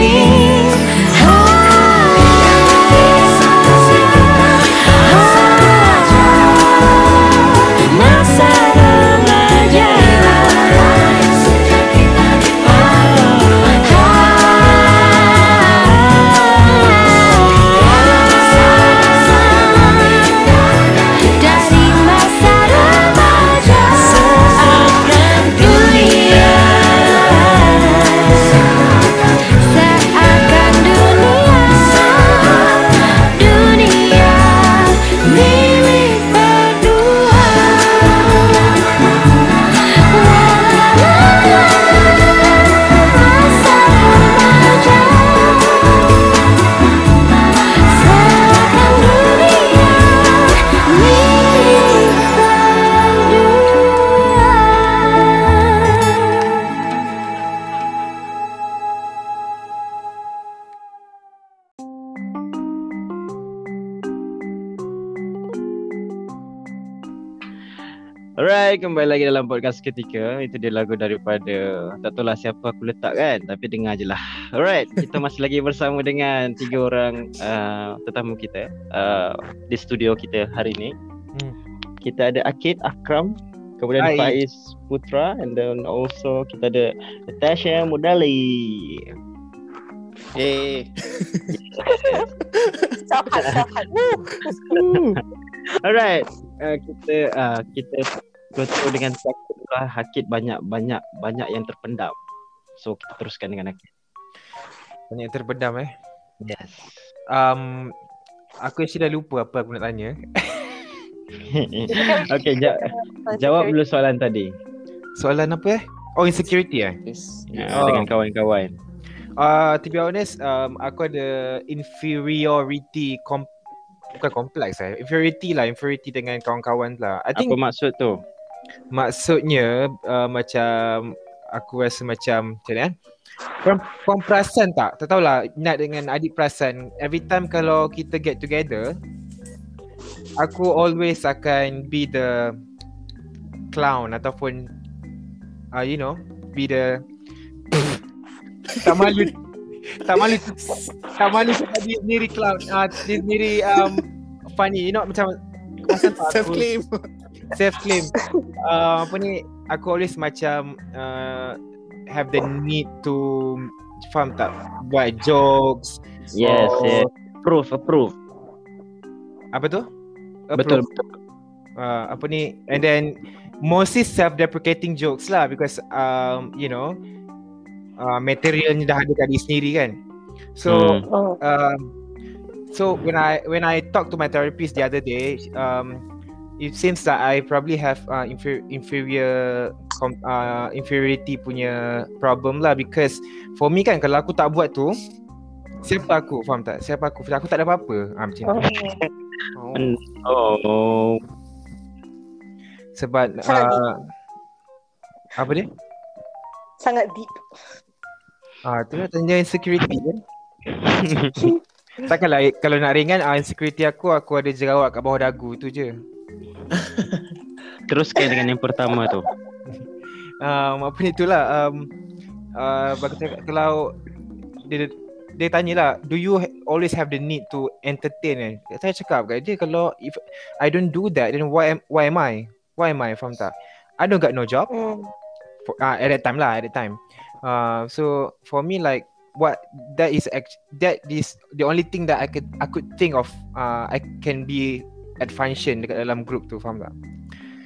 dalam podcast ketika Itu dia lagu daripada Tak tahu lah siapa aku letak kan Tapi dengar je lah Alright, kita masih lagi bersama dengan Tiga orang uh, tetamu kita uh, Di studio kita hari ni Hmm. Kita ada Akid Akram Kemudian Hai. Faiz Putra And then also kita ada Natasha Mudali Eh, Sahat, sahat. Woo. Alright, uh, kita uh, kita betul dengan Akid lah Akid banyak banyak banyak yang terpendam. So kita teruskan dengan Akid. Banyak terpedam eh. Yes. Um, aku actually dah lupa apa aku nak tanya. okay, ja- jawab dulu soalan tadi. Soalan apa eh? Oh, insecurity eh? yes. Uh, Oh. Dengan kawan-kawan. Uh, to be honest, um, aku ada inferiority com bukan kompleks eh. Inferiority lah, inferiority dengan kawan-kawan lah. I think Apa maksud tu? Maksudnya uh, macam aku rasa macam macam ni eh. Korang, korang perasan tak? Tak tahulah Nat dengan adik perasan Every time kalau kita get together Aku always akan be the clown ataupun uh, you know be the tak malu tak malu tak malu sebab dia sendiri clown uh, dia sendiri um, funny you know macam Self claim. Self claim uh, apa ni aku always macam uh, have the need to faham tak buat jokes Yes, or- yes. Approve, approve. apa tu Betul, Approve. betul. uh, apa ni and then mostly self-deprecating jokes lah because um, you know uh, materialnya dah ada kat diri sendiri kan so Hmm. Oh. um, so when I when I talked to my therapist the other day um, it seems that I probably have uh, infer- inferior com- uh, inferiority punya problem lah because for me kan kalau aku tak buat tu siapa aku faham tak siapa aku aku tak ada apa-apa ah, macam tu Oh. Oh. sebab Sangat uh, apa dia Sangat deep. Ah, tu lah tanya insecurity kan. Takkanlah kalau nak ringan ah, insecurity aku aku ada jerawat kat bawah dagu tu je. Teruskan dengan yang pertama tu. um, apa ni itulah um, uh, bagi saya kalau dia dia tanya lah do you ha- always have the need to entertain eh? saya cakap kat dia kalau if I don't do that then why am, why am I why am I faham tak I don't got no job Hmm. for, uh, at that time lah at that time uh, so for me like what that is act- that is the only thing that I could I could think of uh, I can be at function dekat dalam group tu faham tak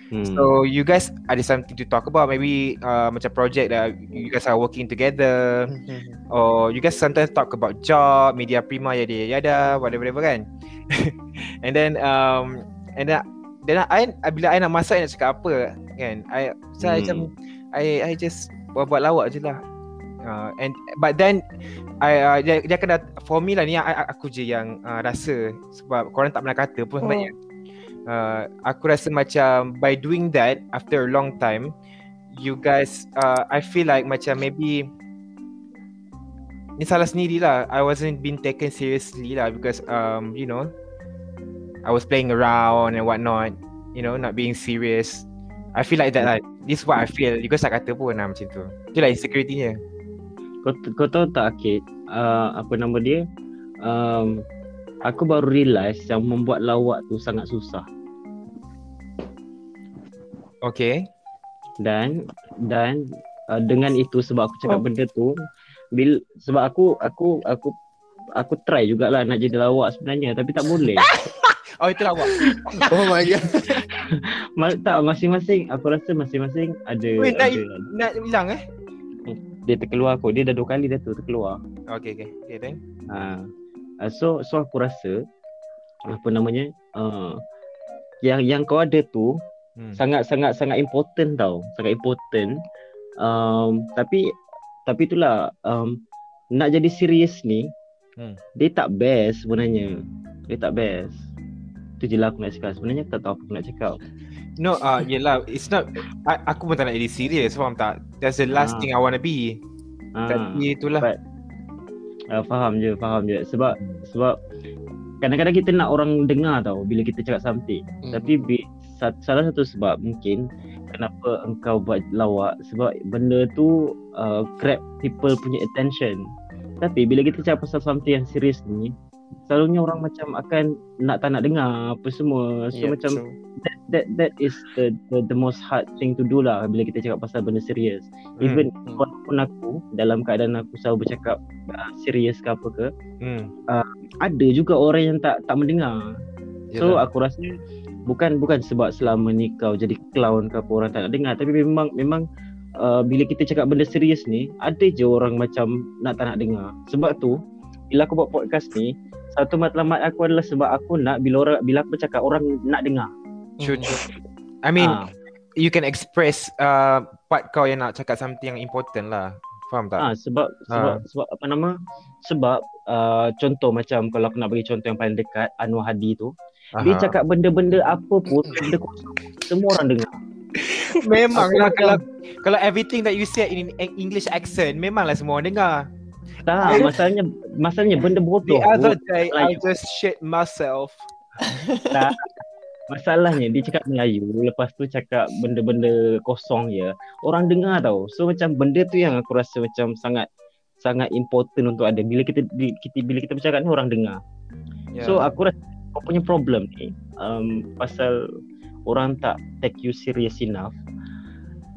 Hmm. So you guys ada something to talk about maybe uh, macam project that you guys are working together or you guys sometimes talk about job, media prima yada yada whatever whatever kan. and then um and then then I, I bila I nak masak I nak cakap apa kan. I so I Hmm. macam I I just buat, buat lawak je lah. Uh, and but then I uh, dia, dia akan dat- for me lah ni I, aku je yang uh, rasa sebab korang tak pernah kata pun sebenarnya. Uh, aku rasa macam by doing that after a long time you guys uh, I feel like macam maybe ni salah sendiri lah. I wasn't being taken seriously lah because um you know I was playing around and whatnot you know not being serious. I feel like that lah. This is what I feel. You guys tak kata pun lah macam tu. Tu lah insecurity-nya Kau, kau tahu tak Akid? Uh, Apa nama dia? Um, Aku baru realise Yang membuat lawak tu sangat susah. Okay Dan Dan uh, Dengan itu sebab aku cakap benda tu bil, Sebab aku Aku Aku Aku try jugalah nak jadi lawak sebenarnya Tapi tak boleh. Oh itu lawak. Oh my god. Ma- Tak masing-masing Aku rasa masing-masing Ada, Wait, nak, ada nak hilang eh Dia terkeluar aku Dia dah dua kali dah tu terkeluar okay okay okay then Ha. Uh, so so aku rasa apa namanya? Uh, yang yang kau ada tu hmm. sangat sangat sangat important tau. Sangat important. Um, tapi tapi itulah um, nak jadi serius ni Hmm. dia tak best sebenarnya. Dia tak best. Tu je lah aku nak cakap. Sebenarnya tak tahu apa aku nak cakap. No, uh, yelah, it's not, I, aku pun tak nak jadi serious, faham tak? That's the last Ah. thing I wanna be. Ha. Tapi itulah. But- Uh, faham je, faham je. Sebab sebab kadang-kadang kita nak orang dengar tau bila kita cakap something. Hmm. Tapi bi- sa- salah satu sebab mungkin kenapa engkau buat lawak sebab benda tu uh, grab people punya attention. Tapi bila kita cakap pasal something yang serius ni, selalunya orang macam akan nak tak nak dengar apa semua. So Yeah, macam true. that that that is the, the the most hard thing to do lah bila kita cakap pasal benda serius. Even Hmm. walaupun aku dalam keadaan aku selalu bercakap uh, serius ke apa ke, Hmm. ada juga orang yang tak tak mendengar. So Yelah. aku rasa bukan bukan sebab selama ni kau jadi clown ke apa orang tak nak dengar tapi memang memang uh, bila kita cakap benda serius ni ada je orang macam nak tak nak dengar. Sebab tu bila aku buat podcast ni satu matlamat aku adalah sebab aku nak bila orang bila aku bercakap orang nak dengar. True, true. I mean, Ah. you can express uh, part kau yang nak cakap something yang important lah. Faham tak? Ah sebab sebab Ah. sebab apa nama? Sebab uh, contoh macam kalau aku nak bagi contoh yang paling dekat Anwar Hadi tu, dia Aha. cakap benda-benda apa pun benda kosong. Semua orang dengar. Memang Aku lah macam- kalau kalau everything that you say in English accent memanglah semua orang dengar. Tak, masalahnya masalahnya benda The bodoh. other tu. day I Melayu. just shit myself. Tak. Masalahnya dia cakap Melayu Lepas tu cakap benda-benda kosong je Orang dengar tau So macam benda tu yang aku rasa macam sangat Sangat important untuk ada Bila kita, bila kita, bila kita bercakap ni orang dengar Yeah. So aku rasa kau punya problem ni um, Pasal orang tak take you serious enough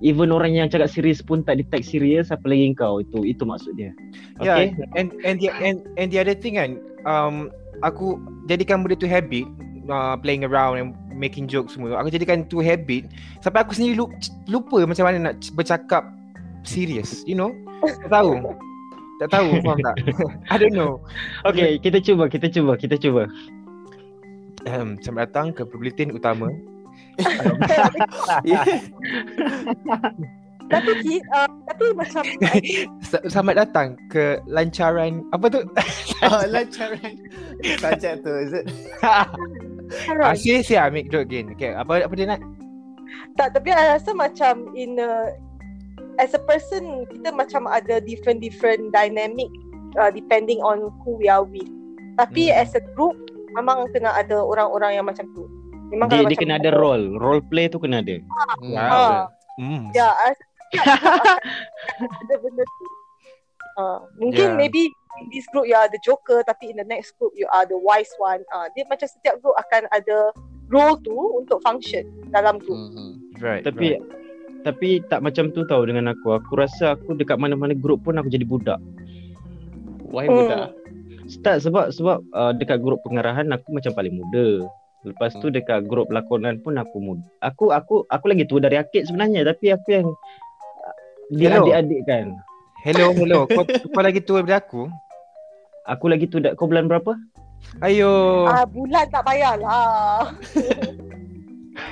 Even orang yang cakap serius pun tak di take serious Apalagi kau itu Itu maksud dia Yeah, Okay and and the and and the other thing kan, um, aku jadikan benda tu habit, uh, playing around and making jokes semua. Aku jadikan tu habit sampai aku sendiri lupa, lupa macam mana nak bercakap serious, you know? Tak tahu. tak tahu, faham tak? I don't know. Okay kita cuba Kita cuba Kita cuba Um, selamat datang ke Bulletin Utama. Tapi Ki, uh, tapi macam Selamat datang ke lancaran apa tu? Oh, lancaran subject tu, is it? ah, alright. say say I make joke again. Okay, apa apa dia nak? Tak, tapi I rasa macam in a, as a person kita macam ada different different dynamic uh, depending on who we are with. Tapi Hmm. as a group memang kena ada orang-orang yang macam tu. Memang Dia, kalau dia kena ada role. Role play tu kena ada. Hmm, Wow. betul. Hmm. Ya, group akan ada benda tu. Uh, mungkin Yeah. maybe in this group you are the joker tapi in the next group you are the wise one. Uh, dia macam setiap group akan ada role tu untuk function dalam group. Mhm. Right. Tapi right. tapi tak macam tu tau dengan aku. Aku rasa aku dekat mana-mana grup pun aku jadi budak. Why Hmm. budak? Start sebab sebab uh, dekat grup pengarahan aku macam paling muda. Lepas tu Hmm. dekat grup lakonan pun aku muda. Aku aku aku lagi tua dari Akid sebenarnya tapi aku yang uh, dia Hello. adik-adik kan. Hello, hello. Kau, kau lagi tua daripada aku? Aku lagi tua kau bulan berapa? Ayo. Ah bulan tak payahlah.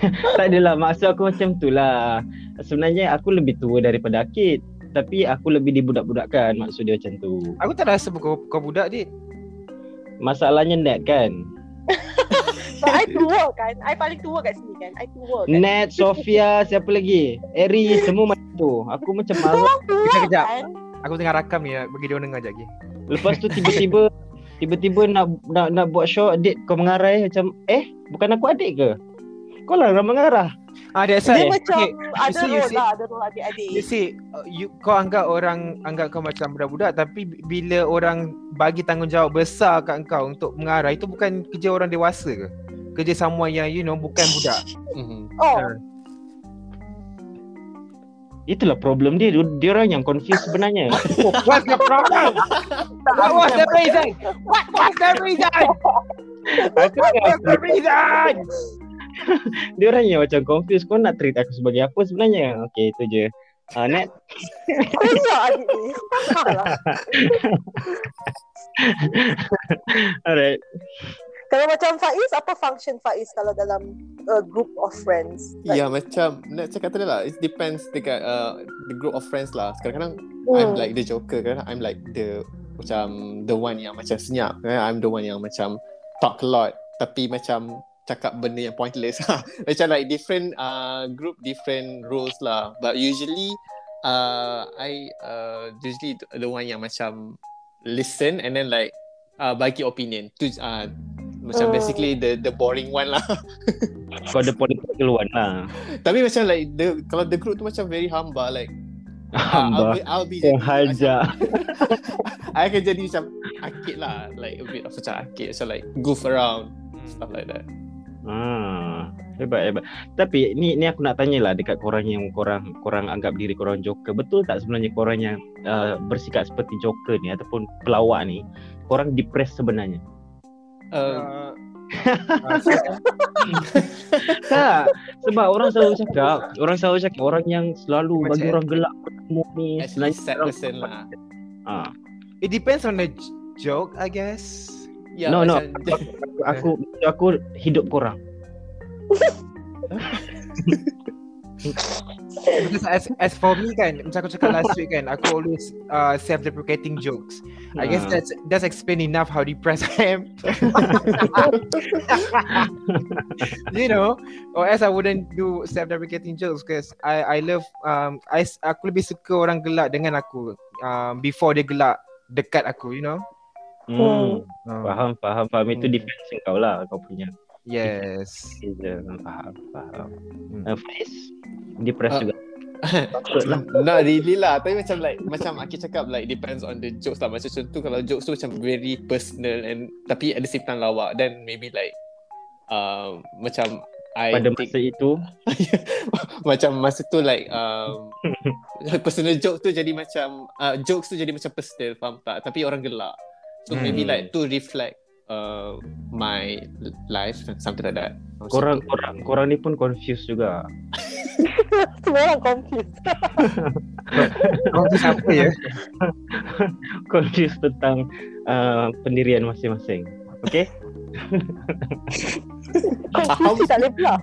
tak adalah maksud aku macam tu lah. Sebenarnya aku lebih tua daripada Akid tapi aku lebih dibudak-budakkan maksud dia macam tu. Aku tak rasa kau, kau budak, Dit. Masalahnya net kan. But I tua kan. I paling tua kat sini kan. I tua kan. Net, Sofia, siapa lagi? Eri, semua macam tu. Aku macam tua Kejap, kejap. kan. Aku tengah rakam ni. Bagi dia orang dengar sekejap lagi. Lepas tu tiba-tiba tiba-tiba nak nak nak buat show adik kau mengarai macam eh bukan aku adik ke? Kau lah yang mengarah. Ah, that's Dia why. macam Okay. ada see, role see. lah. Ada role adik-adik. You see, uh, you, kau anggap orang anggap kau macam budak-budak tapi bi- bila orang bagi tanggungjawab besar kat kau untuk mengarah itu bukan kerja orang dewasa ke? Kerja someone yang you know bukan budak. Mhm. Oh, Itulah problem dia. Dia, dia orang yang confused sebenarnya. What's the problem? What was the reason? What was the reason? What was the reason? dia orang yang macam confused. Kau nak treat aku sebagai apa sebenarnya? Okay, itu je. Uh, net, Banyak adik ni. Salah. alright. Kalau macam Faiz, apa function Faiz kalau dalam a group of friends? Like, Ya macam nak cakap tadi lah. It depends dekat uh, The group of friends lah. Kadang-kadang I'm hmm. like the joker. Kadang I'm like the Macam The one yang macam senyap. Kadang I'm the one yang macam Talk a lot. Tapi macam Cakap benda yang pointless. Macam like different uh, Group different roles lah. But usually uh, I uh, Usually the one yang macam Listen and then like uh, Bagi opinion. Tu uh, Macam Hmm. basically The the boring one lah Kau ada political one lah. Tapi macam like the kalau the group tu macam very hamba like Hamba. I'll be, I'll be Yang macam, I akan jadi macam akid lah like a bit of macam akid so like goof around stuff like that. Ah, hebat hebat. Tapi ni ni aku nak tanya lah dekat korang yang korang korang anggap diri korang joker. Betul tak sebenarnya korang yang uh, bersikap seperti joker ni ataupun pelawak ni, korang depressed sebenarnya? Uh, Uh, uh, tak, sebab orang selalu cakap, orang selalu cakap orang yang selalu bagi Macam- orang gelak bertemu ni actually sebenarnya sad orang- person lah. Ah, It depends on the j- joke, I guess. Yeah, No, no. macam, aku aku hidup korang. Because as as for me kan, macam aku cakap last week kan, aku always uh, self-deprecating jokes. I guess Ah. that's that's explain enough how depressed I am. you know, or else I wouldn't do self-deprecating jokes because I I love um I aku lebih suka orang gelak dengan aku um before dia gelak dekat aku, you know. Hmm. Uh, Faham, faham, faham. Itu Hmm. defense kau lah kau punya. Yes. Faham, faham. Hmm. Uh, Faiz, depressed Ah. juga. Lah. Not really lah Tapi macam like Macam Aki cakap like Depends on the jokes lah Macam contoh Kalau jokes tu macam Very personal And Tapi at the same time lawak Then maybe like uh, Macam I Pada take- masa itu, macam masa tu like um, personal joke tu jadi macam uh, jokes tu jadi macam personal faham tak tapi orang gelak so Hmm. maybe like to reflect uh, my life something like that Macam korang tu. korang korang ni pun confused juga. Semua orang confused. Tu siapa ya? confused tentang uh, pendirian masing-masing. Okay? Confused tak boleh pula.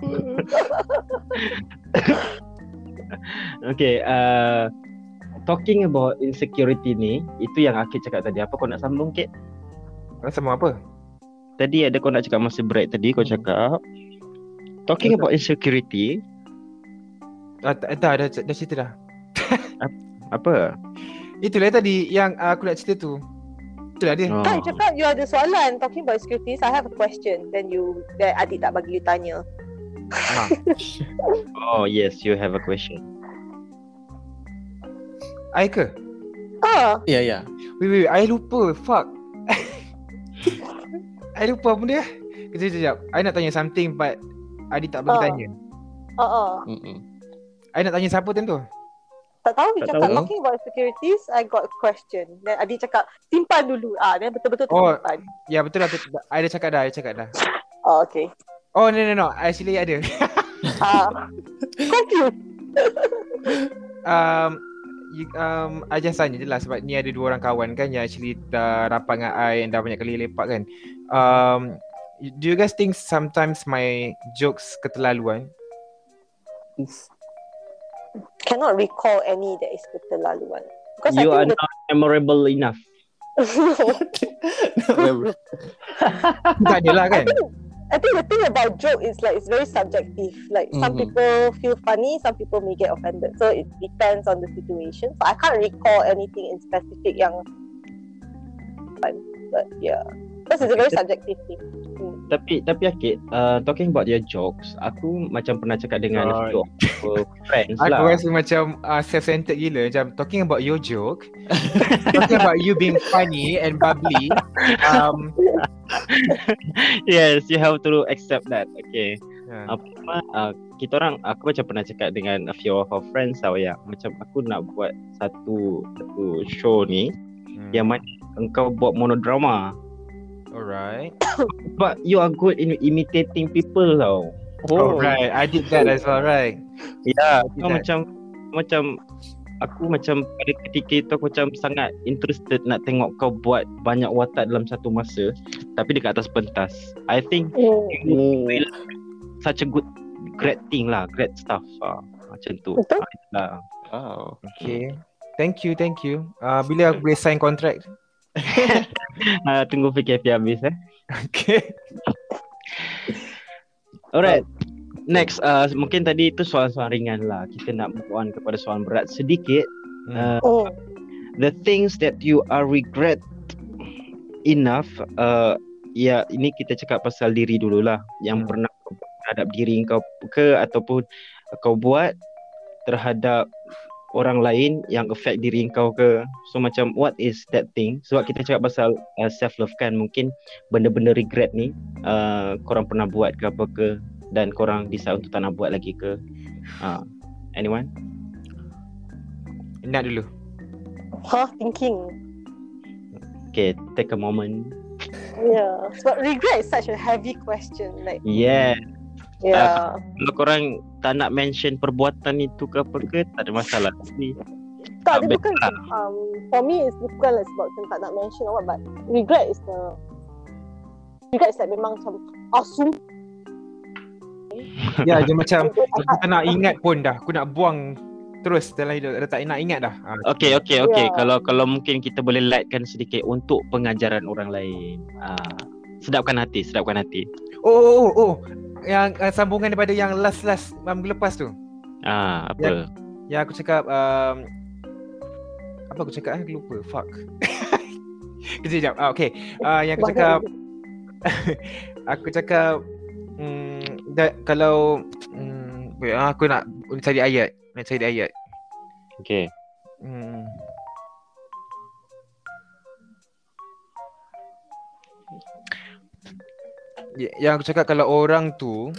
Okay. Uh, talking about insecurity ni, itu yang Akid cakap tadi. Apa kau nak sambung, Kid? Kau sama apa? Tadi ada kau nak cakap masa break tadi, kau cakap. Talking about insecurity, Ah, tak, dah, dah, dah cerita dah. apa? Itulah tadi yang uh, aku nak cerita tu. Itulah dia. Oh. Kan cakap you ada soalan talking about insecurities. I have a question. Then you, then adik tak bagi you tanya. Ha. Oh yes, you have a question. I ke? Ah, Ya, ya. Wait, wait, wait. I lupa. Fuck. I lupa apa dia? Kejap, kejap. I nak tanya something but Adi tak bagi Ah. tanya. ah, ah. Mm-mm. I nak tanya siapa tentu? Tak tahu dia Tak cakap tahu. talking about securities, I got a question. Then Adi cakap simpan dulu. Ah, then betul-betul Oh. tersimpan. Ya betul lah. tu- I dah cakap dah, I cakap dah. Oh, okay. Oh no no no, actually ada. Ah, confused. um, you, um, I just tanya je lah sebab ni ada dua orang kawan kan yang actually dah rapat dengan I and dah banyak kali lepak kan. Um, do you guys think sometimes my jokes keterlaluan? Cannot recall any that is keterlaluan. Because you I are think not memorable enough. the, Tak ada lah kan? I think the thing about joke is like it's very subjective. Like some Mhm. people feel funny, some people may get offended. So it depends on the situation. So I can't recall anything in specific yang fun. But yeah. Because it's a very subjective thing. Hmm. Tapi tapi Akid, uh, talking about your jokes, aku macam pernah cakap dengan Ah. few of our friends Aku lah. rasa macam uh, self-centered gila Macam talking about your joke Talking about you being funny and bubbly um, yes, you have to accept that. Okay. uh, Apa nama, uh, kita orang aku macam pernah cakap dengan a few of our friends tau ya. Macam aku nak buat satu satu show ni hmm. yang mana engkau buat monodrama. Alright But you are good in imitating people tau. Oh. Alright I did that as well right Ya, Did kau that. macam macam aku macam pada ketika itu aku macam sangat interested nak tengok kau buat banyak watak dalam satu masa tapi dekat atas pentas. I think Hmm. will such a good great thing lah, great stuff. Ah, macam tu. Betul. Ah, itulah. Wow. Okay Thank you thank you uh, Bila aku boleh sign contract Ah, tunggu PKP habis eh. Okay Alright. Next, uh, mungkin tadi itu soalan-soalan ringan lah. Kita nak move on kepada soalan berat sedikit. Hmm. Uh, Hmm. the things that you are regret enough uh, ya ini kita cakap pasal diri dululah yang Hmm. pernah terhadap diri kau ke ataupun kau buat terhadap orang lain yang affect diri kau ke so macam what is that thing sebab kita cakap pasal uh, self love kan mungkin benda-benda regret ni uh, korang pernah buat ke apa ke dan korang decide untuk tak nak buat lagi ke uh, anyone Nak dulu Huh, thinking. okay take a moment Yeah. Sebab regret is such a heavy question. Like, yeah yeah. kalau korang tak nak mention perbuatan itu ke apa ke tak ada masalah ni tak, tak dia bukan lah. um, for me it's bukan lah sebab macam tak nak mention or what but regret is the regret is like memang macam ah sumpah Ya dia macam Aku tak nak ingat pun dah Aku nak buang Terus dalam hidup Dah tak nak ingat dah ha. Okey okey okey Ya. kalau kalau mungkin kita boleh lightkan sedikit untuk pengajaran orang lain. Ah sedapkan hati, sedapkan hati. Oh oh oh, oh. Yang uh, sambungan daripada yang last-last Minggu lepas tu. Ah apa? Yang aku cakap um, Apa aku cakap eh? Aku lupa. Fuck. Kejap kejap ah, Okay. Uh, Yang aku cakap Aku cakap mm, da, Kalau mm, Aku nak cari ayat. Nak cari ayat. Okey. hmm. Yang aku cakap Kalau orang tu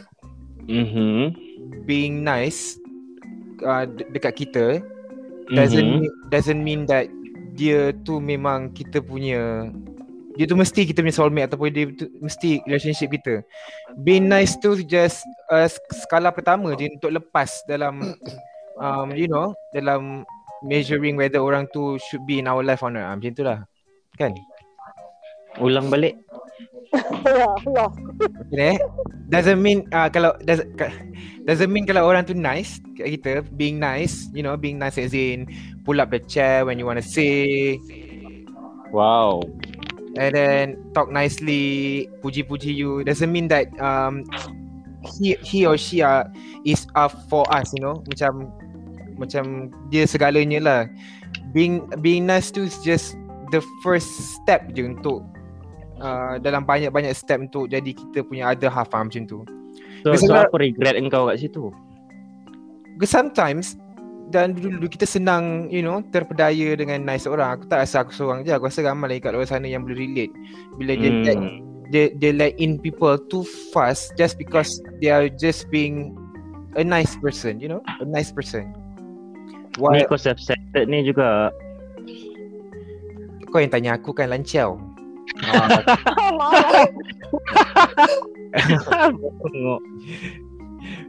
Mhm. Being nice uh, de- Dekat kita doesn't Mhm. mean, doesn't mean that dia tu memang kita punya dia tu mesti kita punya soulmate ataupun dia tu mesti relationship kita. Being nice tu just uh, skala pertama je untuk lepas dalam um, you know dalam measuring whether orang tu should be in our life or not. Ah, Macam tu lah. Kan? Ulang balik. Yeah, yeah. Okay, eh? Doesn't mean uh, kalau does, ka- doesn't mean kalau orang tu nice kat kita being nice, you know, being nice as in pull up the chair when you want to say Wow. and then talk nicely, puji-puji you doesn't mean that um he he or she are is up for us, you know. Macam macam dia segalanya lah. Being being nice tu is just the first step je untuk uh, dalam banyak-banyak step untuk jadi kita punya other half ah, macam tu. So, so apa regret engkau kat situ? Because sometimes dan dulu kita senang you know terpedaya dengan nice orang aku tak rasa aku seorang je aku rasa ramai lagi kat luar sana yang boleh relate bila dia let, Hmm. they, they let in people too fast just because they are just being a nice person you know a nice person Ni why kau self-centered ni juga. kau yang tanya aku kan lancau.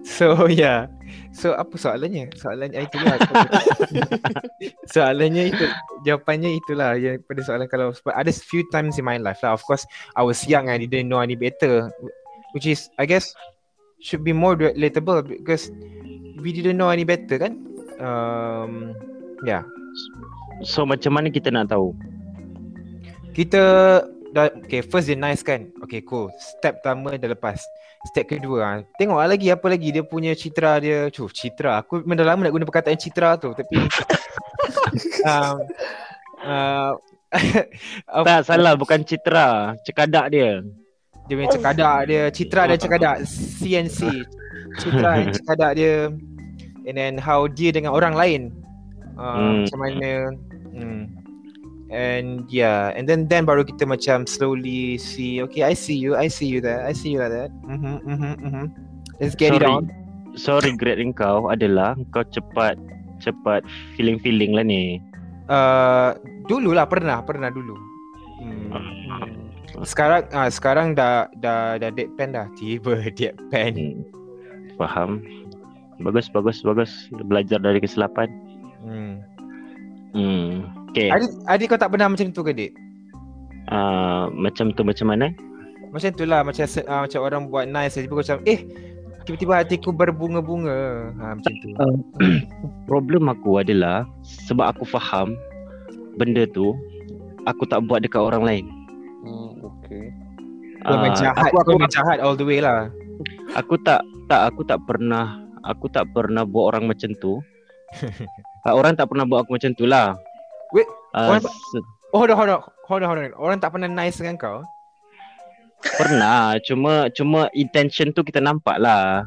So yeah. So apa soalannya? Soalannya itulah. soalannya itu jawapannya itulah yang pada soalan kalau ada few times in my life lah. Of course I was young I didn't know any better which is I guess should be more relatable because we didn't know any better kan. Um yeah. So macam mana kita nak tahu? Kita dah okay first dia nice kan. Okay cool. Step pertama dah lepas. Step kedua ah, Tengok lagi apa lagi dia punya citra dia. Cuh, citra. Aku memang dah lama nak guna perkataan citra tu tapi um, uh, Tak salah bukan citra, cekadak dia. dia punya cekadak dia, citra dan cekadak CNC. Citra dan cekadak dia and then how dia dengan orang lain. Uh, Hmm. macam mana hmm. And yeah, and then then baru kita macam slowly see, okay, I see you, I see you there, I see you like that. Mhm, mhm, mhm. Let's get it Sorry. on. So regret engkau adalah kau cepat cepat feeling-feeling lah ni. Uh, dulu lah pernah, pernah dulu. Hmm. Sekarang ah sekarang dah dah dah deadpan dah. Tiba deadpan. Hmm. Faham. Bagus bagus bagus belajar dari kesilapan. Hmm. Hmm. Okay. Adik, adik kau tak pernah macam tu ke, Dik? Uh, macam tu macam mana? Macam tu lah macam ah, macam orang buat nice tiba kau macam eh tiba-tiba hatiku berbunga-bunga. Ha macam tu. Uh, problem aku adalah sebab aku faham benda tu aku tak buat dekat orang lain. Hmm, okay. Kau memang Ah, jahat, aku, aku, memang jahat all the way lah. aku tak tak aku tak pernah aku tak pernah buat orang macam tu. uh, orang tak pernah buat aku macam tu lah. Wait, Uh, orang- se- Oh, hold on, hold on, hold on, hold on. Orang tak pernah nice dengan kau? pernah cuma cuma intention tu kita nampak lah.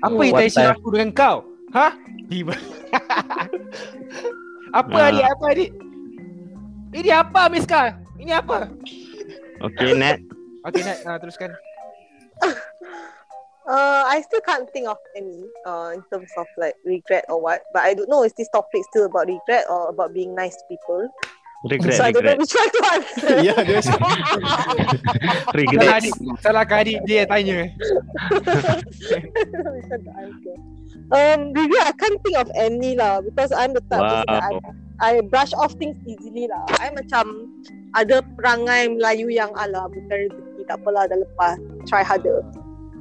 Apa What intention time? aku dengan kau? Ha? Tiba. apa Ah. adik? Apa adik? Ini apa Miska? Ini apa? Okay Nat. Okay, Nat, uh, teruskan. Uh, I still can't think of any uh, in terms of like regret or what. But I don't know is this topic still about regret or about being nice to people. Regret so I don't know regret. which one to answer. Ya, dia Salah Regret. adik, salah ke adik dia tanya. Um, regret I can't think of any lah because I'm the type person that I, Wow. I brush off things easily lah. I macam ada perangai Melayu yang ala bukan rezeki tak apalah dah lepas try harder.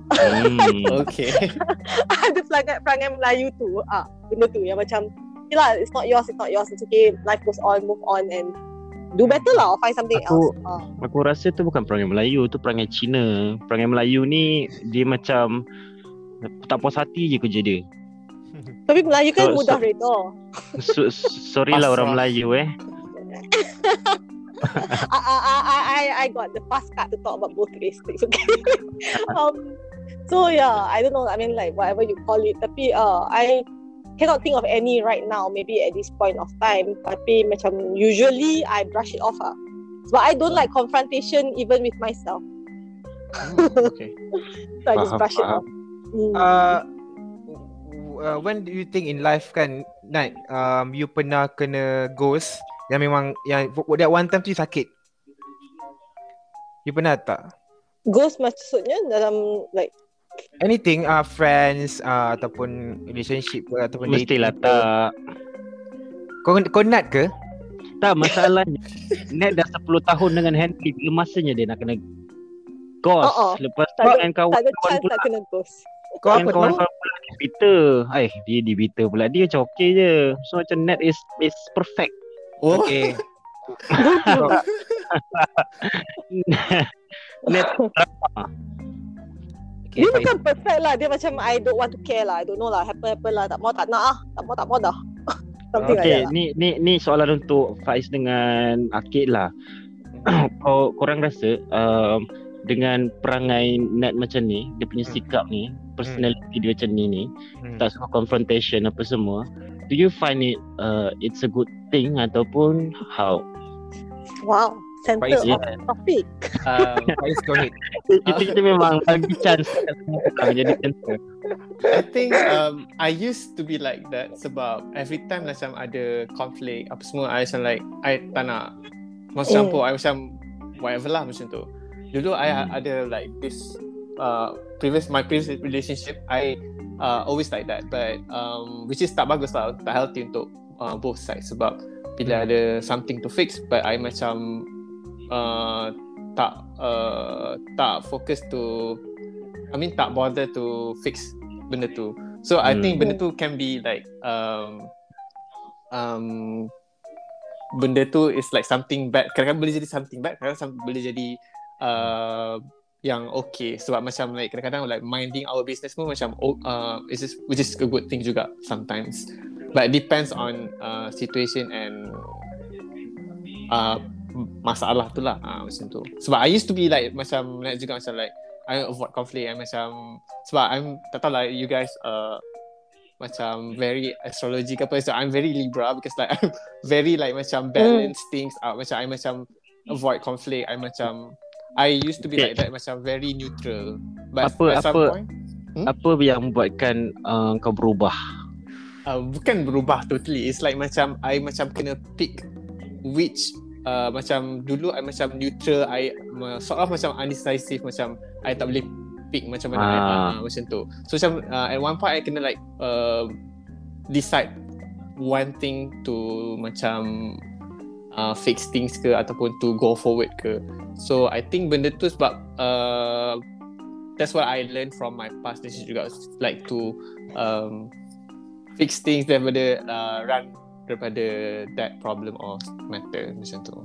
Hmm. Okay. ada perangai, perangai Melayu tu ah benda tu yang macam okay lah it's not yours it's not yours it's okay life goes on move on and do better lah or find something Aku- else ah. Aku rasa tu bukan perangai Melayu, tu perangai Cina. Perangai Melayu ni dia macam tak puas hati je kerja dia. tapi Melayu kan So- mudah so- reda So, sorry lah orang. Melayu eh. I, I, I, I, I got the fast card to talk about both race it's okay um so yeah I don't know I mean like whatever you call it. Tapi uh, I cannot think of any right now maybe at this point of time. Tapi macam usually I brush it off ah. Sebab I don't like confrontation even with myself. Okay. so I just brush it faham. off. Hmm. Uh, uh, when do you think in life kan Nat um, you pernah kena ghost yang memang yang that one time tu you sakit? You pernah tak Ghost maksudnya dalam like anything uh, friends uh, ataupun relationship ke ataupun Mestilah dating ke? tak. kau kau nat ke Tak masalahnya. Net dah 10 tahun dengan Henry. Bila masanya dia nak kena ghost. Oh, oh. Lepas tu tak dengan kawan, tak ada kawan chance pula. nak kena ghost kau apa tu kawan-kawan pula dia bitter. Eh, dia di bitter pula. Dia macam okay je. So macam net is is perfect. Oh, okay net okay Dia bukan perfect lah. Dia macam I don't want to care lah. I don't know lah. Happen happen lah. Tak mau tak nak ah. Tak mau tak mau dah. Something Okay, lah. ni ni ni soalan untuk Faiz dengan Akid lah. kau korang rasa um, dengan perangai Nat macam ni, dia punya sikap ni, personality dia macam ni ni, Hmm. tak suka confrontation apa semua. Do you find it uh, it's a good thing ataupun how? Wow, center Faiz, of yeah. topic. Um, Faiz, go ahead. Kita kita memang bagi chance kat semua orang jadi center. I think um, I used to be like that sebab every time macam ada conflict apa semua I macam like I tak nak masuk Mm. campur I macam whatever lah macam tu dulu I Hmm. ada like this uh, previous my previous relationship I uh, always like that but um, which is tak bagus lah tak healthy untuk uh, both sides sebab bila ada something to fix but I macam uh, tak uh, tak fokus to I mean tak bother to fix benda tu. So I Hmm. think benda tu can be like um um benda tu is like something bad. Kadang-kadang boleh jadi something bad, kadang-kadang boleh jadi uh, yang okay sebab macam like kadang-kadang like minding our business pun macam oh, uh, is just, which is a good thing juga sometimes. But it depends on uh, situation and uh, masalah tu lah uh, macam tu. Sebab I used to be like macam like juga macam like I avoid conflict and macam sebab I'm tak tahu lah you guys uh, macam very astrology ke apa so I'm very Libra because like I'm very like macam balance things out macam I macam avoid conflict I macam I used to be like that macam very neutral but Apa- at some apa- point Hmm? Apa yang membuatkan uh, kau berubah? uh, bukan berubah totally. It's like macam I macam kena pick which uh, macam dulu I macam neutral, I uh, sort of macam undecisive macam I tak boleh pick macam mana I, Ah. uh, macam tu. So macam uh, at one point I kena like uh, decide one thing to macam uh, fix things ke ataupun to go forward ke. So I think benda tu sebab uh, that's what I learned from my past relationship juga like to um, fix things daripada uh, run daripada that problem or matter macam tu.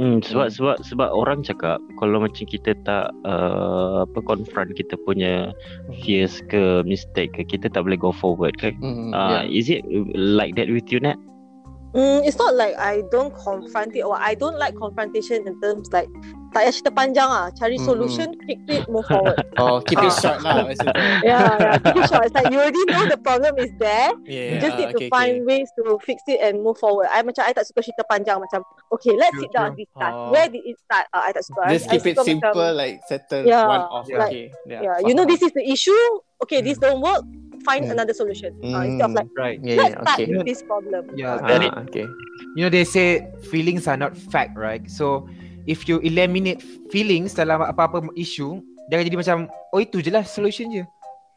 Hmm, sebab Hmm. sebab sebab orang cakap kalau macam kita tak uh, apa confront kita punya fears ke mistake ke kita tak boleh go forward kan. Mm, Uh, yeah. is it like that with you Nat? Mm, it's not like I don't confront it or I don't like confrontation in terms like tak payah cerita panjang ah. Cari Mm, solution, fix it, move forward. Oh, keep it short lah yeah, yeah, keep it short. It's like you already know the problem is there. Yeah, You just need to okay, find okay. ways to fix it and move forward. I macam I tak suka cerita panjang macam okay, let's sit down this start. Oh. Where did it start? Uh, I tak suka. I- Just I keep it suka simple Macam, like settle Yeah, one off. like- okay. yeah, you know this is the issue. Okay, this don't work. Find Mm. another solution. Uh, instead of Mm. like Right. Yeah, let's yeah, start okay. with this problem. Yeah, Uh, Ah, okay. You know they say feelings are not fact, right? So if you eliminate feelings dalam apa-apa issue, dia akan jadi macam oh itu je lah solution je.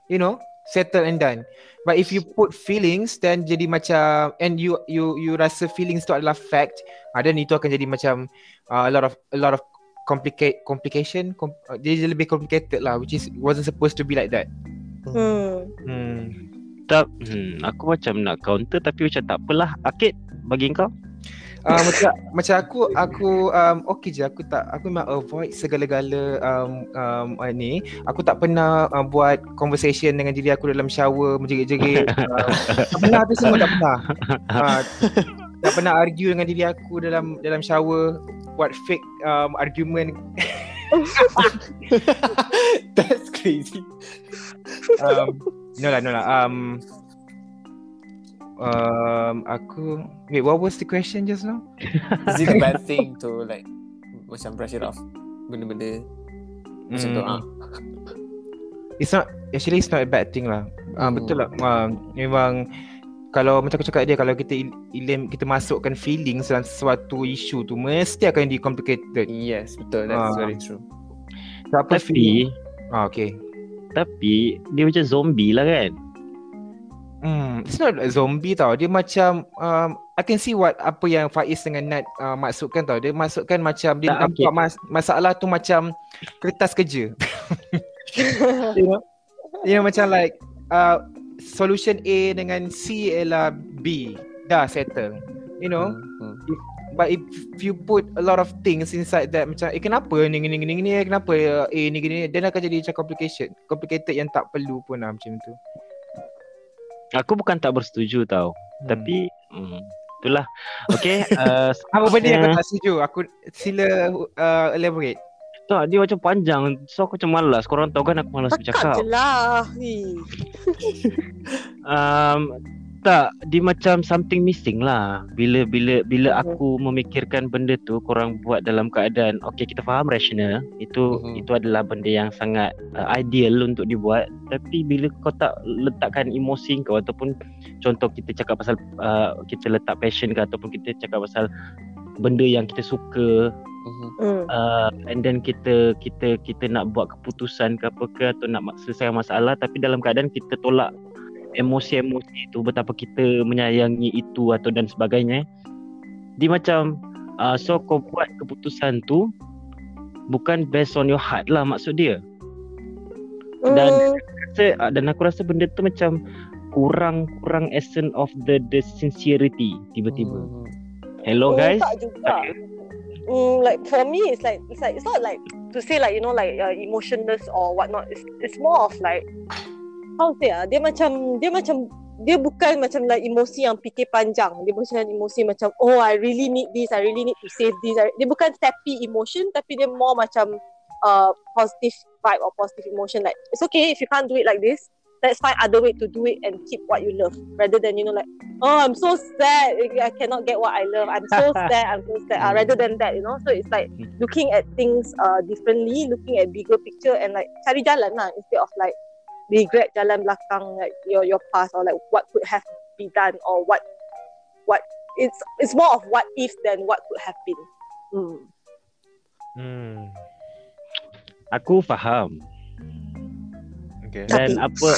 You know, settle and done. But if you put feelings then jadi macam and you you you rasa feelings tu adalah fact, ah, then itu akan jadi macam uh, a lot of a lot of complicate complication com, uh, dia jadi lebih complicated lah which is wasn't supposed to be like that. Hmm. Hmm. Tak, hmm, aku macam nak counter tapi macam tak apalah. Akid bagi kau? Uh, macam macam aku aku um, okay je aku tak aku memang avoid segala-gala um, um, uh, ni aku tak pernah uh, buat conversation dengan diri aku dalam shower menjerit-jerit uh, tak pernah tu semua tak pernah uh, tak pernah argue dengan diri aku dalam dalam shower buat fake um, argument That's crazy. Um, no lah no lah um, um, aku wait what was the question just now Is it a bad thing to like macam brush it off? Benda-benda macam tu Hmm. ah. It's not actually it's not a bad thing lah. Ah Hmm. betul lah. Ah, memang kalau macam aku cakap dia kalau kita il- ilim kita masukkan feelings dalam sesuatu isu tu mesti akan jadi complicated. Yes, betul. That's Ah. very true. Siapa feeling? Tapi Ah okay. Tapi dia macam zombie lah kan. Hmm, it's not a zombie tau. Dia macam um, I can see what apa yang Faiz dengan Nat uh, maksudkan tau. Dia maksudkan macam dia Tak, nampak okay. mas- masalah tu macam kertas kerja. you know? You know macam like uh, solution A dengan C ialah B. Dah settle. You know? Hmm, hmm. But if you put a lot of things inside that macam eh kenapa ni ni ni ni kenapa A ni gini then akan jadi macam complication. Complicated yang tak perlu pun lah macam tu. Aku bukan tak bersetuju tau. Hmm. Tapi hmm, itulah. Okay. uh, apa benda yang kau seterusnya- tak setuju? Aku sila uh, elaborate. Tak, dia macam panjang. So aku macam malas. Korang tahu kan aku malas Cakap bercakap. je lah. Um, tak, dia macam something missing lah. Bila bila bila aku memikirkan benda tu korang buat dalam keadaan okey kita faham rational. Itu Mhm. itu adalah benda yang sangat uh, ideal untuk dibuat. Tapi bila kau tak letakkan emosi kau ataupun contoh kita cakap pasal uh, kita letak passion ke ataupun kita cakap pasal benda yang kita suka Mhm. Hmm. uh, and then kita kita kita nak buat keputusan ke apa ke atau nak selesaikan masalah tapi dalam keadaan kita tolak emosi-emosi itu betapa kita menyayangi itu atau dan sebagainya dia macam uh, so kau buat keputusan tu bukan based on your heart lah maksud dia Dan- Hmm. rasa, uh, dan aku rasa benda tu macam kurang kurang essence of the the sincerity tiba-tiba Hmm. hello Oh, guys tak juga. Mm, like for me, it's like it's like it's not like to say like you know like uh, emotionless or whatnot. It's it's more of like how to say ah, dia macam dia macam dia bukan macam like emosi yang fikir panjang. Dia bukan emosi macam oh I really need this, I really need to save this. Dia bukan happy emotion tapi dia more macam uh, positive vibe or positive emotion. Like it's okay if you can't do it like this. Let's find other way to do it and keep what you love rather than you know like oh I'm so sad I cannot get what I love I'm so sad I'm so sad uh, rather than that you know so it's like looking at things uh, differently looking at bigger picture and like cari jalan lah instead of like regret jalan belakang like your your past or like what could have be done or what what it's it's more of what if than what could have been hmm. Hmm. aku faham Okay. Dan Tapi- apa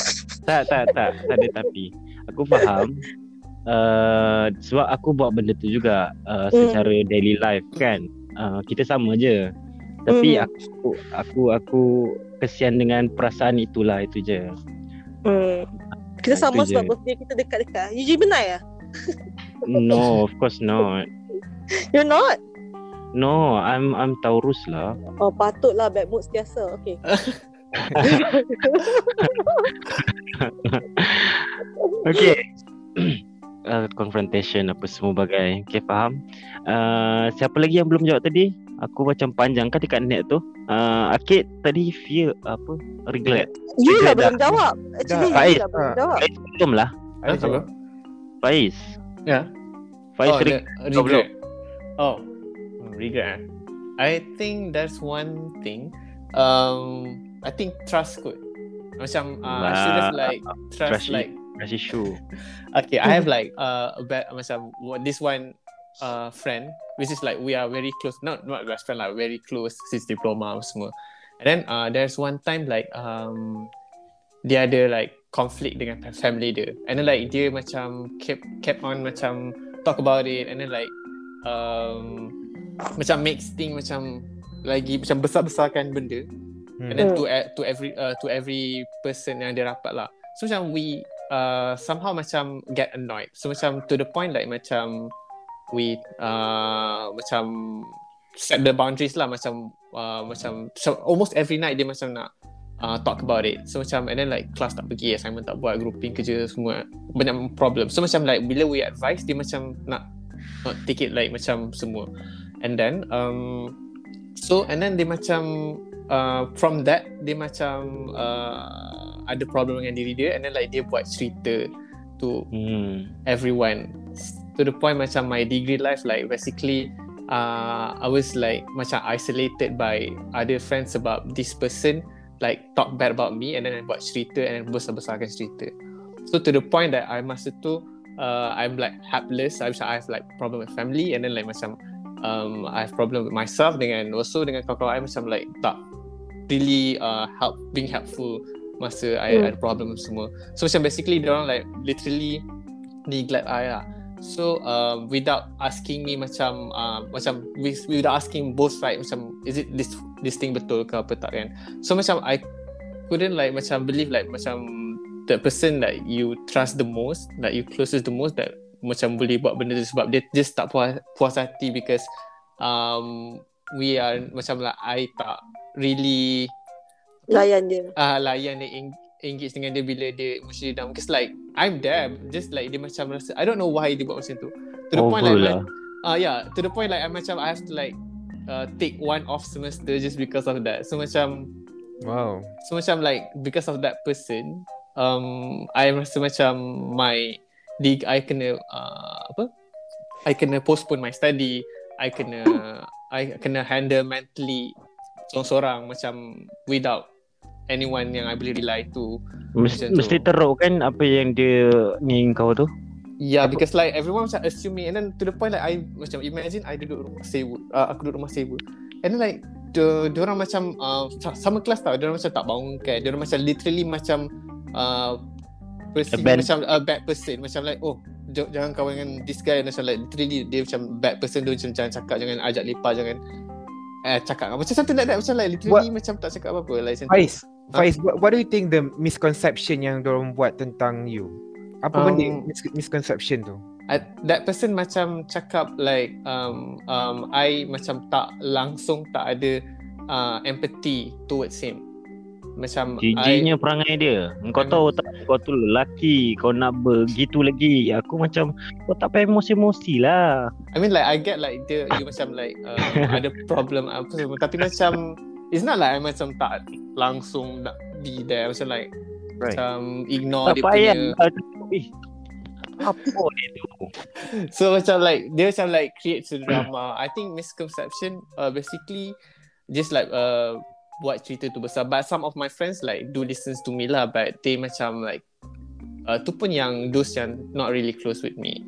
tak tak tak tak ada tapi. Aku faham uh, sebab aku buat benda tu juga uh, secara daily life kan. Uh, kita sama je. Tapi Hmm. aku aku aku kesian dengan perasaan itulah itu je. Hmm. kita Ah, sama itu je. sebab birthday kita dekat-dekat you je benar ya No, of course not. you're not No, I'm I'm Taurus lah. oh patutlah bad mood setiasa okay Okay. uh, confrontation apa semua bagai. Okay, faham. Uh, siapa lagi yang belum jawab tadi? Aku macam panjang kan dekat net tu. Uh, Akid tadi fear apa? Regret. you lah belum jawab actually Dah. lah belum jawab Faiz belum lah. Huh, apa? Faiz. Ya. Faiz oh, regret. the, regret. Oh, regret. eh? I think that's one thing. Um, I think trust kot. Macam uh, I should have Nah, like trust trust like Trust issue. okay. I have like uh, a bad macam what- this one uh friend which is like we are very close. Not not best friend like very close since diploma semua. And then uh, there's one time like um dia ada like conflict dengan family dia. And then like dia macam kept kept on macam talk about it and then like um macam makes thing macam lagi macam besar-besarkan benda Hmm. and then to e- to every uh, to every person yang dia rapat lah. So macam we uh, somehow macam get annoyed. So macam to the point like macam we uh, macam set the boundaries lah macam uh, macam so almost every night dia macam nak uh, talk about it. So macam and then like class tak pergi, assignment tak buat, grouping kerja semua banyak problem. So macam like bila we advise dia macam nak not take it like macam semua. And then um so and then dia macam uh, from that dia macam uh, ada problem dengan diri dia and then like dia buat cerita to Hmm. everyone to the point macam my degree life like basically uh, I was like macam isolated by other friends sebab this person like talk bad about me and then I buat cerita and then besar-besarkan cerita. So to the point that I masa tu uh, I'm like helpless. I, I have like problem with family and then like macam um, I have problem with myself dengan also dengan kawan-kawan I macam like tak really uh, help being helpful masa I Hmm. ada problem semua. So macam basically dia orang like literally neglect I lah so um, without asking me macam uh, macam with, without asking both side macam is it this this thing betul ke apa tak kan? So macam I couldn't like macam believe like macam the person that you trust the most that you closest the most that macam boleh buat benda tu sebab dia just tak puas, puas hati because um, we are macam like I tak really layan dia. Uh, layan dia eng- engage dengan dia bila dia emotionally down because like I'm there just like dia macam rasa I don't know why dia buat macam tu to the point Over like lah. uh, yeah to the point like I macam I have to like uh, take one off semester just because of that. So macam Wow. so macam like because of that person, um, I rasa macam my di I kena uh, apa? I kena postpone my study. I kena I kena handle mentally seorang-seorang macam without anyone yang I boleh rely to. Mesti, tu. mesti teruk kan apa yang dia ni kau tu. Yeah, because like everyone macam assume me and then to the point like I macam imagine I duduk rumah sewa, uh, aku duduk rumah sewa. And then like the orang macam uh, sa- sama kelas tau, orang macam tak bangun kan. Diorang macam literally macam uh, person macam a bad person macam like oh j- jangan kawan dengan this guy macam like literally dia macam bad person dia macam jangan cakap jangan ajak lepak jangan eh cakap macam something like that macam like literally macam tak cakap apa-apa like tu. Faiz, Faiz, what, what do you think the misconception yang dorang buat tentang you? Apa Um, benda mis- misconception tu? I, that person macam cakap like um, um, I macam tak langsung tak ada uh, empathy towards him. Macam Jijinya perangai dia. Kau I'm- tahu tak kau tu lelaki, kau nak begitu lagi. Aku macam kau tak payah emosi-emosi lah. I, I mean like I get like dia you macam like uh, ada problem apa semua tapi macam it's not like I macam tak langsung nak be there macam like Right. macam ignore Tak dia payah. punya Apa dia tu? So macam like dia macam like create a drama. I think misconception uh, basically just like uh, buat cerita tu besar. But some of my friends like do listen to me lah, but they macam like uh, tu pun yang those yang not really close with me.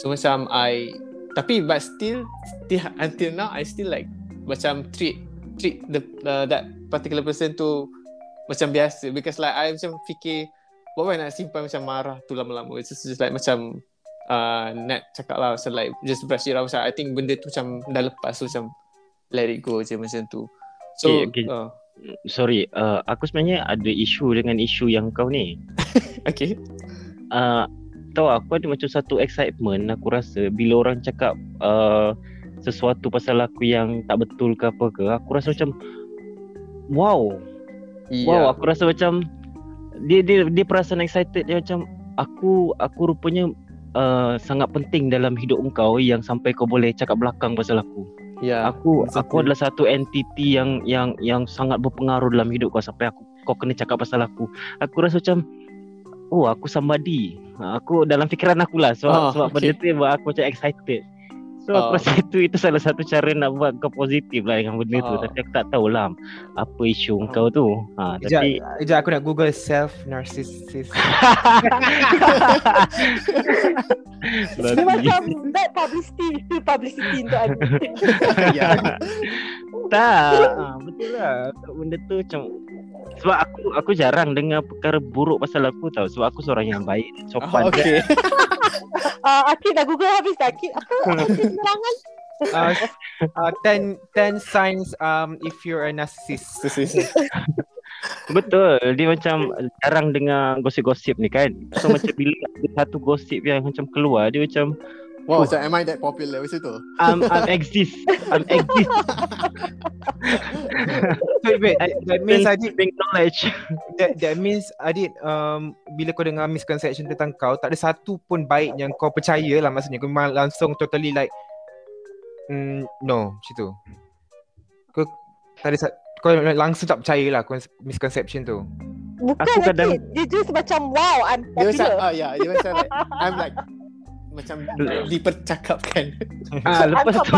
So macam I tapi but still, still until now I still like macam treat treat the uh, that particular person tu macam biasa. Because like I macam fikir buat apa nak simpan macam marah tu lama-lama? It's just, just like macam uh, Nat cakap lah macam like just brush it off macam I think benda tu macam dah lepas so macam let it go je macam tu. So Okay, okay. Uh, Sorry, uh, aku sebenarnya ada isu dengan isu yang kau ni. okay. Uh, tahu aku ada macam satu excitement aku rasa bila orang cakap uh, sesuatu pasal aku yang tak betul ke apa ke aku rasa macam wow yeah. wow aku rasa macam dia dia dia perasaan excited dia macam aku aku rupanya uh, sangat penting dalam hidup engkau yang sampai kau boleh cakap belakang pasal aku yeah. aku exactly. aku adalah satu entiti yang yang yang sangat berpengaruh dalam hidup kau sampai aku kau kena cakap pasal aku aku rasa macam oh aku somebody aku dalam fikiran aku lah sebab Ah, sebab okay. benda tu yang buat aku macam excited so Ah. aku rasa itu itu salah satu cara nak buat kau positif lah dengan benda tu Ah. tapi aku tak tahulah apa isu kau tu ha Sekejap, tapi sekejap aku nak google self narcissist. Dia macam bad publicity Still publicity untuk aku ya. tak ha, betul lah benda tu macam sebab aku aku jarang dengar perkara buruk pasal aku tau. Sebab aku seorang yang baik sopan. Oh, okay uh, Akid dah google habis dah Akid. Apa? Akid penerangan Uh, uh, 10 10 signs um if you're a narcissist. Betul, dia macam jarang dengar gosip-gosip ni kan. So macam bila ada satu gosip yang macam keluar, dia macam wow macam am I that popular macam tu I'm, I'm exist, I'm exist. So wait, that means Adit Being knowledge. that, that means Adit um bila kau dengar misconception tentang kau tak ada satu pun baik yang kau percaya lah maksudnya kau memang langsung totally like mm, no macam tu. Kau tak ada sa- kau langsung tak percaya lah kau misconception tu. Bukan Aku kadang- Dia just macam Wow I'm dia macam popular ah yeah dia macam like I'm like macam dipercakapkan Ah, lepas tu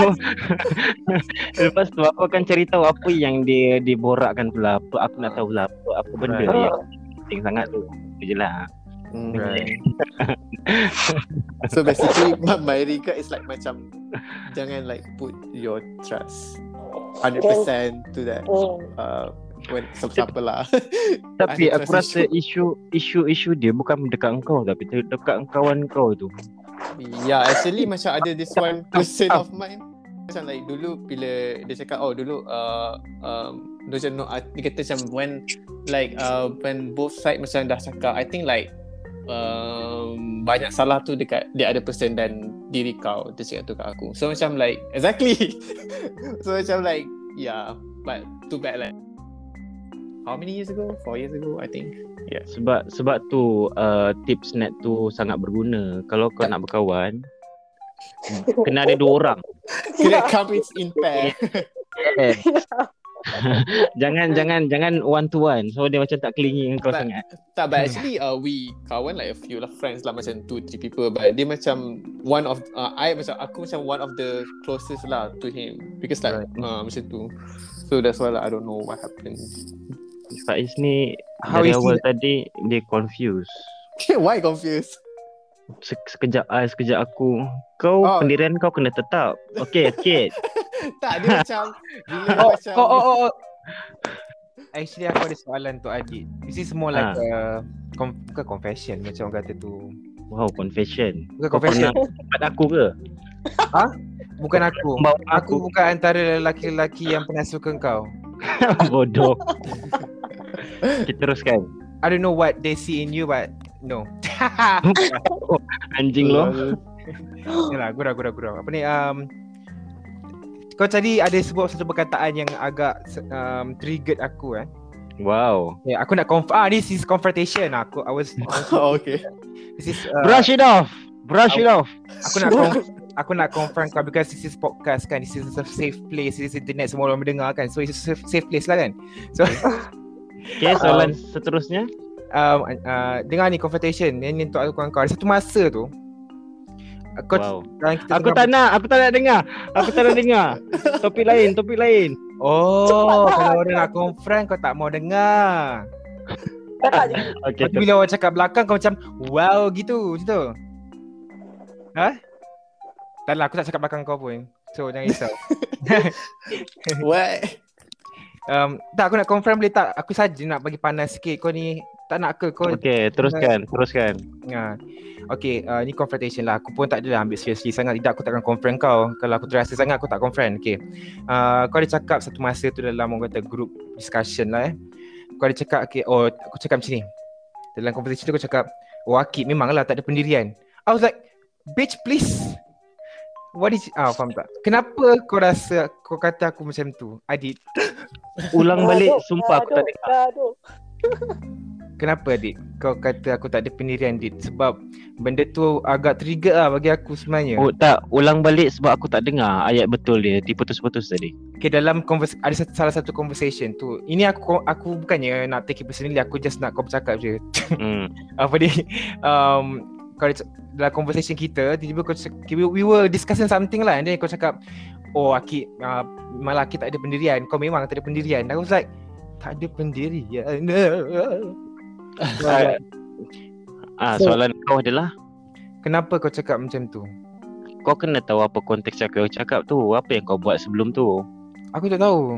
lepas tu aku akan cari tahu apa yang dia diborakkan pula. Apa aku nak tahu lah apa, apa benda Right. yang penting sangat tu. Itu je lah. Right. so basically my, regard is like macam jangan like put your trust 100% to that Oh. uh, when siapa lah Tapi aku rasa isu isu-isu dia bukan dekat engkau tapi dekat kawan kau tu. Yeah, actually macam ada this one person of mine. Macam like dulu bila dia cakap oh dulu uh, um, dia macam no, dia kata macam when like uh, when both side macam dah cakap I think like um, banyak salah tu dekat the other person dan diri kau dia cakap tu kat aku. So macam like exactly. So macam like yeah but too bad like how many years ago four years ago I think yeah Sebab sebab tu uh, tips net tu sangat berguna. Kalau kau nak berkawan, Kena ada dua orang. Kira comes in pair. Jangan jangan jangan one to one. So dia macam tak clingy dengan kau But- sangat. Tak, but actually uh, we kawan like a few lah friends lah macam two three people but dia macam one of uh, I macam aku macam one of the closest lah to him because like uh, macam tu. So that's why lah I don't know what happened. Faiz ni How dari awal he- tadi dia confused. why confused? Se- sekejap I, sekejap aku. Kau Oh. pendirian kau kena tetap. Okey, okey. tak, dia macam dia Oh, macam oh, oh, oh, oh. Actually aku ada soalan untuk Adit. This is more like Ah. a com- bukan confession macam orang kata tu. Wow, confession. Bukan confession. tempat aku ke? Bukan aku. Aku aku. bukan antara lelaki-lelaki yang pernah suka kau. Bodoh. Kita teruskan. I don't know what they see in you but no. Anjing lo. Yalah, gurau gurau gurau. Apa ni um kau tadi ada sebut satu perkataan yang agak um, triggered aku eh. Wow. Ya, aku nak conf ah this is confrontation. Aku I was, I was oh, okay. this is uh, Brush it off. Brush it off. aku nak conf- aku nak confront kau because this is podcast kan. This is a safe place. This is internet semua orang mendengar kan. So it's a safe, safe place lah kan. So Okay, soalan seterusnya. um, uh, dengar ni confrontation. Yang ni untuk aku kawan kau. Ada satu masa tu kau Wow. Aku tak nak, aku tak nak dengar. Aku tak nak dengar. Topik lain, topik lain. Oh, kalau orang nak confront kau tak mau dengar. Okay, Lepas tu bila orang cakap belakang kau macam wow gitu macam tu. Ha? Tak lah aku tak cakap belakang kau pun. So jangan risau. What? um, tak aku nak confirm boleh tak? Aku saja nak bagi panas sikit. Kau ni tak nak ke kau? Okay, teruskan, teruskan. Ha. Okay, uh, ni confrontation lah. Aku pun tak adalah ambil seriously sangat. Tidak, aku takkan confront kau. Kalau aku terasa sangat, aku tak confront. Okay. Uh, kau ada cakap satu masa tu dalam orang kata group discussion lah eh. Kau ada cakap, okay, oh aku cakap macam ni. Dalam conversation tu kau cakap, oh Akid memanglah tak ada pendirian. I was like, bitch please. What is, ah faham tak? Kenapa kau rasa kau kata aku macam tu? Adit, Ulang balik, Gaduh, sumpah aku tak dengar. kenapa Adit? Kau kata aku tak ada pendirian Adit? Sebab benda tu agak trigger lah bagi aku sebenarnya. Oh tak, ulang balik sebab aku tak dengar ayat betul dia. Diputus-putus tadi. Okay dalam convers- ada satu, salah satu conversation tu Ini aku aku bukannya nak take it personally Aku just nak kau bercakap je Hmm. Apa ni um, kau Dalam conversation kita Tiba-tiba kau cakap, we, we were discussing something lah. And then kau cakap Oh Akid uh, Malah Akid tak ada pendirian. Kau memang tak ada pendirian. I was like Tak ada pendirian. Ah, ah, So- soalan kau adalah? Kenapa kau cakap macam tu? Kau kena tahu apa konteks yang kau cakap tu. Apa yang kau buat sebelum tu. Aku tak tahu.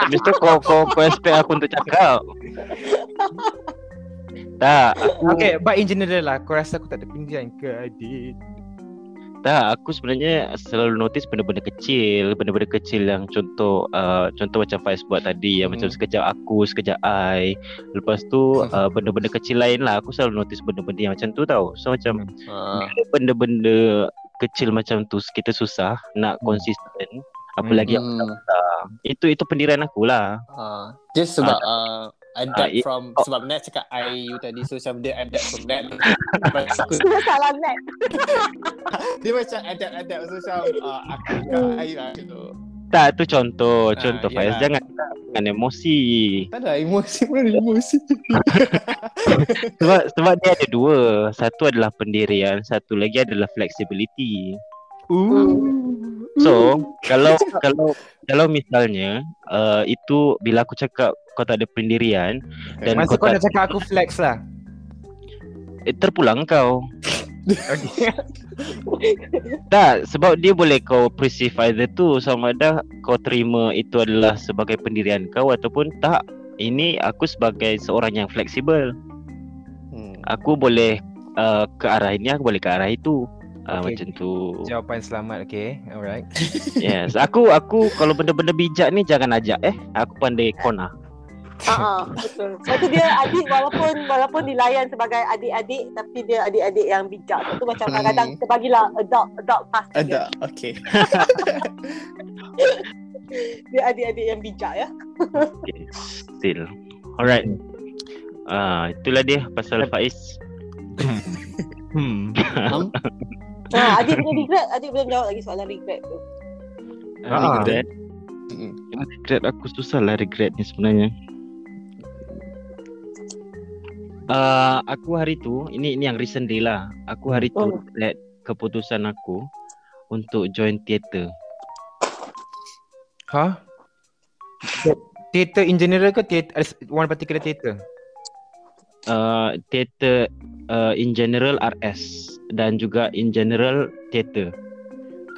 Habis tu kau kau kau expect aku untuk cakap. tak, aku Okay but in general lah Kau rasa aku tak ada pendirian ke Adit tak, aku sebenarnya selalu notice benda-benda kecil, benda-benda kecil yang contoh uh, contoh macam Faiz buat tadi yang Hmm. macam sekejap aku, sekejap I. Lepas tu uh, benda-benda kecil lain lah aku selalu notice benda-benda yang macam tu tau. So macam Uh, benda-benda kecil macam tu kita susah nak Hmm. konsisten apalagi yang hmm, besar. Itu itu pendirian aku lah. uh, just sebab uh, adapt Ah, i- from oh. sebab Nat cakap I you tadi so macam dia adapt from that. Lepas aku, salah net. dia macam adapt adapt so macam uh, aku kat I lah gitu. Tak, tu contoh, Ah, contoh Faiz. yalah. Jangan jangan emosi. Tak ada emosi pun ada emosi. Sebab sebab dia ada dua. Satu adalah pendirian, satu lagi adalah flexibility. So, kalau kalau kalau misalnya uh, itu bila aku cakap kau tak ada pendirian dan Masa kau kau tak nak cakap aku flex lah eh, terpulang kau. Tak, sebab dia boleh kau perceive either tu sama ada kau terima itu adalah sebagai pendirian kau ataupun tak. Ini aku sebagai seorang yang fleksibel. Hmm. Aku boleh uh, ke arah ini, aku boleh ke arah itu. Uh, Okay. Macam tu. Jawapan selamat okay Alright Yes, aku aku kalau benda-benda bijak ni jangan ajak eh. Aku pandai kona. Ah, betul. Sebab tu dia adik walaupun walaupun dilayan sebagai adik-adik tapi dia adik-adik yang bijak. Sebab tu macam kadang-kadang kita bagilah adult adult pass dia. Ada, okay. Dia adik-adik yang bijak ya. Okay. Still. Alright. Ah, itulah dia pasal Faiz. Hmm Um, Ha, Adik punya regret, Adik belum jawab lagi soalan regret tu. Ah, Ah. regret. Mm. Regret aku susah lah regret ni sebenarnya. Uh, aku hari tu, ini ini yang recent day lah. Aku hari tu Oh. regret keputusan aku untuk join teater. Ha? Theater in general ke theater, ada one particular theater? Uh, teater uh, in general RS dan juga in general teater.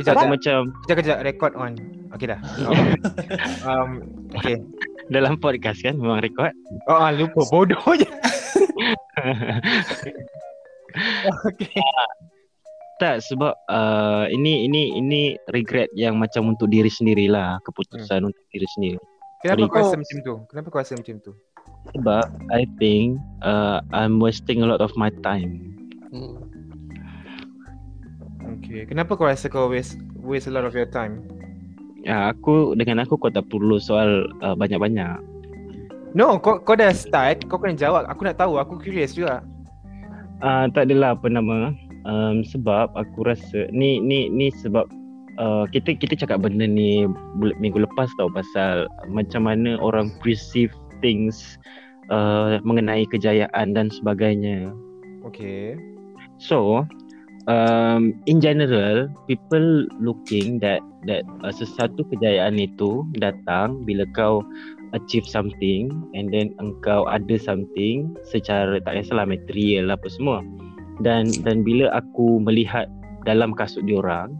Kejap, kejap, macam kejap, kejap, record on. Okay dah. um, okay. dalam podcast kan memang rekod. Oh, ah, lupa. Bodoh je. okay. Tak sebab uh, ini ini ini regret yang macam untuk diri sendirilah keputusan untuk diri sendiri. Kenapa kau Sorry. rasa macam tu? Kenapa kau rasa macam tu? Sebab I think uh, I'm wasting a lot of my time. Mm. Okay. Kenapa kau rasa kau waste waste a lot of your time? Ya, aku dengan aku kau tak perlu soal uh, banyak-banyak. No, kau kau dah start, kau kena jawab. Aku nak tahu, aku curious juga. Uh, tak adalah apa nama um, sebab aku rasa ni ni ni sebab uh, kita kita cakap benda ni minggu lepas tau pasal macam mana orang perceive things uh, mengenai kejayaan dan sebagainya. Okay. So, um, in general, people looking that that uh, sesuatu kejayaan itu datang bila kau achieve something and then engkau ada something secara tak kisahlah material apa semua. Dan dan bila aku melihat dalam kasut diorang,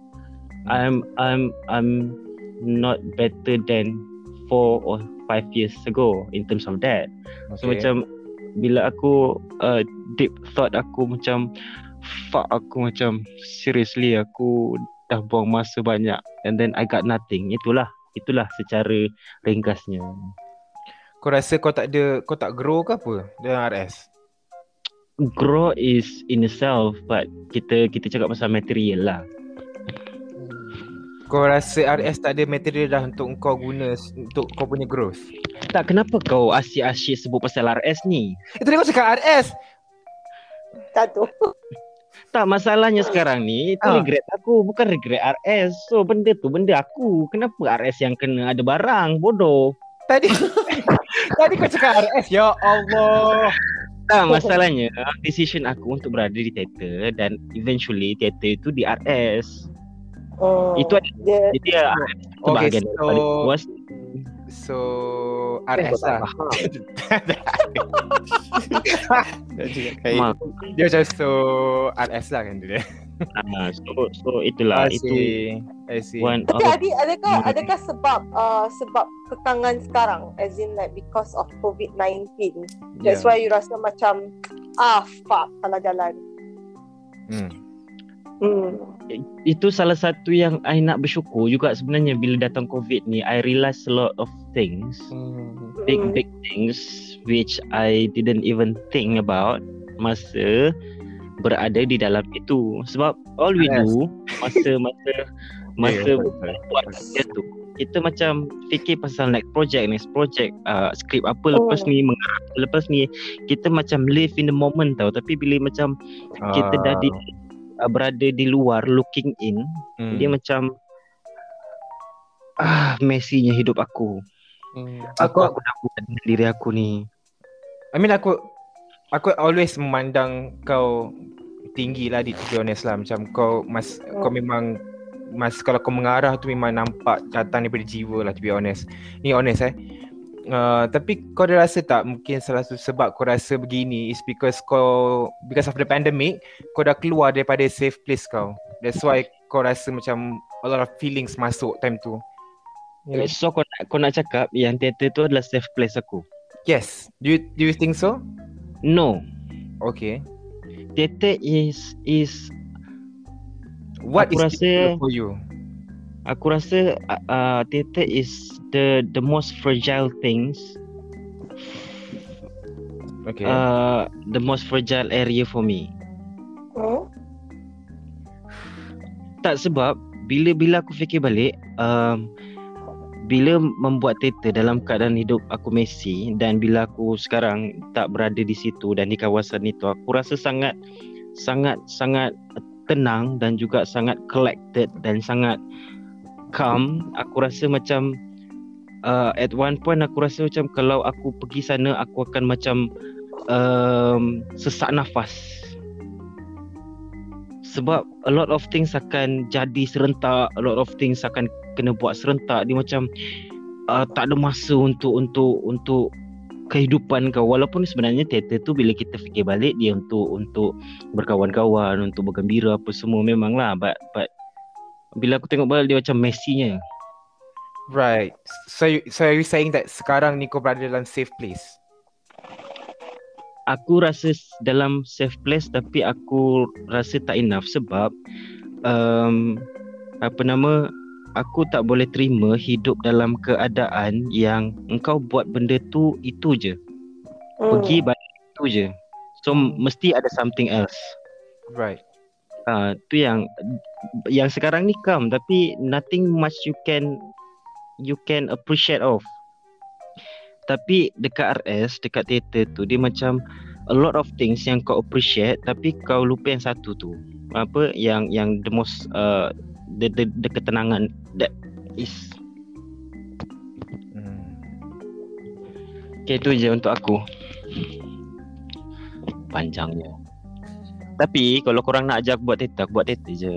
I'm I'm I'm not better than four or five years ago in terms of that. So macam bila aku uh, deep thought aku macam fuck aku macam seriously aku dah buang masa banyak and then I got nothing. Itulah itulah secara ringkasnya. Kau rasa kau tak ada kau tak grow ke apa dalam RS? Grow is in itself but kita kita cakap pasal material lah. Kau rasa RS tak ada material dah untuk kau guna untuk kau punya growth? Tak kenapa kau asyik-asyik sebut pasal RS ni? Eh tadi kau cakap RS. Tak tu. Tak masalahnya sekarang ni itu Ah. regret aku bukan regret RS. So benda tu benda aku. Kenapa RS yang kena ada barang? Bodoh. Tadi Tadi kau cakap RS. Ya Allah. Tak masalahnya decision aku untuk berada di teater dan eventually teater itu di RS. Oh, Itu ada dia jadi uh, itu Okay, bahagian so daripada puas. so RS lah. Dia macam so RS lah kan dia. ah, so so itulah I itu see. I see. one Tapi of adik adakah adakah sebab uh, sebab kekangan sekarang as in like because of COVID-19 that's Yeah. why you rasa macam ah fuck salah jalan. Hmm. Hmm. Itu salah satu yang I nak bersyukur juga sebenarnya bila datang COVID ni I realise a lot of things Mm. big Hmm. big things which I didn't even think about masa berada di dalam itu sebab all we Yes. do masa masa masa Yeah, buat kerja tu kita macam fikir pasal next project next project uh, skrip apa lepas Oh. ni mengarah apa lepas ni kita macam live in the moment tau tapi bila macam kita dah di uh, berada di luar looking in Hmm. dia macam ah messinya hidup aku Mm. aku aku dah buat dengan diri aku ni I mean aku aku always memandang kau tinggi lah di to be honest lah macam kau mas kau memang mas kalau kau mengarah tu memang nampak datang daripada jiwa lah to be honest. Ni honest eh. Uh, tapi kau ada rasa tak mungkin salah satu sebab kau rasa begini is because kau because of the pandemic kau dah keluar daripada safe place kau. That's why kau rasa macam a lot of feelings masuk time tu. Know? so kau nak kau nak cakap yang teater tu adalah safe place aku Yes. Do you do you think so? no Okay. teater is is What Aku is rasa- for you? Aku rasa uh, uh, teater is the the most fragile things Okay. uh, the most fragile area for me Hmm? tak sebab bila bila aku fikir balik um, bila membuat teater dalam keadaan hidup aku messy dan bila aku sekarang tak berada di situ dan di kawasan itu aku rasa sangat sangat sangat tenang dan juga sangat collected dan sangat calm. Aku rasa macam uh, at one point aku rasa macam kalau aku pergi sana aku akan macam um, sesak nafas. Sebab a lot of things akan jadi serentak, a lot of things akan kena buat serentak. Dia macam uh, tak ada masa untuk untuk untuk kehidupan kau walaupun sebenarnya teater tu bila kita fikir balik dia untuk untuk berkawan-kawan untuk bergembira apa semua memanglah but but bila aku tengok balik dia macam messinya Right. So you, so are you saying that sekarang ni kau berada dalam safe place? aku rasa dalam safe place tapi aku rasa tak enough sebab um, apa nama aku tak boleh terima hidup dalam keadaan yang engkau buat benda tu itu je Hmm. pergi balik itu je so mesti ada something else Right. Ah, tu yang yang sekarang ni calm tapi nothing much you can you can appreciate of. Tapi dekat RS, dekat teater tu dia macam a lot of things yang kau appreciate tapi kau lupa yang satu tu. Apa yang yang the most uh, the, the, the ketenangan that is Hmm. Okay tu je untuk aku Panjangnya Tapi kalau korang nak ajak buat teater Aku buat teater je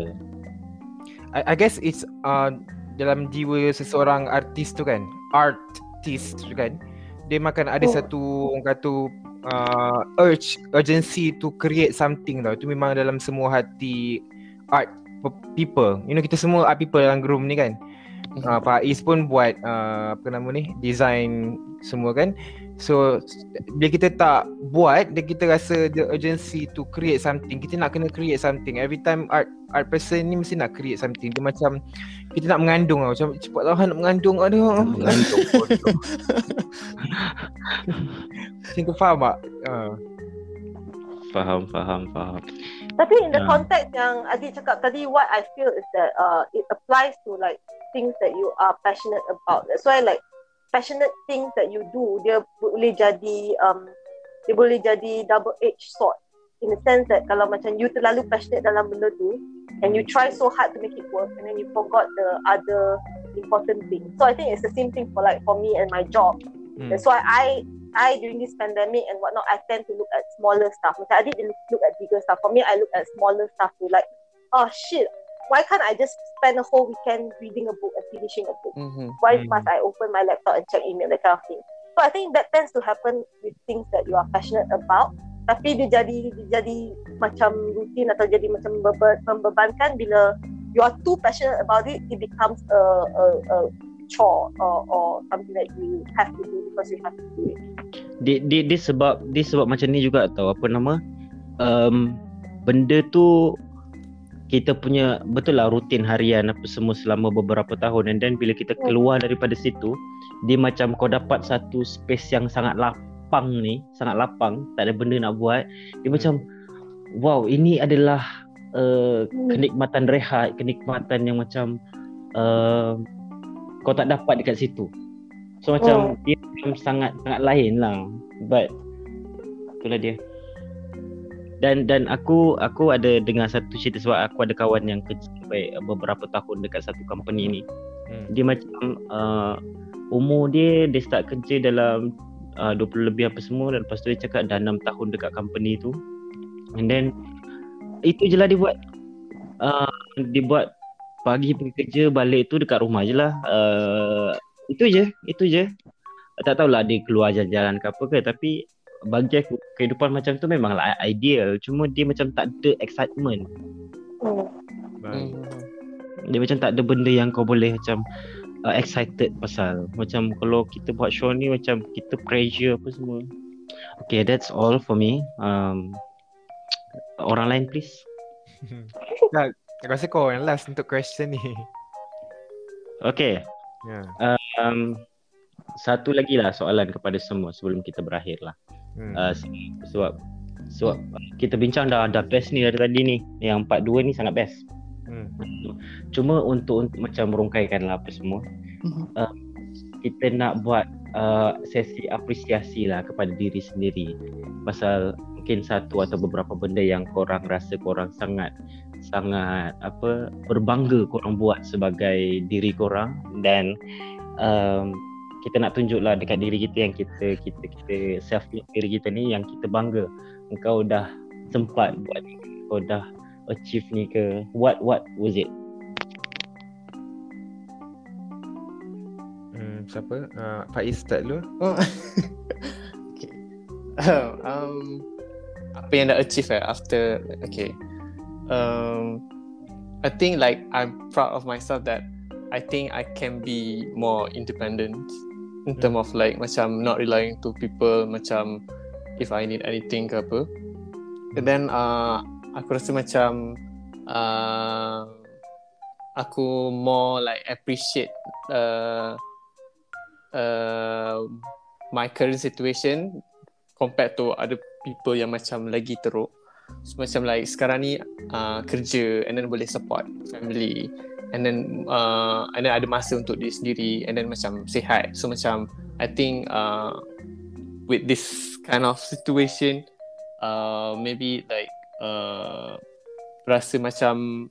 I, I guess it's uh, dalam jiwa seseorang artis tu kan, artist tu kan, dia makan ada Oh. satu orang kata uh, urge, urgency to create something tau. Itu memang dalam semua hati art pe- people. You know kita semua art people dalam room ni kan. Uh, Pak Is pun buat uh, apa nama ni, design semua kan. So bila kita tak buat, dia kita rasa the urgency to create something. Kita nak kena create something. Every time art art person ni mesti nak create something. Dia macam kita nak mengandung tau. Macam cepatlah nak mengandung. Aduh. Mengandung bodoh. Macam kau faham tak? Uh, Faham, faham, faham Tapi in the Ya. context yang Adik cakap tadi, what I feel is that uh, it applies to like things that you are passionate about. That's why like passionate things that you do, dia boleh jadi um, dia boleh jadi double edged sword. In the sense that kalau macam you terlalu passionate dalam benda tu and you try so hard to make it work and then you forgot the other important thing. So I think it's the same thing for like for me and my job. hmm. That's why I I during this pandemic and whatnot, I tend to look at smaller stuff. Macam I did look at bigger stuff. For me, I look at smaller stuff to like, oh shit, why can't I just spend a whole weekend reading a book and finishing a book? Mhm. Why Mm. must I open my laptop and check email that kind of thing? So I think that tends to happen with things that you are passionate about. Tapi dia jadi dia jadi macam rutin atau jadi macam membe- membebankan bila you are too passionate about it, it becomes a a, a chore or, or something that you have to do because you have to do it. dia, dia, dia sebab dia sebab macam ni juga tau apa nama um, benda tu kita punya betul lah rutin harian apa semua selama beberapa tahun. And then bila kita keluar daripada situ dia macam kau dapat satu space yang sangat lapang ni sangat lapang tak ada benda nak buat. Dia macam wow ini adalah uh, kenikmatan rehat kenikmatan yang macam uh, kau tak dapat dekat situ. So macam dia macam sangat sangat lain lah. But itulah dia dan dan aku aku ada dengar satu cerita sebab aku ada kawan yang kerja sampai beberapa tahun dekat satu company ni. Hmm. dia macam uh, umur dia dia start kerja dalam uh, 20 lebih apa semua. Dan lepas tu dia cakap dah 6 tahun dekat company tu. And then itu je lah dia buat. Uh, dia buat pagi pergi kerja balik tu dekat rumah je lah. Uh, itu je itu je. Tak tahulah dia keluar jalan-jalan ke apa ke. Tapi bagi aku kehidupan macam tu memanglah ideal. Cuma dia macam tak ada excitement. Hmm. Dia macam tak ada benda yang kau boleh macam uh, excited pasal. Macam kalau kita buat show ni macam kita pressure apa semua. Okay that's all for me. Um, orang lain please. Tak, aku rasa kau yang last untuk question ni. okay. Ya. um, satu lagi lah soalan kepada semua sebelum kita berakhir lah Hmm. uh, sebab sebab kita bincang dah dah best ni dari tadi ni yang part 2 ni sangat best Hmm. cuma untuk, untuk macam merungkaikan lah apa semua Mhm. uh, kita nak buat uh, sesi apresiasi lah kepada diri sendiri pasal mungkin satu atau beberapa benda yang korang rasa korang sangat sangat apa berbangga korang buat sebagai diri korang dan um, kita nak tunjuklah dekat diri kita yang kita kita kita self diri kita ni yang kita bangga engkau dah sempat buat ni kau dah achieve ni ke what what was it Hmm, siapa? Uh, Faiz start dulu. Oh. okay. um, apa yang dah achieve eh after okay. Um, I think like I'm proud of myself that I think I can be more independent in term of like macam not relying to people macam if I need anything ke apa. And then uh, aku rasa macam uh, aku more like appreciate uh, uh, my current situation compared to other people yang macam lagi teruk. So, macam like sekarang ni uh, kerja and then boleh support family and then uh, and then ada masa untuk diri sendiri and then macam sihat. So macam I think uh, with this kind of situation uh, maybe like uh, rasa macam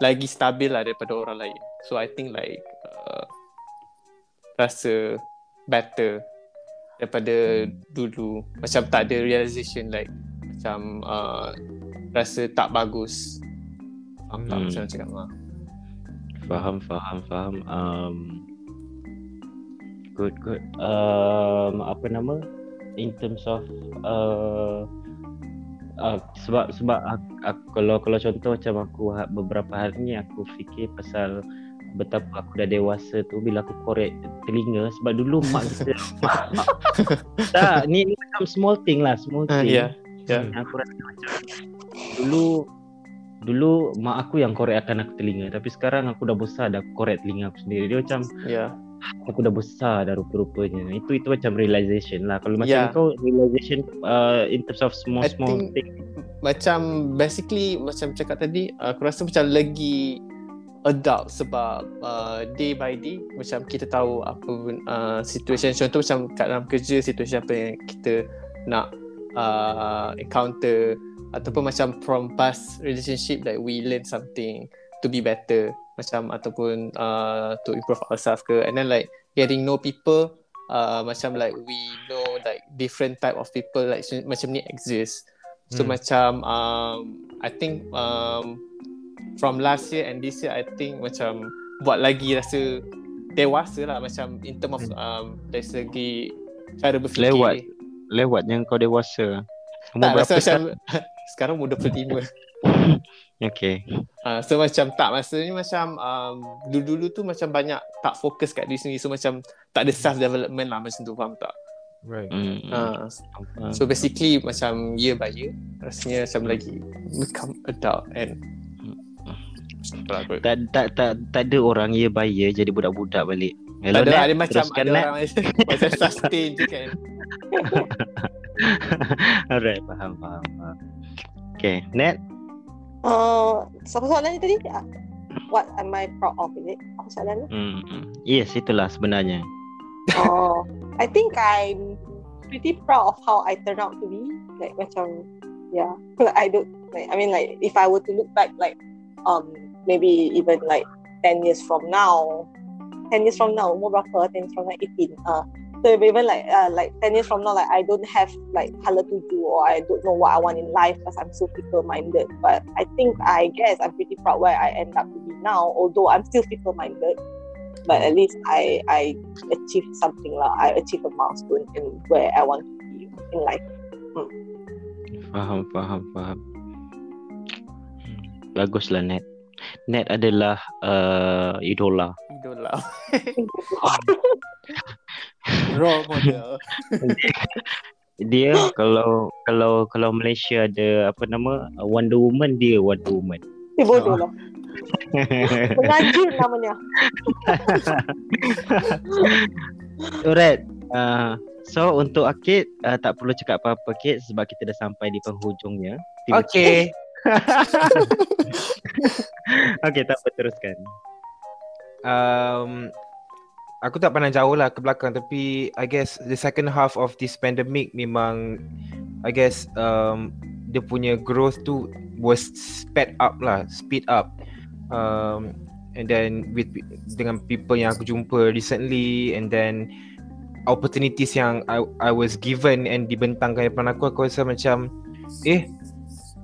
lagi stabil lah daripada orang lain. So I think like uh, rasa better daripada dulu macam tak ada realization like macam uh, rasa tak bagus faham tak Hmm. macam cakap ha. Faham, faham, faham. Um, good, good. Um, apa nama? In terms of uh, uh, sebab sebab aku, aku, kalau kalau contoh macam aku ha- beberapa hari ni aku fikir pasal betapa aku dah dewasa tu bila aku korek telinga sebab dulu mak kita tak ni, ni macam small thing lah small Ah, thing ya. Ya. Hmm, aku rasa macam dulu dulu mak aku yang korek akan aku telinga tapi sekarang aku dah besar dah korek telinga aku sendiri. Dia macam Ya. aku dah besar dah rupa-rupanya. Itu itu macam realization lah. Kalau macam Ya. kau realization uh, in terms of small I small think- thing. macam basically macam cakap tadi uh, aku rasa macam lagi adult sebab uh, day by day macam kita tahu apa uh, situation. Contoh macam kat dalam kerja situation apa yang kita nak uh, encounter ataupun macam from past relationship that we learn something to be better macam ataupun uh, to improve ourselves ke and then like getting know people uh, macam like we know like different type of people like macam ni exist So Hmm. macam um, I think um, from last year and this year I think macam buat lagi rasa dewasa lah macam in term of um, dari segi cara berfikir. Lewat. lewat yang kau dewasa Tak umur rasa berapa macam sekarang umur 25. okay Uh, so macam tak maksudnya macam um, dulu-dulu tu macam banyak tak fokus kat diri sendiri so macam tak ada self development lah macam tu faham tak? Right. Uh, so basically macam year by year rasanya macam lagi become adult and lah tak, tak, tak, tak ada orang year by year jadi budak-budak balik Tak Hello, ada, Nat. ada macam Teruskan, ada orang macam, macam sustain je kan. Alright, faham, faham, faham. Okay, Net. Uh, siapa soalan tadi? Ah, What am I proud of? Is it? Apa soalan ni? Hmm. hmm. Yes, itulah sebenarnya. Oh, I think I'm pretty proud of how I turned out to be. Like macam, yeah. I don't like. I mean, like if I were to look back, like um maybe even like ten years from now, ten years from now, umur berapa? Ten years from now, eighteen. Uh, so even like uh, like ten years from now, like I don't have like color to do or I don't know what I want in life because I'm so fickle minded. But I think I guess I'm pretty proud where I end up to be now. Although I'm still fickle minded, but at least I I achieved something lah. I achieved a milestone in where I want to be in life. Faham, faham, faham. Baguslah Net. Net adalah uh, idola. Idola. Role model. Dia kalau kalau kalau Malaysia ada apa nama Wonder Woman dia Wonder Woman. Si bodoh lah. Mengaji namanya. Alright. Uh, so untuk Akid uh, tak perlu cakap apa-apa Akid sebab kita dah sampai di penghujungnya. Tiba- Okay. okay, tak apa teruskan. um, aku tak pandang jauh lah ke belakang tapi I guess the second half of this pandemic memang I guess um, dia punya growth tu was sped up lah, speed up. Um, and then with dengan people yang aku jumpa recently and then opportunities yang I, I was given and dibentangkan depan aku aku rasa macam eh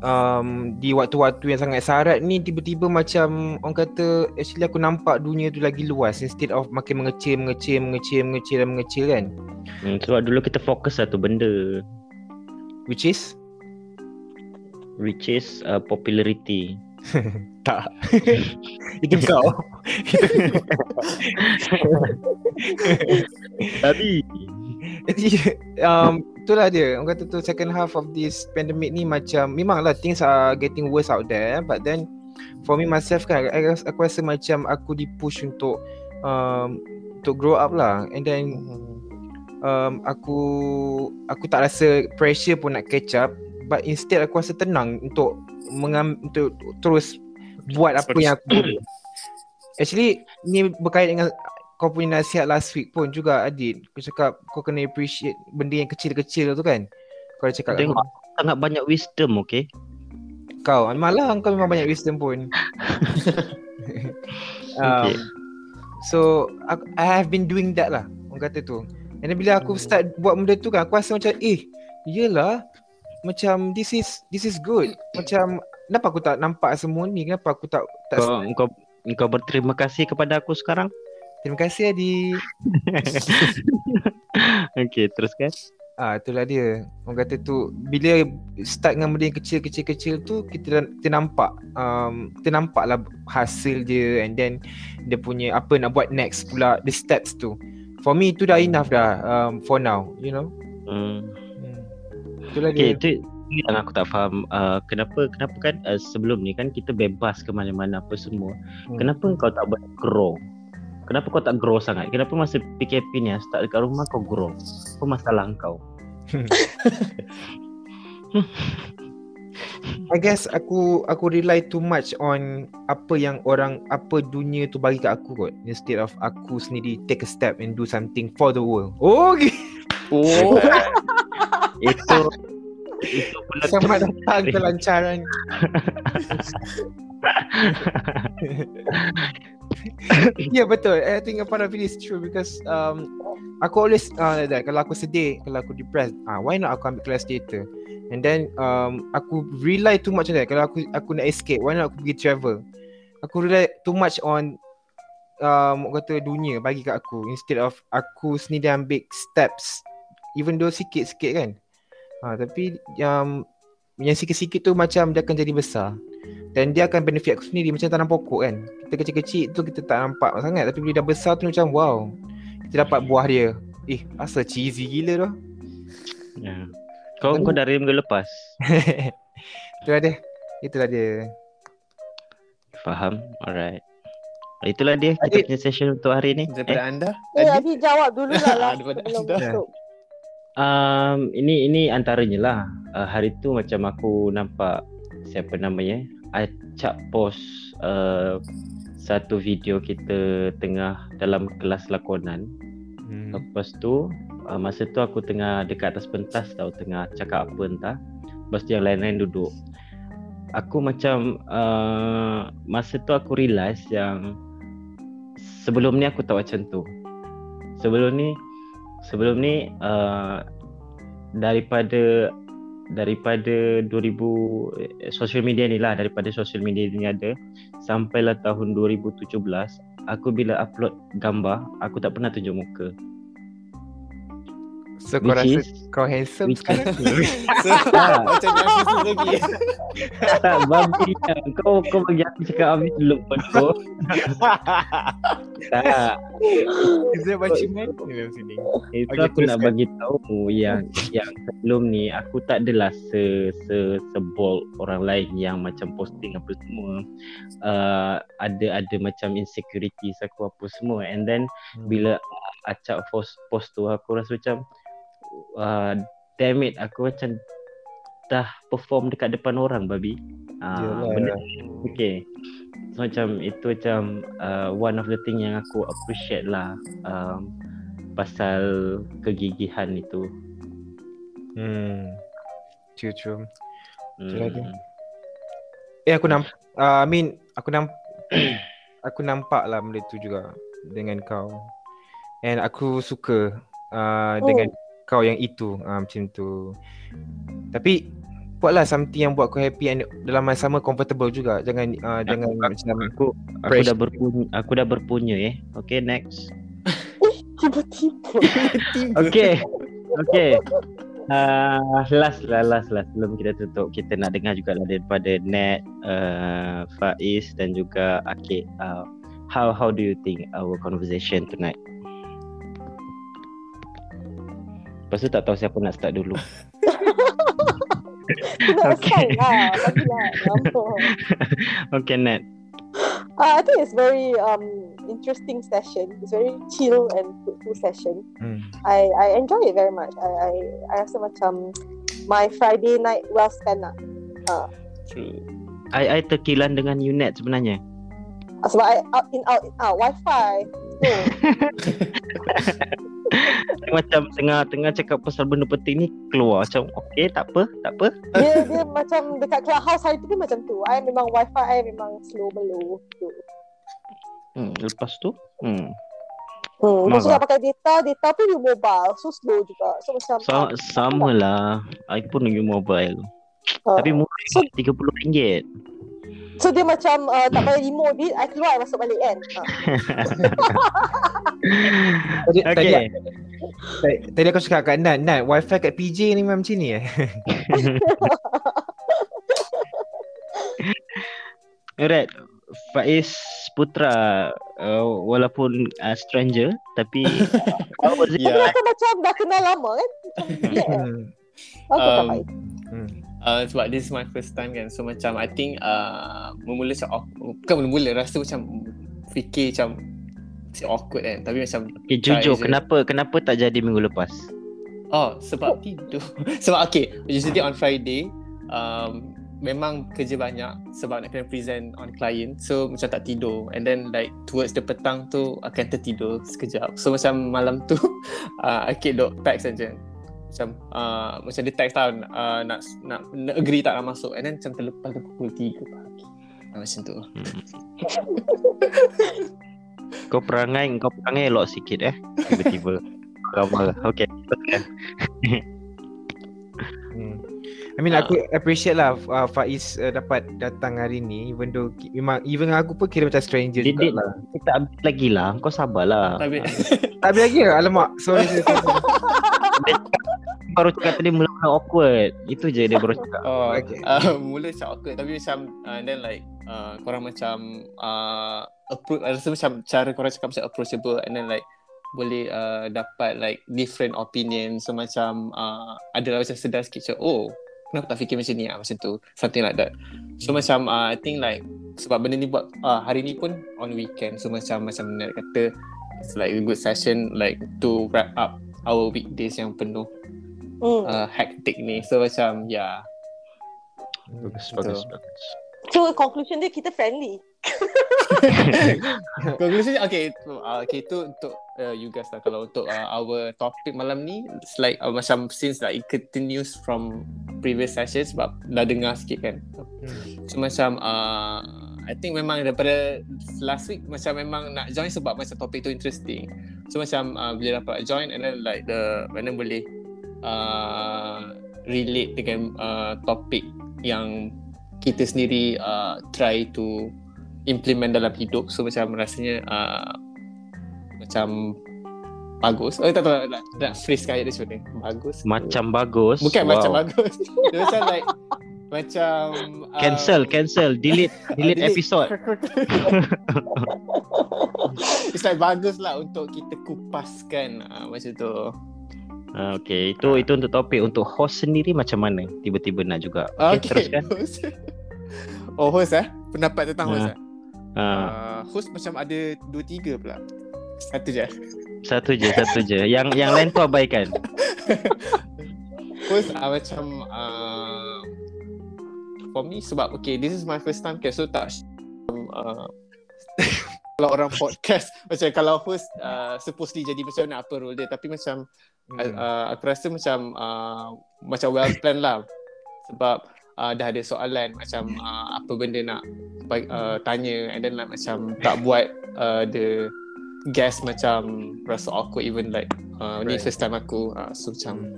um, di waktu-waktu yang sangat sarat ni tiba-tiba macam orang kata actually aku nampak dunia tu lagi luas instead of makin mengecil mengecil mengecil mengecil dan mengecil kan? Hmm, sebab dulu kita fokus satu benda. Which is? Which is uh, popularity. tak. Itu kau. Tapi Jadi um, itulah dia. Orang kata tu second half of this pandemic ni macam Memanglah things are getting worse out there But then for me myself kan I, ras- Aku rasa macam aku di push untuk um, Untuk grow up lah. And then um, Aku Aku tak rasa pressure pun nak catch up. But instead aku rasa tenang untuk mengam, Untuk terus buat apa Sorry. yang aku boleh Actually ni berkait dengan kau punya nasihat last week pun juga Adit. Kau cakap kau kena appreciate benda yang kecil-kecil tu kan? Kau dah cakap tengok sangat banyak wisdom, okay? kau Malah kau memang banyak wisdom pun. Um, Okay. So aku, I have been doing that lah Orang kata tu. And then bila aku start buat benda tu kan Aku rasa macam eh Yelah Macam this is This is good. Macam Kenapa aku tak nampak semua ni? Kenapa aku tak, tak Kau, kau, kau berterima kasih kepada aku sekarang? Terima kasih Adi okay, teruskan. Ah itulah dia. Orang kata tu bila start dengan benda yang kecil-kecil-kecil tu kita kita nampak um kita nampaklah hasil dia and then dia punya apa nak buat next pula the steps tu. For me itu dah enough dah um for now, you know. Hmm. Hmm. Itulah Okay, dia. itu yang aku tak faham uh, kenapa kenapa kan uh, sebelum ni kan kita bebas ke mana-mana apa semua. Hmm. Kenapa kau tak boleh grow? Kenapa kau tak grow sangat? Kenapa masa PKP ni start dekat rumah kau grow? Apa masalah kau? I guess aku aku rely too much on apa yang orang apa dunia tu bagi kat aku kot instead of aku sendiri take a step and do something for the world. Oh, okay. Oh. itu itu pula Selamat datang kelancaran. yeah betul. I think part of it is true because um aku always uh, like that. Kalau aku sedih, kalau aku depressed, ah why not aku ambil kelas theater? And then um aku rely too much on that. Kalau aku aku nak escape, why not aku pergi travel? Aku rely too much on um kata dunia bagi kat aku instead of aku sendiri ambil steps even though sikit-sikit kan. Ha, tapi yang yang sikit-sikit tu macam dia akan jadi besar. Dan dia akan benefit aku sendiri macam tanam pokok kan. Kita kecil-kecil tu kita tak nampak sangat tapi bila dah besar tu macam wow. Kita dapat buah dia. Eh, asal cheesy gila tu. Ya. Kau kau dari minggu lepas. Itulah dia. Itulah dia. Faham? Alright. Itulah dia kita punya session untuk hari ni. Daripada anda? Eh, Adi? Adi jawab dulu lah lah Daripada sebelum anda. masuk. Um, ini ini antaranya lah. Uh, hari tu macam aku nampak siapa namanya Acap post uh, satu video kita tengah dalam kelas lakonan. Hmm. Lepas tu uh, masa tu aku tengah dekat atas pentas tau tengah cakap apa entah. Lepas tu yang lain-lain duduk. Aku macam uh, masa tu aku realise yang sebelum ni aku tak macam tu. Sebelum ni sebelum ni uh, daripada daripada 2000 eh, social media ni lah daripada social media ni ada sampailah tahun 2017 aku bila upload gambar aku tak pernah tunjuk muka So kau Which rasa is- kau handsome which sekarang? So, macam aku lagi. tak babi kau kau bagi aku cakap habis dulu pun kau tak Is that what you? Dalam sini. Itu Okay, aku nak bagi tahu yang yang sebelum ni aku tak adalah se se sebol orang lain yang macam posting apa semua. Uh, ada ada macam insecurities aku apa semua and then Hmm. bila acak post post tu aku rasa macam uh, damn it aku macam dah perform dekat depan orang babi. Ah Yalah. benda okay. So macam itu macam uh, one of the thing yang aku appreciate lah um, pasal kegigihan itu. Hmm. True true. Hmm. lagi. Eh aku nampak uh, I mean aku nampak aku nampak lah benda tu juga dengan kau. And aku suka uh, Oh. dengan kau yang itu uh, macam tu. Tapi buatlah something yang buat kau happy and dalam masa sama comfortable juga. Jangan uh, jangan macam Aku aku Pressure. dah berpunya aku dah berpunya eh. Okay next. Tiba-tiba. Okay. Okay. Uh, last lah, last lah sebelum kita tutup kita nak dengar juga lah daripada Nat, uh, Faiz dan juga Akid. Uh, how how do you think our conversation tonight? Lepas tu tak tahu siapa nak start dulu. Okay. okay. lah. Apa. Okay Nat. Uh, I think it's very um interesting session. It's very chill and fruitful session. hmm. I I enjoy it very much. I I, I rasa macam my Friday night well spent lah. True. I I terkilan dengan Unet sebenarnya. Ah, Sebab I out in out in out wifi. Dia macam tengah-tengah cakap pasal benda penting ni keluar macam okay tak apa, tak apa. dia dia macam dekat clubhouse hari tu pun macam tu. I memang wifi I memang slow below. Tu. Hmm, lepas tu hmm. Hmm, lepas Marah. nak pakai data, data pun you mobile. So slow juga. So macam Sama, sama lah. I pun lagi mobile. ah, Tapi murah So- RM30. So dia macam uh, tak payah limo dia, I keluar I masuk balik kan. Ah. Tadi, tadi, Okay. tadi, tadi aku cakap kat Nat, Nat, wifi kat PJ ni memang macam ni eh. Alright. Faiz Putra uh, walaupun uh, stranger tapi it? Tapi Yeah. macam dah kenal lama kan. Macam yeah. Okay, Um, um, Hmm. Uh, sebab this is my first time kan. So macam I think uh, Memula macam awkward Bukan mula-mula Rasa macam Fikir macam awkward kan. Tapi macam Okay, jujur je. kenapa kenapa tak jadi minggu lepas? Oh sebab tidur. Sebab okay Usually on Friday um, Memang kerja banyak Sebab nak kena present on client. So macam tak tidur. And then like Towards the petang tu Akan tertidur sekejap. So macam malam tu uh, Akid duk text saja macam uh, macam dia text tau uh, nak, nak nak agree tak nak masuk and then macam terlepas ke pukul 3 pagi uh, macam tu Kau perangai kau perangai elok sikit eh tiba-tiba. Ramai. Okay. Hmm. I mean aku appreciate lah uh, Faiz uh, dapat datang hari ni even though memang even aku pun kira macam stranger Dia, juga dia, lah. kita habis lagi lah. Kau sabarlah. tapi Tak habis lagi ke? Alamak. Sorry. sorry, sorry. baru cakap tadi mula-mula awkward. Itu je dia baru cakap. oh, Okay. okay. uh, mula macam awkward tapi macam uh, and then like uh, korang macam uh, approach rasa macam cara korang cakap macam approachable and then like boleh uh, dapat like different opinion so macam uh, adalah macam sedar sikit macam oh kenapa tak fikir macam ni ah macam tu something like that so macam uh, I think like sebab benda ni buat uh, hari ni pun on weekend so macam macam nak kata it's like a good session like to wrap up our weekdays yang penuh hmm. uh, hectic ni so macam yeah Bagus, bagus, bagus. So conclusion dia kita friendly. Conclusion okay, tu- uh, okay tu untuk uh, you guys lah kalau untuk uh, our topic malam ni it's like uh, macam since like it continues from previous sessions sebab dah dengar sikit kan. So macam uh, I think memang daripada last week macam memang nak join sebab macam topik tu interesting. So macam uh, bila dapat join and then like the mana boleh uh, relate dengan uh, topik yang kita sendiri uh, try to implement dalam hidup so macam rasanya uh, macam bagus oh tak tahu nak, nak phrase kaya dia macam mana bagus Macam bagus. bukan Wow. macam bagus dia macam like macam uh, Cancel, cancel, delete, delete delete. episode. it's like bagus lah untuk kita kupaskan uh, macam tu Ah, okay, itu itu untuk topik untuk host sendiri macam mana? Tiba-tiba nak juga. Okay, okay, teruskan. host. oh host eh pendapat tentang host Ah. eh Ah, uh, host macam ada dua tiga pula satu je satu je, satu je. Yang yang lain tu abaikan. First uh, macam uh, For me sebab Okay this is my first time So tak uh, Kalau orang podcast Macam kalau host uh, Supposedly jadi macam mana Apa role dia Tapi macam Hmm. uh, Aku rasa macam uh, Macam well planned lah sebab uh, dah ada soalan macam uh, apa benda nak uh, tanya and then like macam tak buat uh, the guest macam rasa awkward even like uh, ni Right. first time aku uh, so macam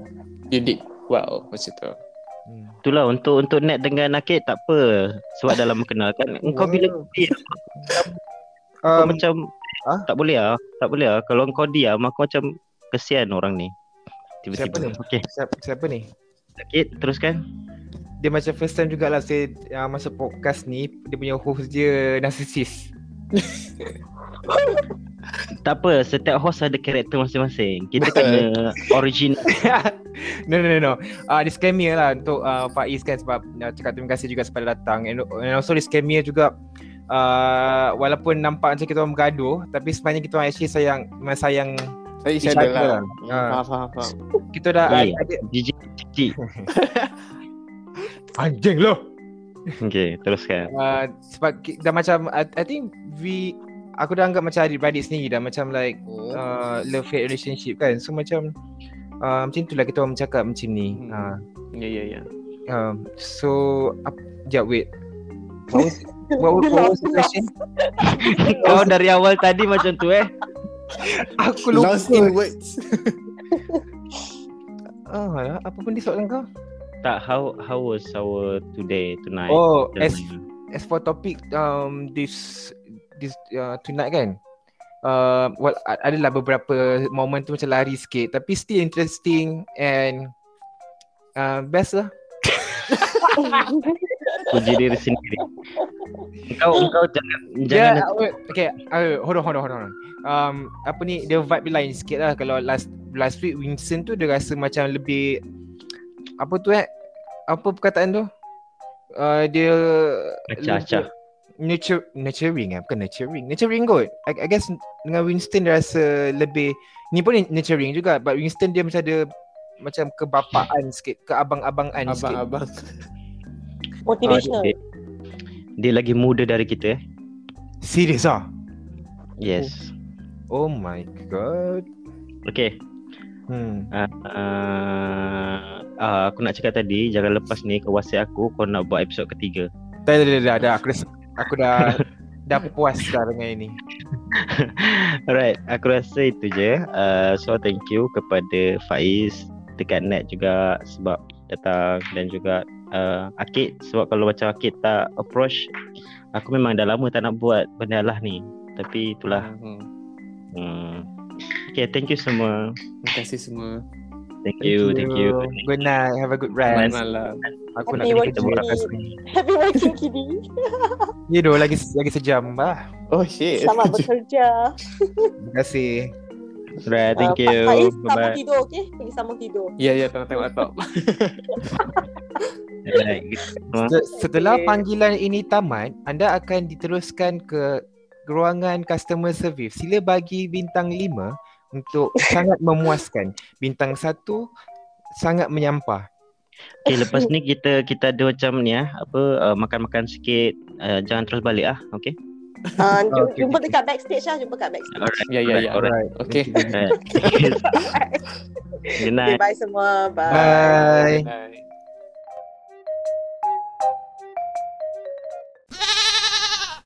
you did well macam tu Hmm. Itulah untuk untuk net dengan Naked tak apa sebab dah lama kenal kan. Engkau bila diam kau Um, macam ah? tak boleh ah, tak boleh ah. Kalau kau diam aku macam kesian orang ni. Siapa Tiba-tiba. ni? Okey, siapa, siapa ni? Naked teruskan. Dia macam first time jugalah saya uh, masuk podcast ni Dia punya host dia narcissist Tak apa, setiap host ada karakter masing-masing. Kita kena original. no no no no. Uh, disclaimer lah untuk uh, Faiz kan sebab uh, cakap terima kasih juga sebab datang and, and also disclaimer juga uh, walaupun nampak macam kita orang bergaduh tapi sebenarnya kita orang actually sayang memang sayang saya Each each other other lah lah. Ah. faham faham faham kita dah Baik. ada GG. anjing loh. Okey, teruskan. Uh, sebab dah macam I, I think we aku dah anggap macam adik-beradik sendiri dah macam like oh. uh, love hate relationship kan. So macam uh, macam itulah kita orang bercakap macam ni. Hmm. Uh, ya ya ya Um, so, up, sekejap wait. What was, what, was- what was the question? Kau dari awal tadi macam tu eh. Aku lupa. lost in words Ah, apa pun di soalan kau? Tak how how was our today tonight? Oh, as as for topic um this this uh, tonight kan. Uh, well, adalah beberapa momen tu macam lari sikit tapi still interesting and uh, best lah. puji diri sendiri. Engkau engkau jangan Dia, jangan uh, okay, uh, hold on, hold on, hold on. Um, apa ni, dia vibe lain sikit lah. Kalau last last week Winston tu dia rasa macam lebih, apa tu eh? Apa perkataan tu? Uh, dia acah-acah. Nurture, nurturing eh, bukan nurturing. Nurturing kot. I, I guess dengan Winston dia rasa lebih, ni pun nurturing juga. But Winston dia macam ada macam kebapaan sikit, keabang-abangan sikit. abang-abang Motivational. dia, dia lagi muda dari kita eh. Serius ah? Yes. Oh my god. Okay. Hmm. Uh, uh, uh, aku nak cakap tadi jangan lepas ni kau WhatsApp aku kau nak buat episod ketiga. Dah, dah, dah, dah, dah. Aku dah, aku dah, dah puas dah dengan ini. Alright, aku rasa itu je. Uh, so thank you kepada Faiz dekat net juga sebab datang dan juga uh, Akid sebab kalau macam Akid tak approach aku memang dah lama tak nak buat benda lah ni. Tapi itulah. Hmm. Hmm. Okay, thank you semua. terima kasih semua Thank you, thank you. Good night. Have a good selamat rest. malam Aku nak Happy working podcast week. ni. Happy working kini. Ya doh lagi lagi sejam bah. oh shit Selamat bekerja. Terima kasih. Right, thank Uh, you. Pak Faiz sambung tidur, okay? Pergi sambung tidur. ya ya tengok tengok laptop Setelah Okay. panggilan ini tamat, anda akan diteruskan ke ruangan customer service. Sila bagi bintang 5 untuk sangat memuaskan. Bintang 1 sangat menyampah. Okay, lepas ni kita kita ada macam ni ah, apa uh, makan-makan sikit. Uh, jangan terus balik ah, okay? Uh, Okay, jumpa okay. dekat backstage lah. Jumpa kat backstage. Alright. ya ya ya Alright. okay. Good Okay, night. bye semua. Bye. Bye. Bye.